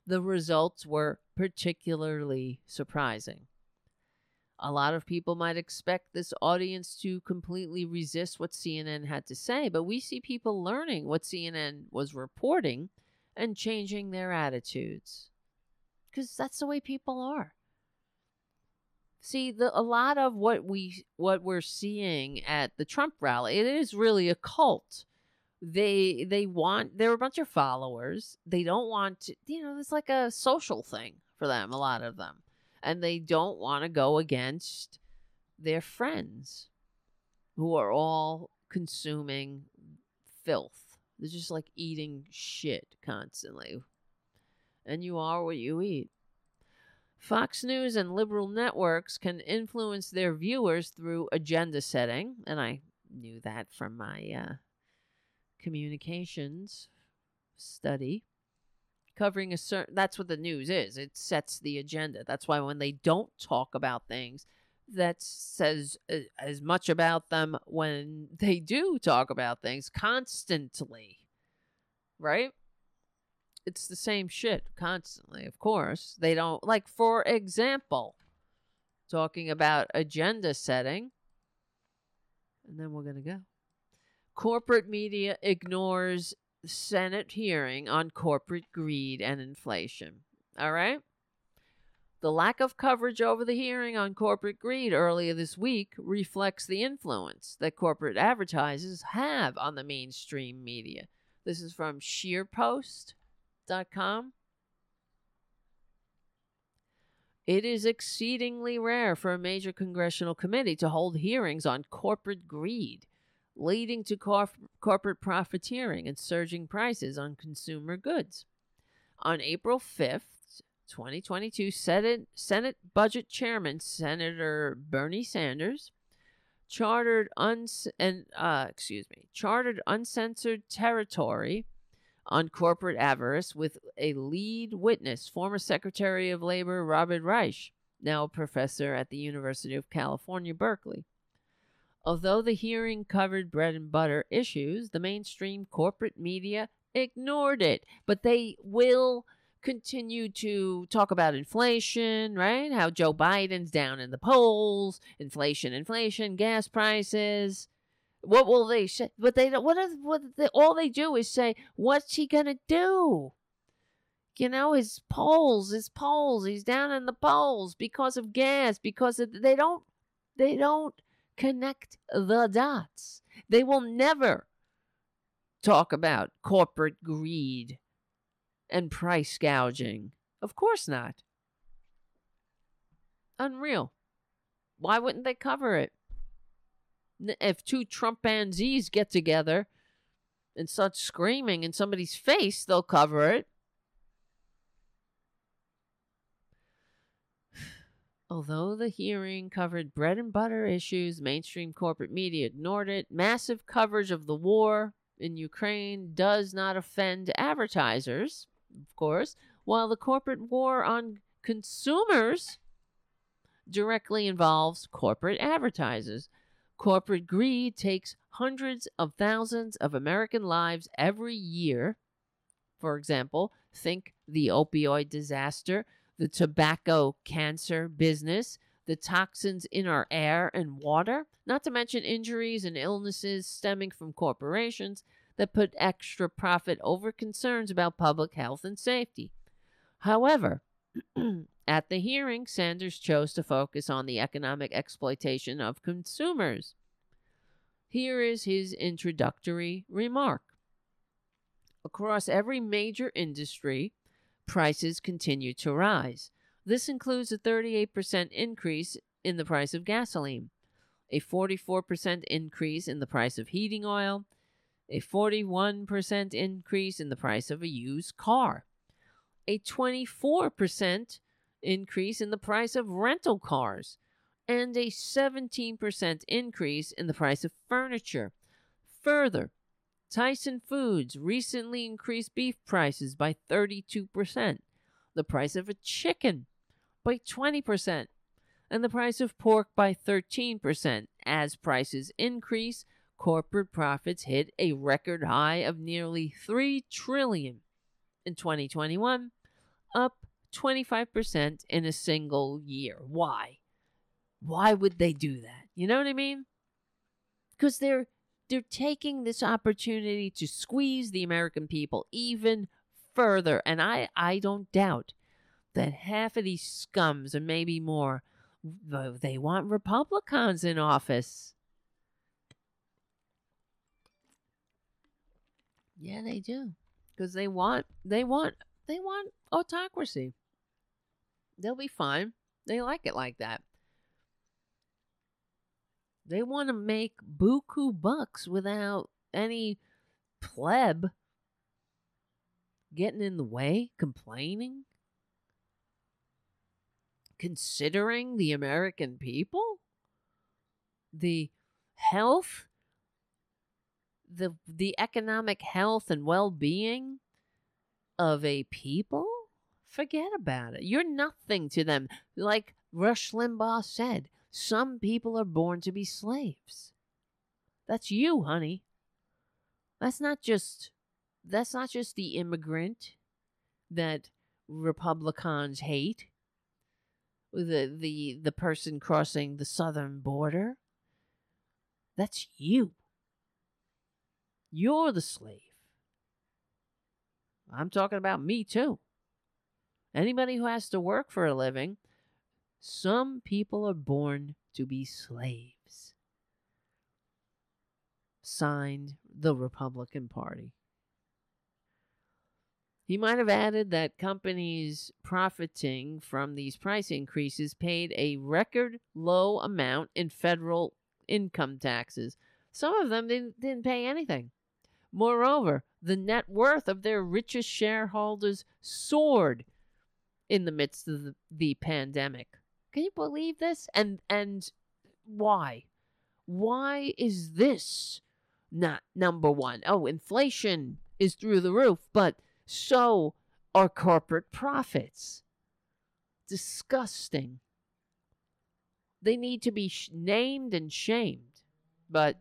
The results were particularly surprising. A lot of people might expect this audience to completely resist what CNN had to say, but we see people learning what CNN was reporting and changing their attitudes. Because that's the way people are. See, the, a lot of what we what we're seeing at the Trump rally, it is really a cult. They they want they're a bunch of followers. They don't want to, you know, it's like a social thing for them, a lot of them. And they don't want to go against their friends who are all consuming filth. They're just like eating shit constantly. And you are what you eat. Fox News and liberal networks can influence their viewers through agenda setting, and I knew that from my uh, communications study. Covering a certain, that's what the news is. It sets the agenda. That's why when they don't talk about things, that says uh, as much about them when *laughs* they do talk about things constantly, right? it's the same shit constantly, of course. They don't like for example, talking about agenda setting. And then we're going to go. Corporate media ignores Senate hearing on corporate greed and inflation. All right? The lack of coverage over the hearing on corporate greed earlier this week reflects the influence that corporate advertisers have on the mainstream media. This is from scheerpost.com. It is exceedingly rare for a major congressional committee to hold hearings on corporate greed, leading to corporate profiteering and surging prices on consumer goods. On April 5th, 2022, Senate, Senate Budget Chairman Senator Bernie Sanders chartered uns and uh, excuse me chartered uncensored territory on corporate avarice with a lead witness, former Secretary of Labor Robert Reich, now a professor at the University of California, Berkeley. Although the hearing covered bread and butter issues, the mainstream corporate media ignored it. But they will continue to talk about inflation, right? How Joe Biden's down in the polls, inflation, inflation, gas prices. What will they say? But they. What is what? They, all they do is say, "What's he gonna do?" You know, his polls, his polls. He's down in the polls because of gas. Because of, they don't, they don't connect the dots. They will never talk about corporate greed and price gouging. Of course not. Unreal. Why wouldn't they cover it? if two Trumpanzees get together and start screaming in somebody's face, they'll cover it. Although the hearing covered bread and butter issues, mainstream corporate media ignored it. Massive coverage of the war in Ukraine does not offend advertisers, of course, while the corporate war on consumers directly involves corporate advertisers. Corporate greed takes hundreds of thousands of American lives every year. For example, think the opioid disaster, the tobacco cancer business, the toxins in our air and water, not to mention injuries and illnesses stemming from corporations that put extra profit over concerns about public health and safety. However, *clears throat* At the hearing, Sanders chose to focus on the economic exploitation of consumers. Here is his introductory remark. Across every major industry, prices continue to rise. This includes a 38% increase in the price of gasoline, a 44% increase in the price of heating oil, a 41% increase in the price of a used car, a 24% increase in the price of rental cars and a 17% increase in the price of furniture. Further, Tyson Foods recently increased beef prices by 32%, the price of a chicken by 20%, and the price of pork by 13%. As prices increase, corporate profits hit a record high of nearly 3 trillion in 2021, up 25% in a single year. Why? Why would they do that? You know what I mean? Because they're they're taking this opportunity to squeeze the American people even further. And I, I don't doubt that half of these scums, and maybe more, they want Republicans in office. Yeah, they do. Because they want they want they want autocracy. They'll be fine. They like it like that. They want to make buku bucks without any pleb getting in the way, complaining, considering the American people, the health, the the economic health and well-being of a people. Forget about it. You're nothing to them. Like Rush Limbaugh said, some people are born to be slaves. That's you, honey. That's not just that's not just the immigrant that Republicans hate. The the the person crossing the southern border. That's you. You're the slave. I'm talking about me too. Anybody who has to work for a living some people are born to be slaves. Signed the Republican Party. He might have added that companies profiting from these price increases paid a record low amount in federal income taxes. Some of them didn't, didn't pay anything. Moreover, the net worth of their richest shareholders soared in the midst of the, the pandemic. Can you believe this? And and why? Why is this not number one? Oh, inflation is through the roof, but so are corporate profits. Disgusting. They need to be sh- named and shamed. But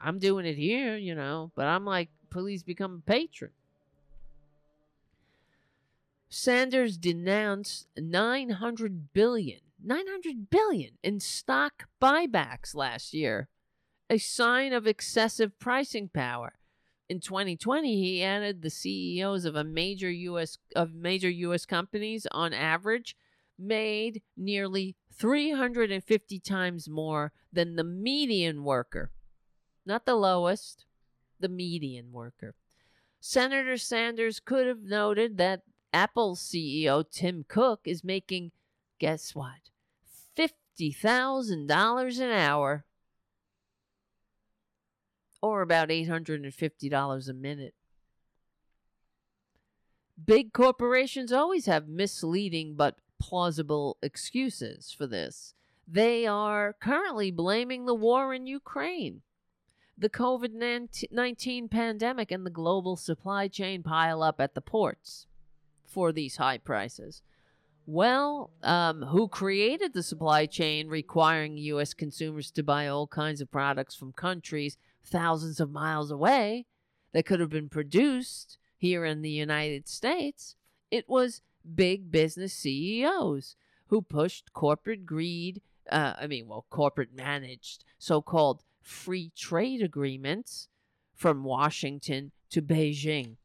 I'm doing it here, you know, but I'm like, please become a patron. Sanders denounced 900 billion, 900 billion in stock buybacks last year, a sign of excessive pricing power. In 2020, he added the CEOs of a major US of major US companies on average made nearly 350 times more than the median worker. Not the lowest, the median worker. Senator Sanders could have noted that Apple CEO Tim Cook is making, guess what? $50,000 an hour. Or about $850 a minute. Big corporations always have misleading but plausible excuses for this. They are currently blaming the war in Ukraine, the COVID 19 pandemic, and the global supply chain pileup at the ports for these high prices? Well, um, who created the supply chain requiring U.S. consumers to buy all kinds of products from countries thousands of miles away that could have been produced here in the United States? It was big business CEOs who pushed corporate greed. Uh, I mean, well, corporate managed so called free trade agreements from Washington to Beijing.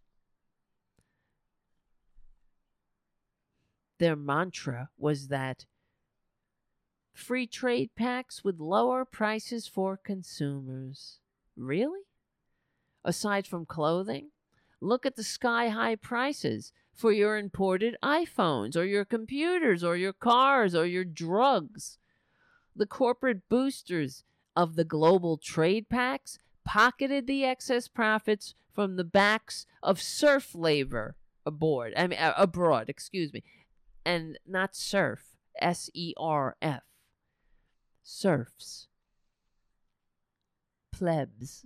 Their mantra was that free trade pacts would lower prices for consumers. Really? Aside from clothing, look at the sky high prices for your imported iPhones or your computers or your cars or your drugs. The corporate boosters of the global trade pacts pocketed the excess profits from the backs of serf labor aboard, I mean, abroad, excuse me, and not serf, S E R F. Serfs. Plebs.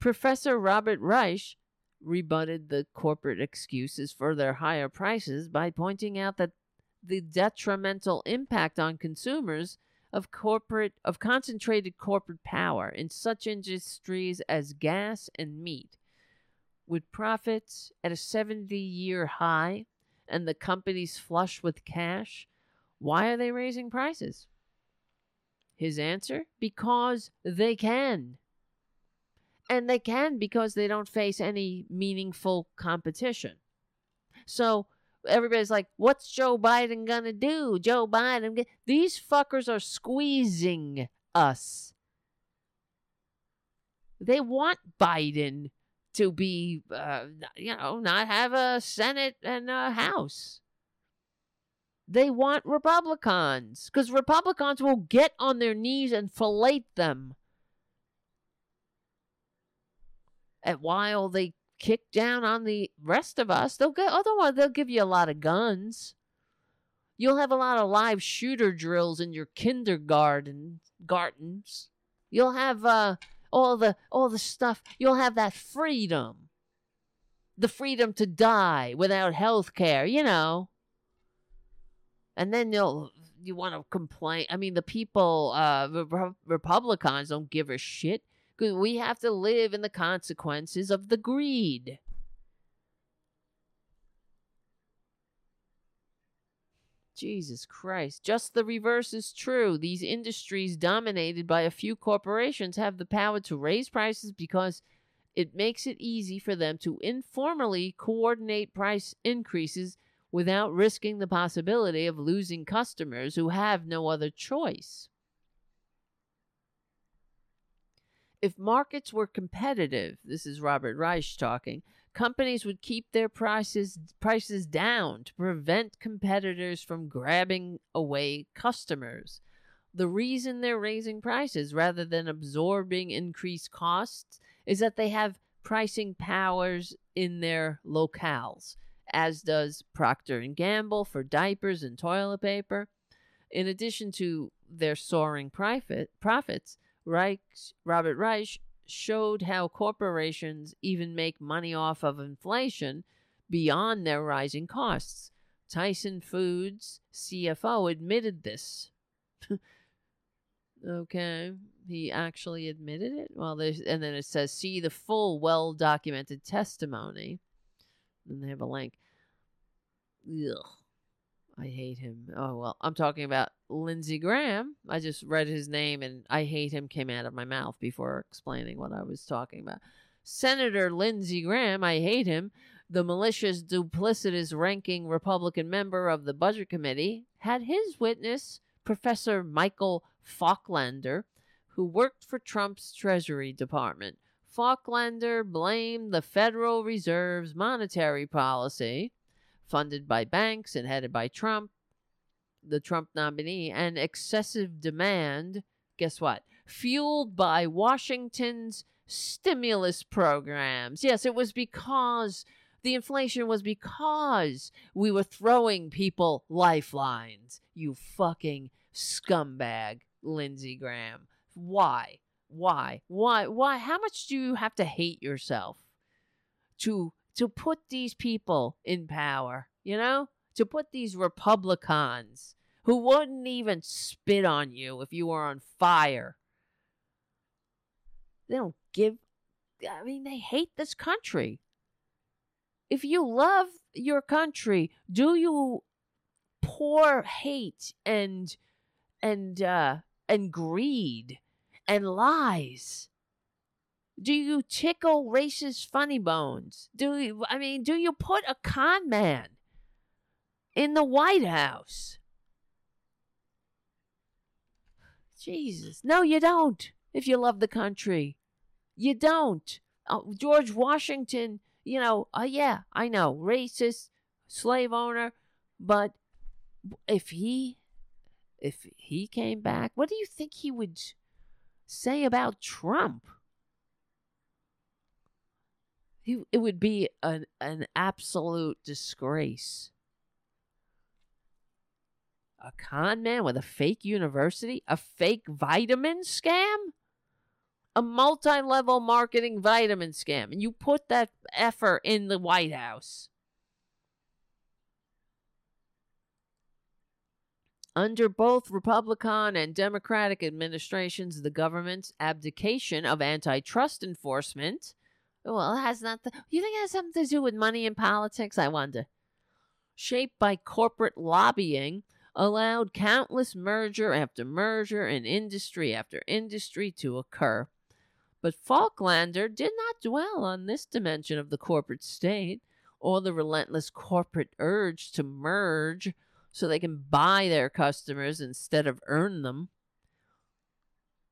Professor Robert Reich rebutted the corporate excuses for their higher prices by pointing out that the detrimental impact on consumers of corporate of concentrated corporate power in such industries as gas and meat with profits at a 70 year high and the companies flush with cash, Why are they raising prices? His answer because they can. And they can because they don't face any meaningful competition. So everybody's like, what's Joe Biden going to do? Joe Biden. These fuckers are squeezing us. They want Biden to be, uh, you know, not have a Senate and a House. They want Republicans because Republicans will get on their knees and fillet them. And while they kick down on the rest of us, they'll get otherwise they'll give you a lot of guns. You'll have a lot of live shooter drills in your kindergarten gardens. You'll have uh, all the all the stuff. You'll have that freedom. The freedom to die without health care, you know. And then you'll you want to complain. I mean, the people, uh, Re- Republicans don't give a shit because we have to live in the consequences of the greed. Jesus Christ. Just the reverse is true. These industries dominated by a few corporations have the power to raise prices because it makes it easy for them to informally coordinate price increases without risking the possibility of losing customers who have no other choice. If markets were competitive, this is Robert Reich talking, companies would keep their prices prices down to prevent competitors from grabbing away customers. The reason they're raising prices rather than absorbing increased costs is that they have pricing powers in their locales, as does Procter and Gamble for diapers and toilet paper. In addition to their soaring profit, profits, Robert Reich showed how corporations even make money off of inflation beyond their rising costs. Tyson Foods CFO admitted this. *laughs* okay, he actually admitted it. Well, there's and then it says see the full well documented testimony. And they have a link. Ugh. I hate him. Oh well, I'm talking about Lindsey Graham. I just read his name and I hate him came out of my mouth before explaining what I was talking about. Senator Lindsey Graham, I hate him. The malicious, duplicitous ranking Republican member of the Budget Committee had his witness, Professor Michael Faulkender, who worked for Trump's Treasury Department. Faulkender blamed the Federal Reserve's monetary policy funded by banks and headed by Trump, the Trump nominee, and excessive demand, guess what? Fueled by Washington's stimulus programs. Yes, it was because the inflation was because we were throwing people lifelines. You fucking scumbag, Lindsey Graham. Why? Why? Why? Why? How much do you have to hate yourself to to put these people in power, you know? To put these Republicans who wouldn't even spit on you if you were on fire. They don't give, I mean, they hate this country. If you love your country, do you pour hate and and uh and greed and lies do you tickle racist funny bones? Do you, I mean, do you put a con man in the White House? Jesus. No, you don't. If you love the country, you don't. Uh, George Washington, you know, uh, yeah, I know, racist, slave owner, but if he if he came back, what do you think he would say about Trump? It would be an an absolute disgrace. A con man with a fake university, a fake vitamin scam, a multi-level marketing vitamin scam, and you put that effort in the White House. Under both Republican and Democratic administrations, the government's abdication of antitrust enforcement well, it has nothing. You think it has something to do with money and politics? I wonder. Shaped by corporate lobbying, allowed countless merger after merger and industry after industry to occur. But Faulkender did not dwell on this dimension of the corporate state or the relentless corporate urge to merge so they can buy their customers instead of earn them.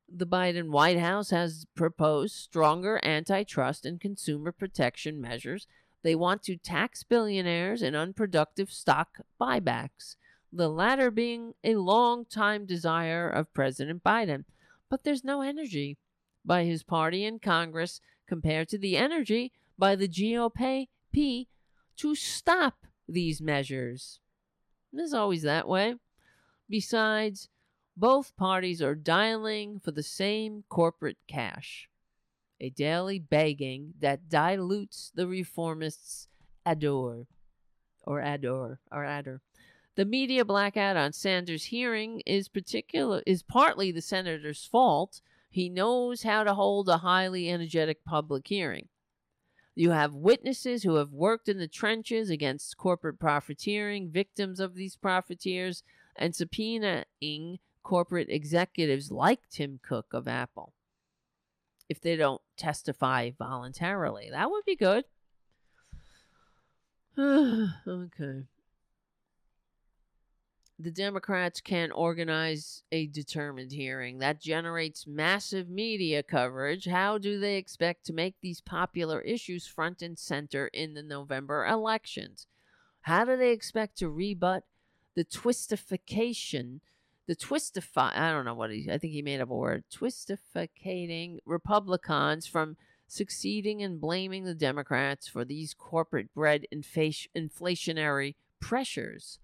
The Biden White House has proposed stronger antitrust and consumer protection measures. They want to tax billionaires and unproductive stock buybacks, the latter being a long-time desire of President Biden. But there's no energy by his party in Congress compared to the energy by the GOP to stop these measures. It's always that way. Besides, both parties are dialing for the same corporate cash, a daily begging that dilutes the reformists' adore or adore or adder. The media blackout on Sanders' hearing is particular is partly the senator's fault. He knows how to hold a highly energetic public hearing. You have witnesses who have worked in the trenches against corporate profiteering, victims of these profiteers, and subpoenaing corporate executives like Tim Cook of Apple. If they don't testify voluntarily, that would be good. *sighs* okay. The Democrats can organize a determined hearing that generates massive media coverage. How do they expect to make these popular issues front and center in the November elections? How do they expect to rebut the twistification, the twistify, I don't know what he, I think he made up a word, twistificating Republicans from succeeding in blaming the Democrats for these corporate bred inflationary pressures?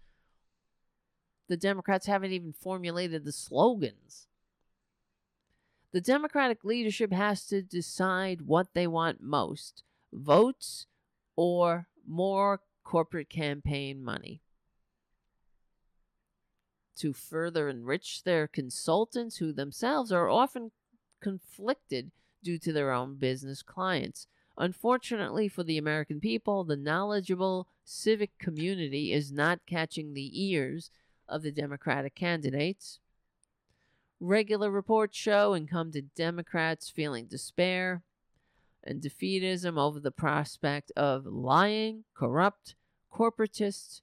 the Democrats haven't even formulated the slogans. The Democratic leadership has to decide what they want most votes or more corporate campaign money to further enrich their consultants, who themselves are often conflicted due to their own business clients. Unfortunately for the American people, the knowledgeable civic community is not catching the ears of the Democratic candidates. Regular reports show incumbent Democrats feeling despair and defeatism over the prospect of lying, corrupt, corporatists,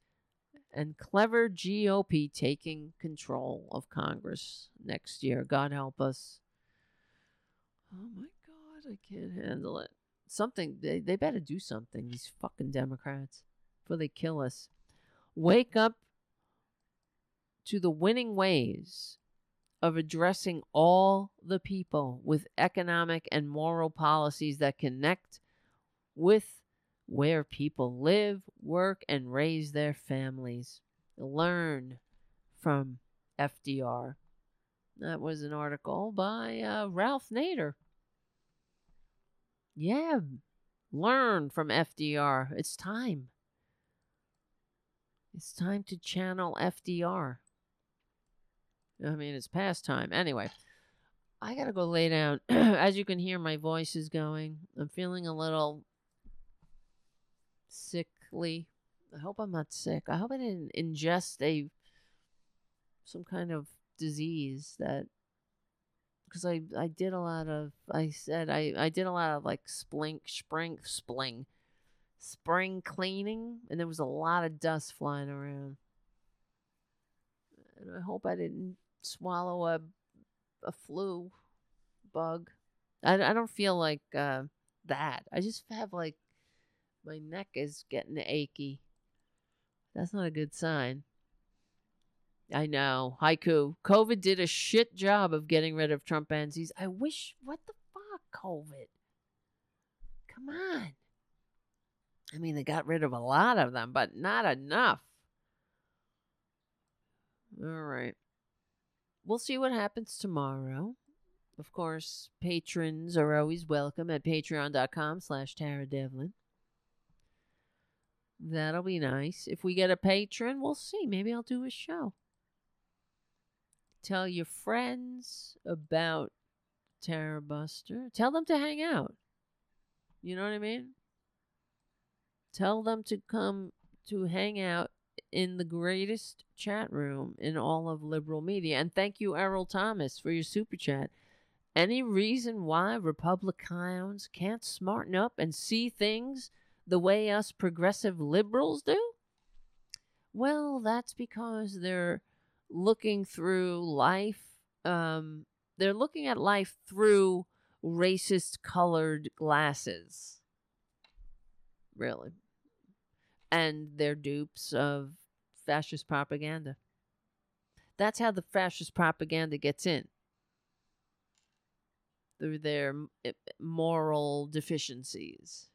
and clever GOP taking control of Congress next year. God help us. Oh my God, I can't handle it. Something, they, they better do something, these fucking Democrats, before they kill us. Wake up to the winning ways of addressing all the people with economic and moral policies that connect with where people live, work, and raise their families. Learn from FDR. That was an article by uh, Ralph Nader. Yeah, learn from FDR. It's time. It's time to channel FDR. I mean, it's past time. Anyway, I gotta go lay down. *clears throat* As you can hear, my voice is going. I'm feeling a little sickly. I hope I'm not sick. I hope I didn't ingest a some kind of disease that because I I did a lot of I said I I did a lot of like splink spring spring spring cleaning and there was a lot of dust flying around. And I hope I didn't swallow a a flu bug. I, I don't feel like uh, that. I just have like my neck is getting achy. That's not a good sign. I know. Haiku. COVID did a shit job of getting rid of Trumpanzees. I wish. What the fuck, COVID? Come on. I mean, they got rid of a lot of them, but not enough. All right we'll see what happens tomorrow. Of course, patrons are always welcome at patreon.com slash Tara Devlin. That'll be nice. If we get a patron, we'll see. Maybe I'll do a show. Tell your friends about Tara Buster. Tell them to hang out. You know what I mean? Tell them to come to hang out in the greatest chat room in all of liberal media. And thank you, Errol Thomas, for your super chat. Any reason why Republicans can't smarten up and see things the way us progressive liberals do? Well, that's because they're looking through life. Um, they're looking at life through racist colored glasses. Really. And they're dupes of fascist propaganda. That's how the fascist propaganda gets in through their moral deficiencies.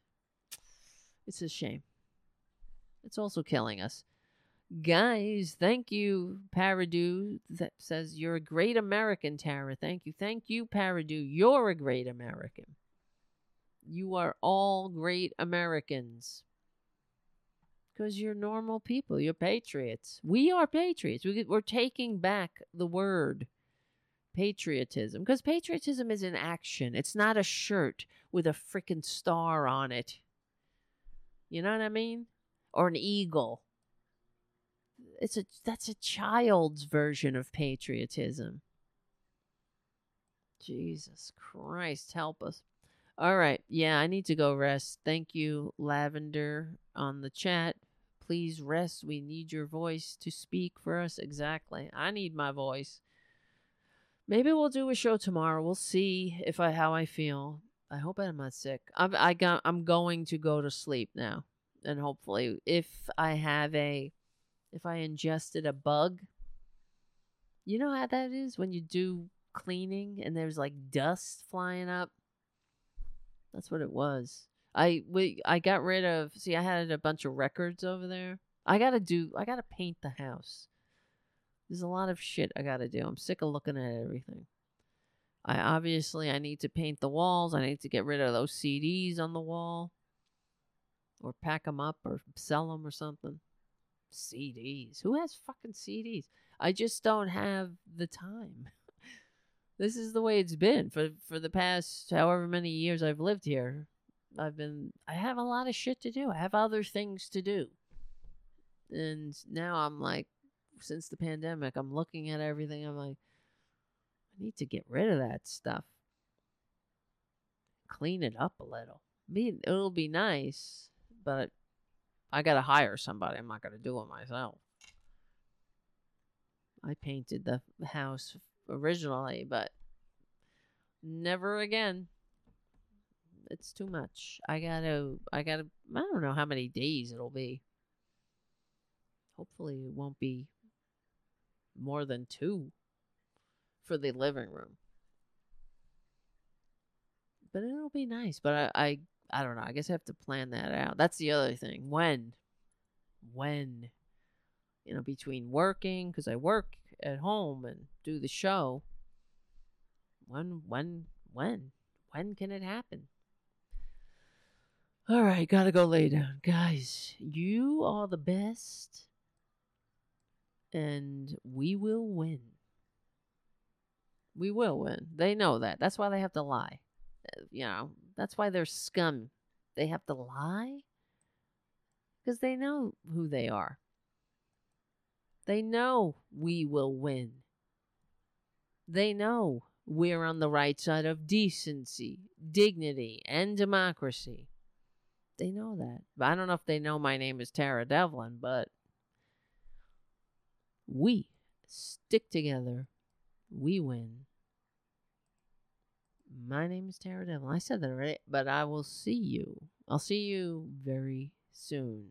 It's a shame. It's also killing us. Guys, thank you, Paradu. That says you're a great American, Tara. Thank you. Thank you, Paradu. You're a great American. You are all great Americans. Because you're normal people. You're patriots. We are patriots. We, we're taking back the word patriotism. Because patriotism is an action, it's not a shirt with a freaking star on it. You know what I mean? Or an eagle it's a that's a child's version of patriotism. Jesus Christ, help us. All right. Yeah, I need to go rest. Thank you, Lavender, on the chat. Please rest. We need your voice to speak for us. Exactly. I need my voice. Maybe we'll do a show tomorrow. We'll see if I how I feel. I hope I'm not sick. I'm I got I'm going to go to sleep now. And hopefully if I have a if I ingested a bug. You know how that is when you do cleaning and there's like dust flying up? That's what it was. I we I got rid of see I had a bunch of records over there. I gotta do I gotta paint the house. There's a lot of shit I gotta do. I'm sick of looking at everything. I obviously I need to paint the walls. I need to get rid of those CDs on the wall, or pack them up, or sell them, or something. CDs. Who has fucking CDs? I just don't have the time. *laughs* this is the way it's been for for the past however many years I've lived here. I've been I have a lot of shit to do. I have other things to do. And now I'm like since the pandemic, I'm looking at everything. I'm like I need to get rid of that stuff. Clean it up a little. Mean, it'll be nice, but I got to hire somebody. I'm not going to do it myself. I painted the house originally, but never again. It's too much. I got to I got to I don't know how many days it'll be. Hopefully it won't be more than 2 for the living room. But it'll be nice, but I, I I don't know. I guess I have to plan that out. That's the other thing. When? When? You know, between working, because I work at home and do the show. When, when, when? When can it happen? All right, gotta go lay down. Guys, you are the best. And we will win. We will win. They know that. That's why they have to lie. Uh, you know, that's why they're scum. They have to lie because they know who they are. They know we will win. They know we're on the right side of decency, dignity, and democracy. They know that. But I don't know if they know my name is Tara Devlin, but we stick together. We win. My name is Tara Devil. I said that already, but I will see you. I'll see you very soon.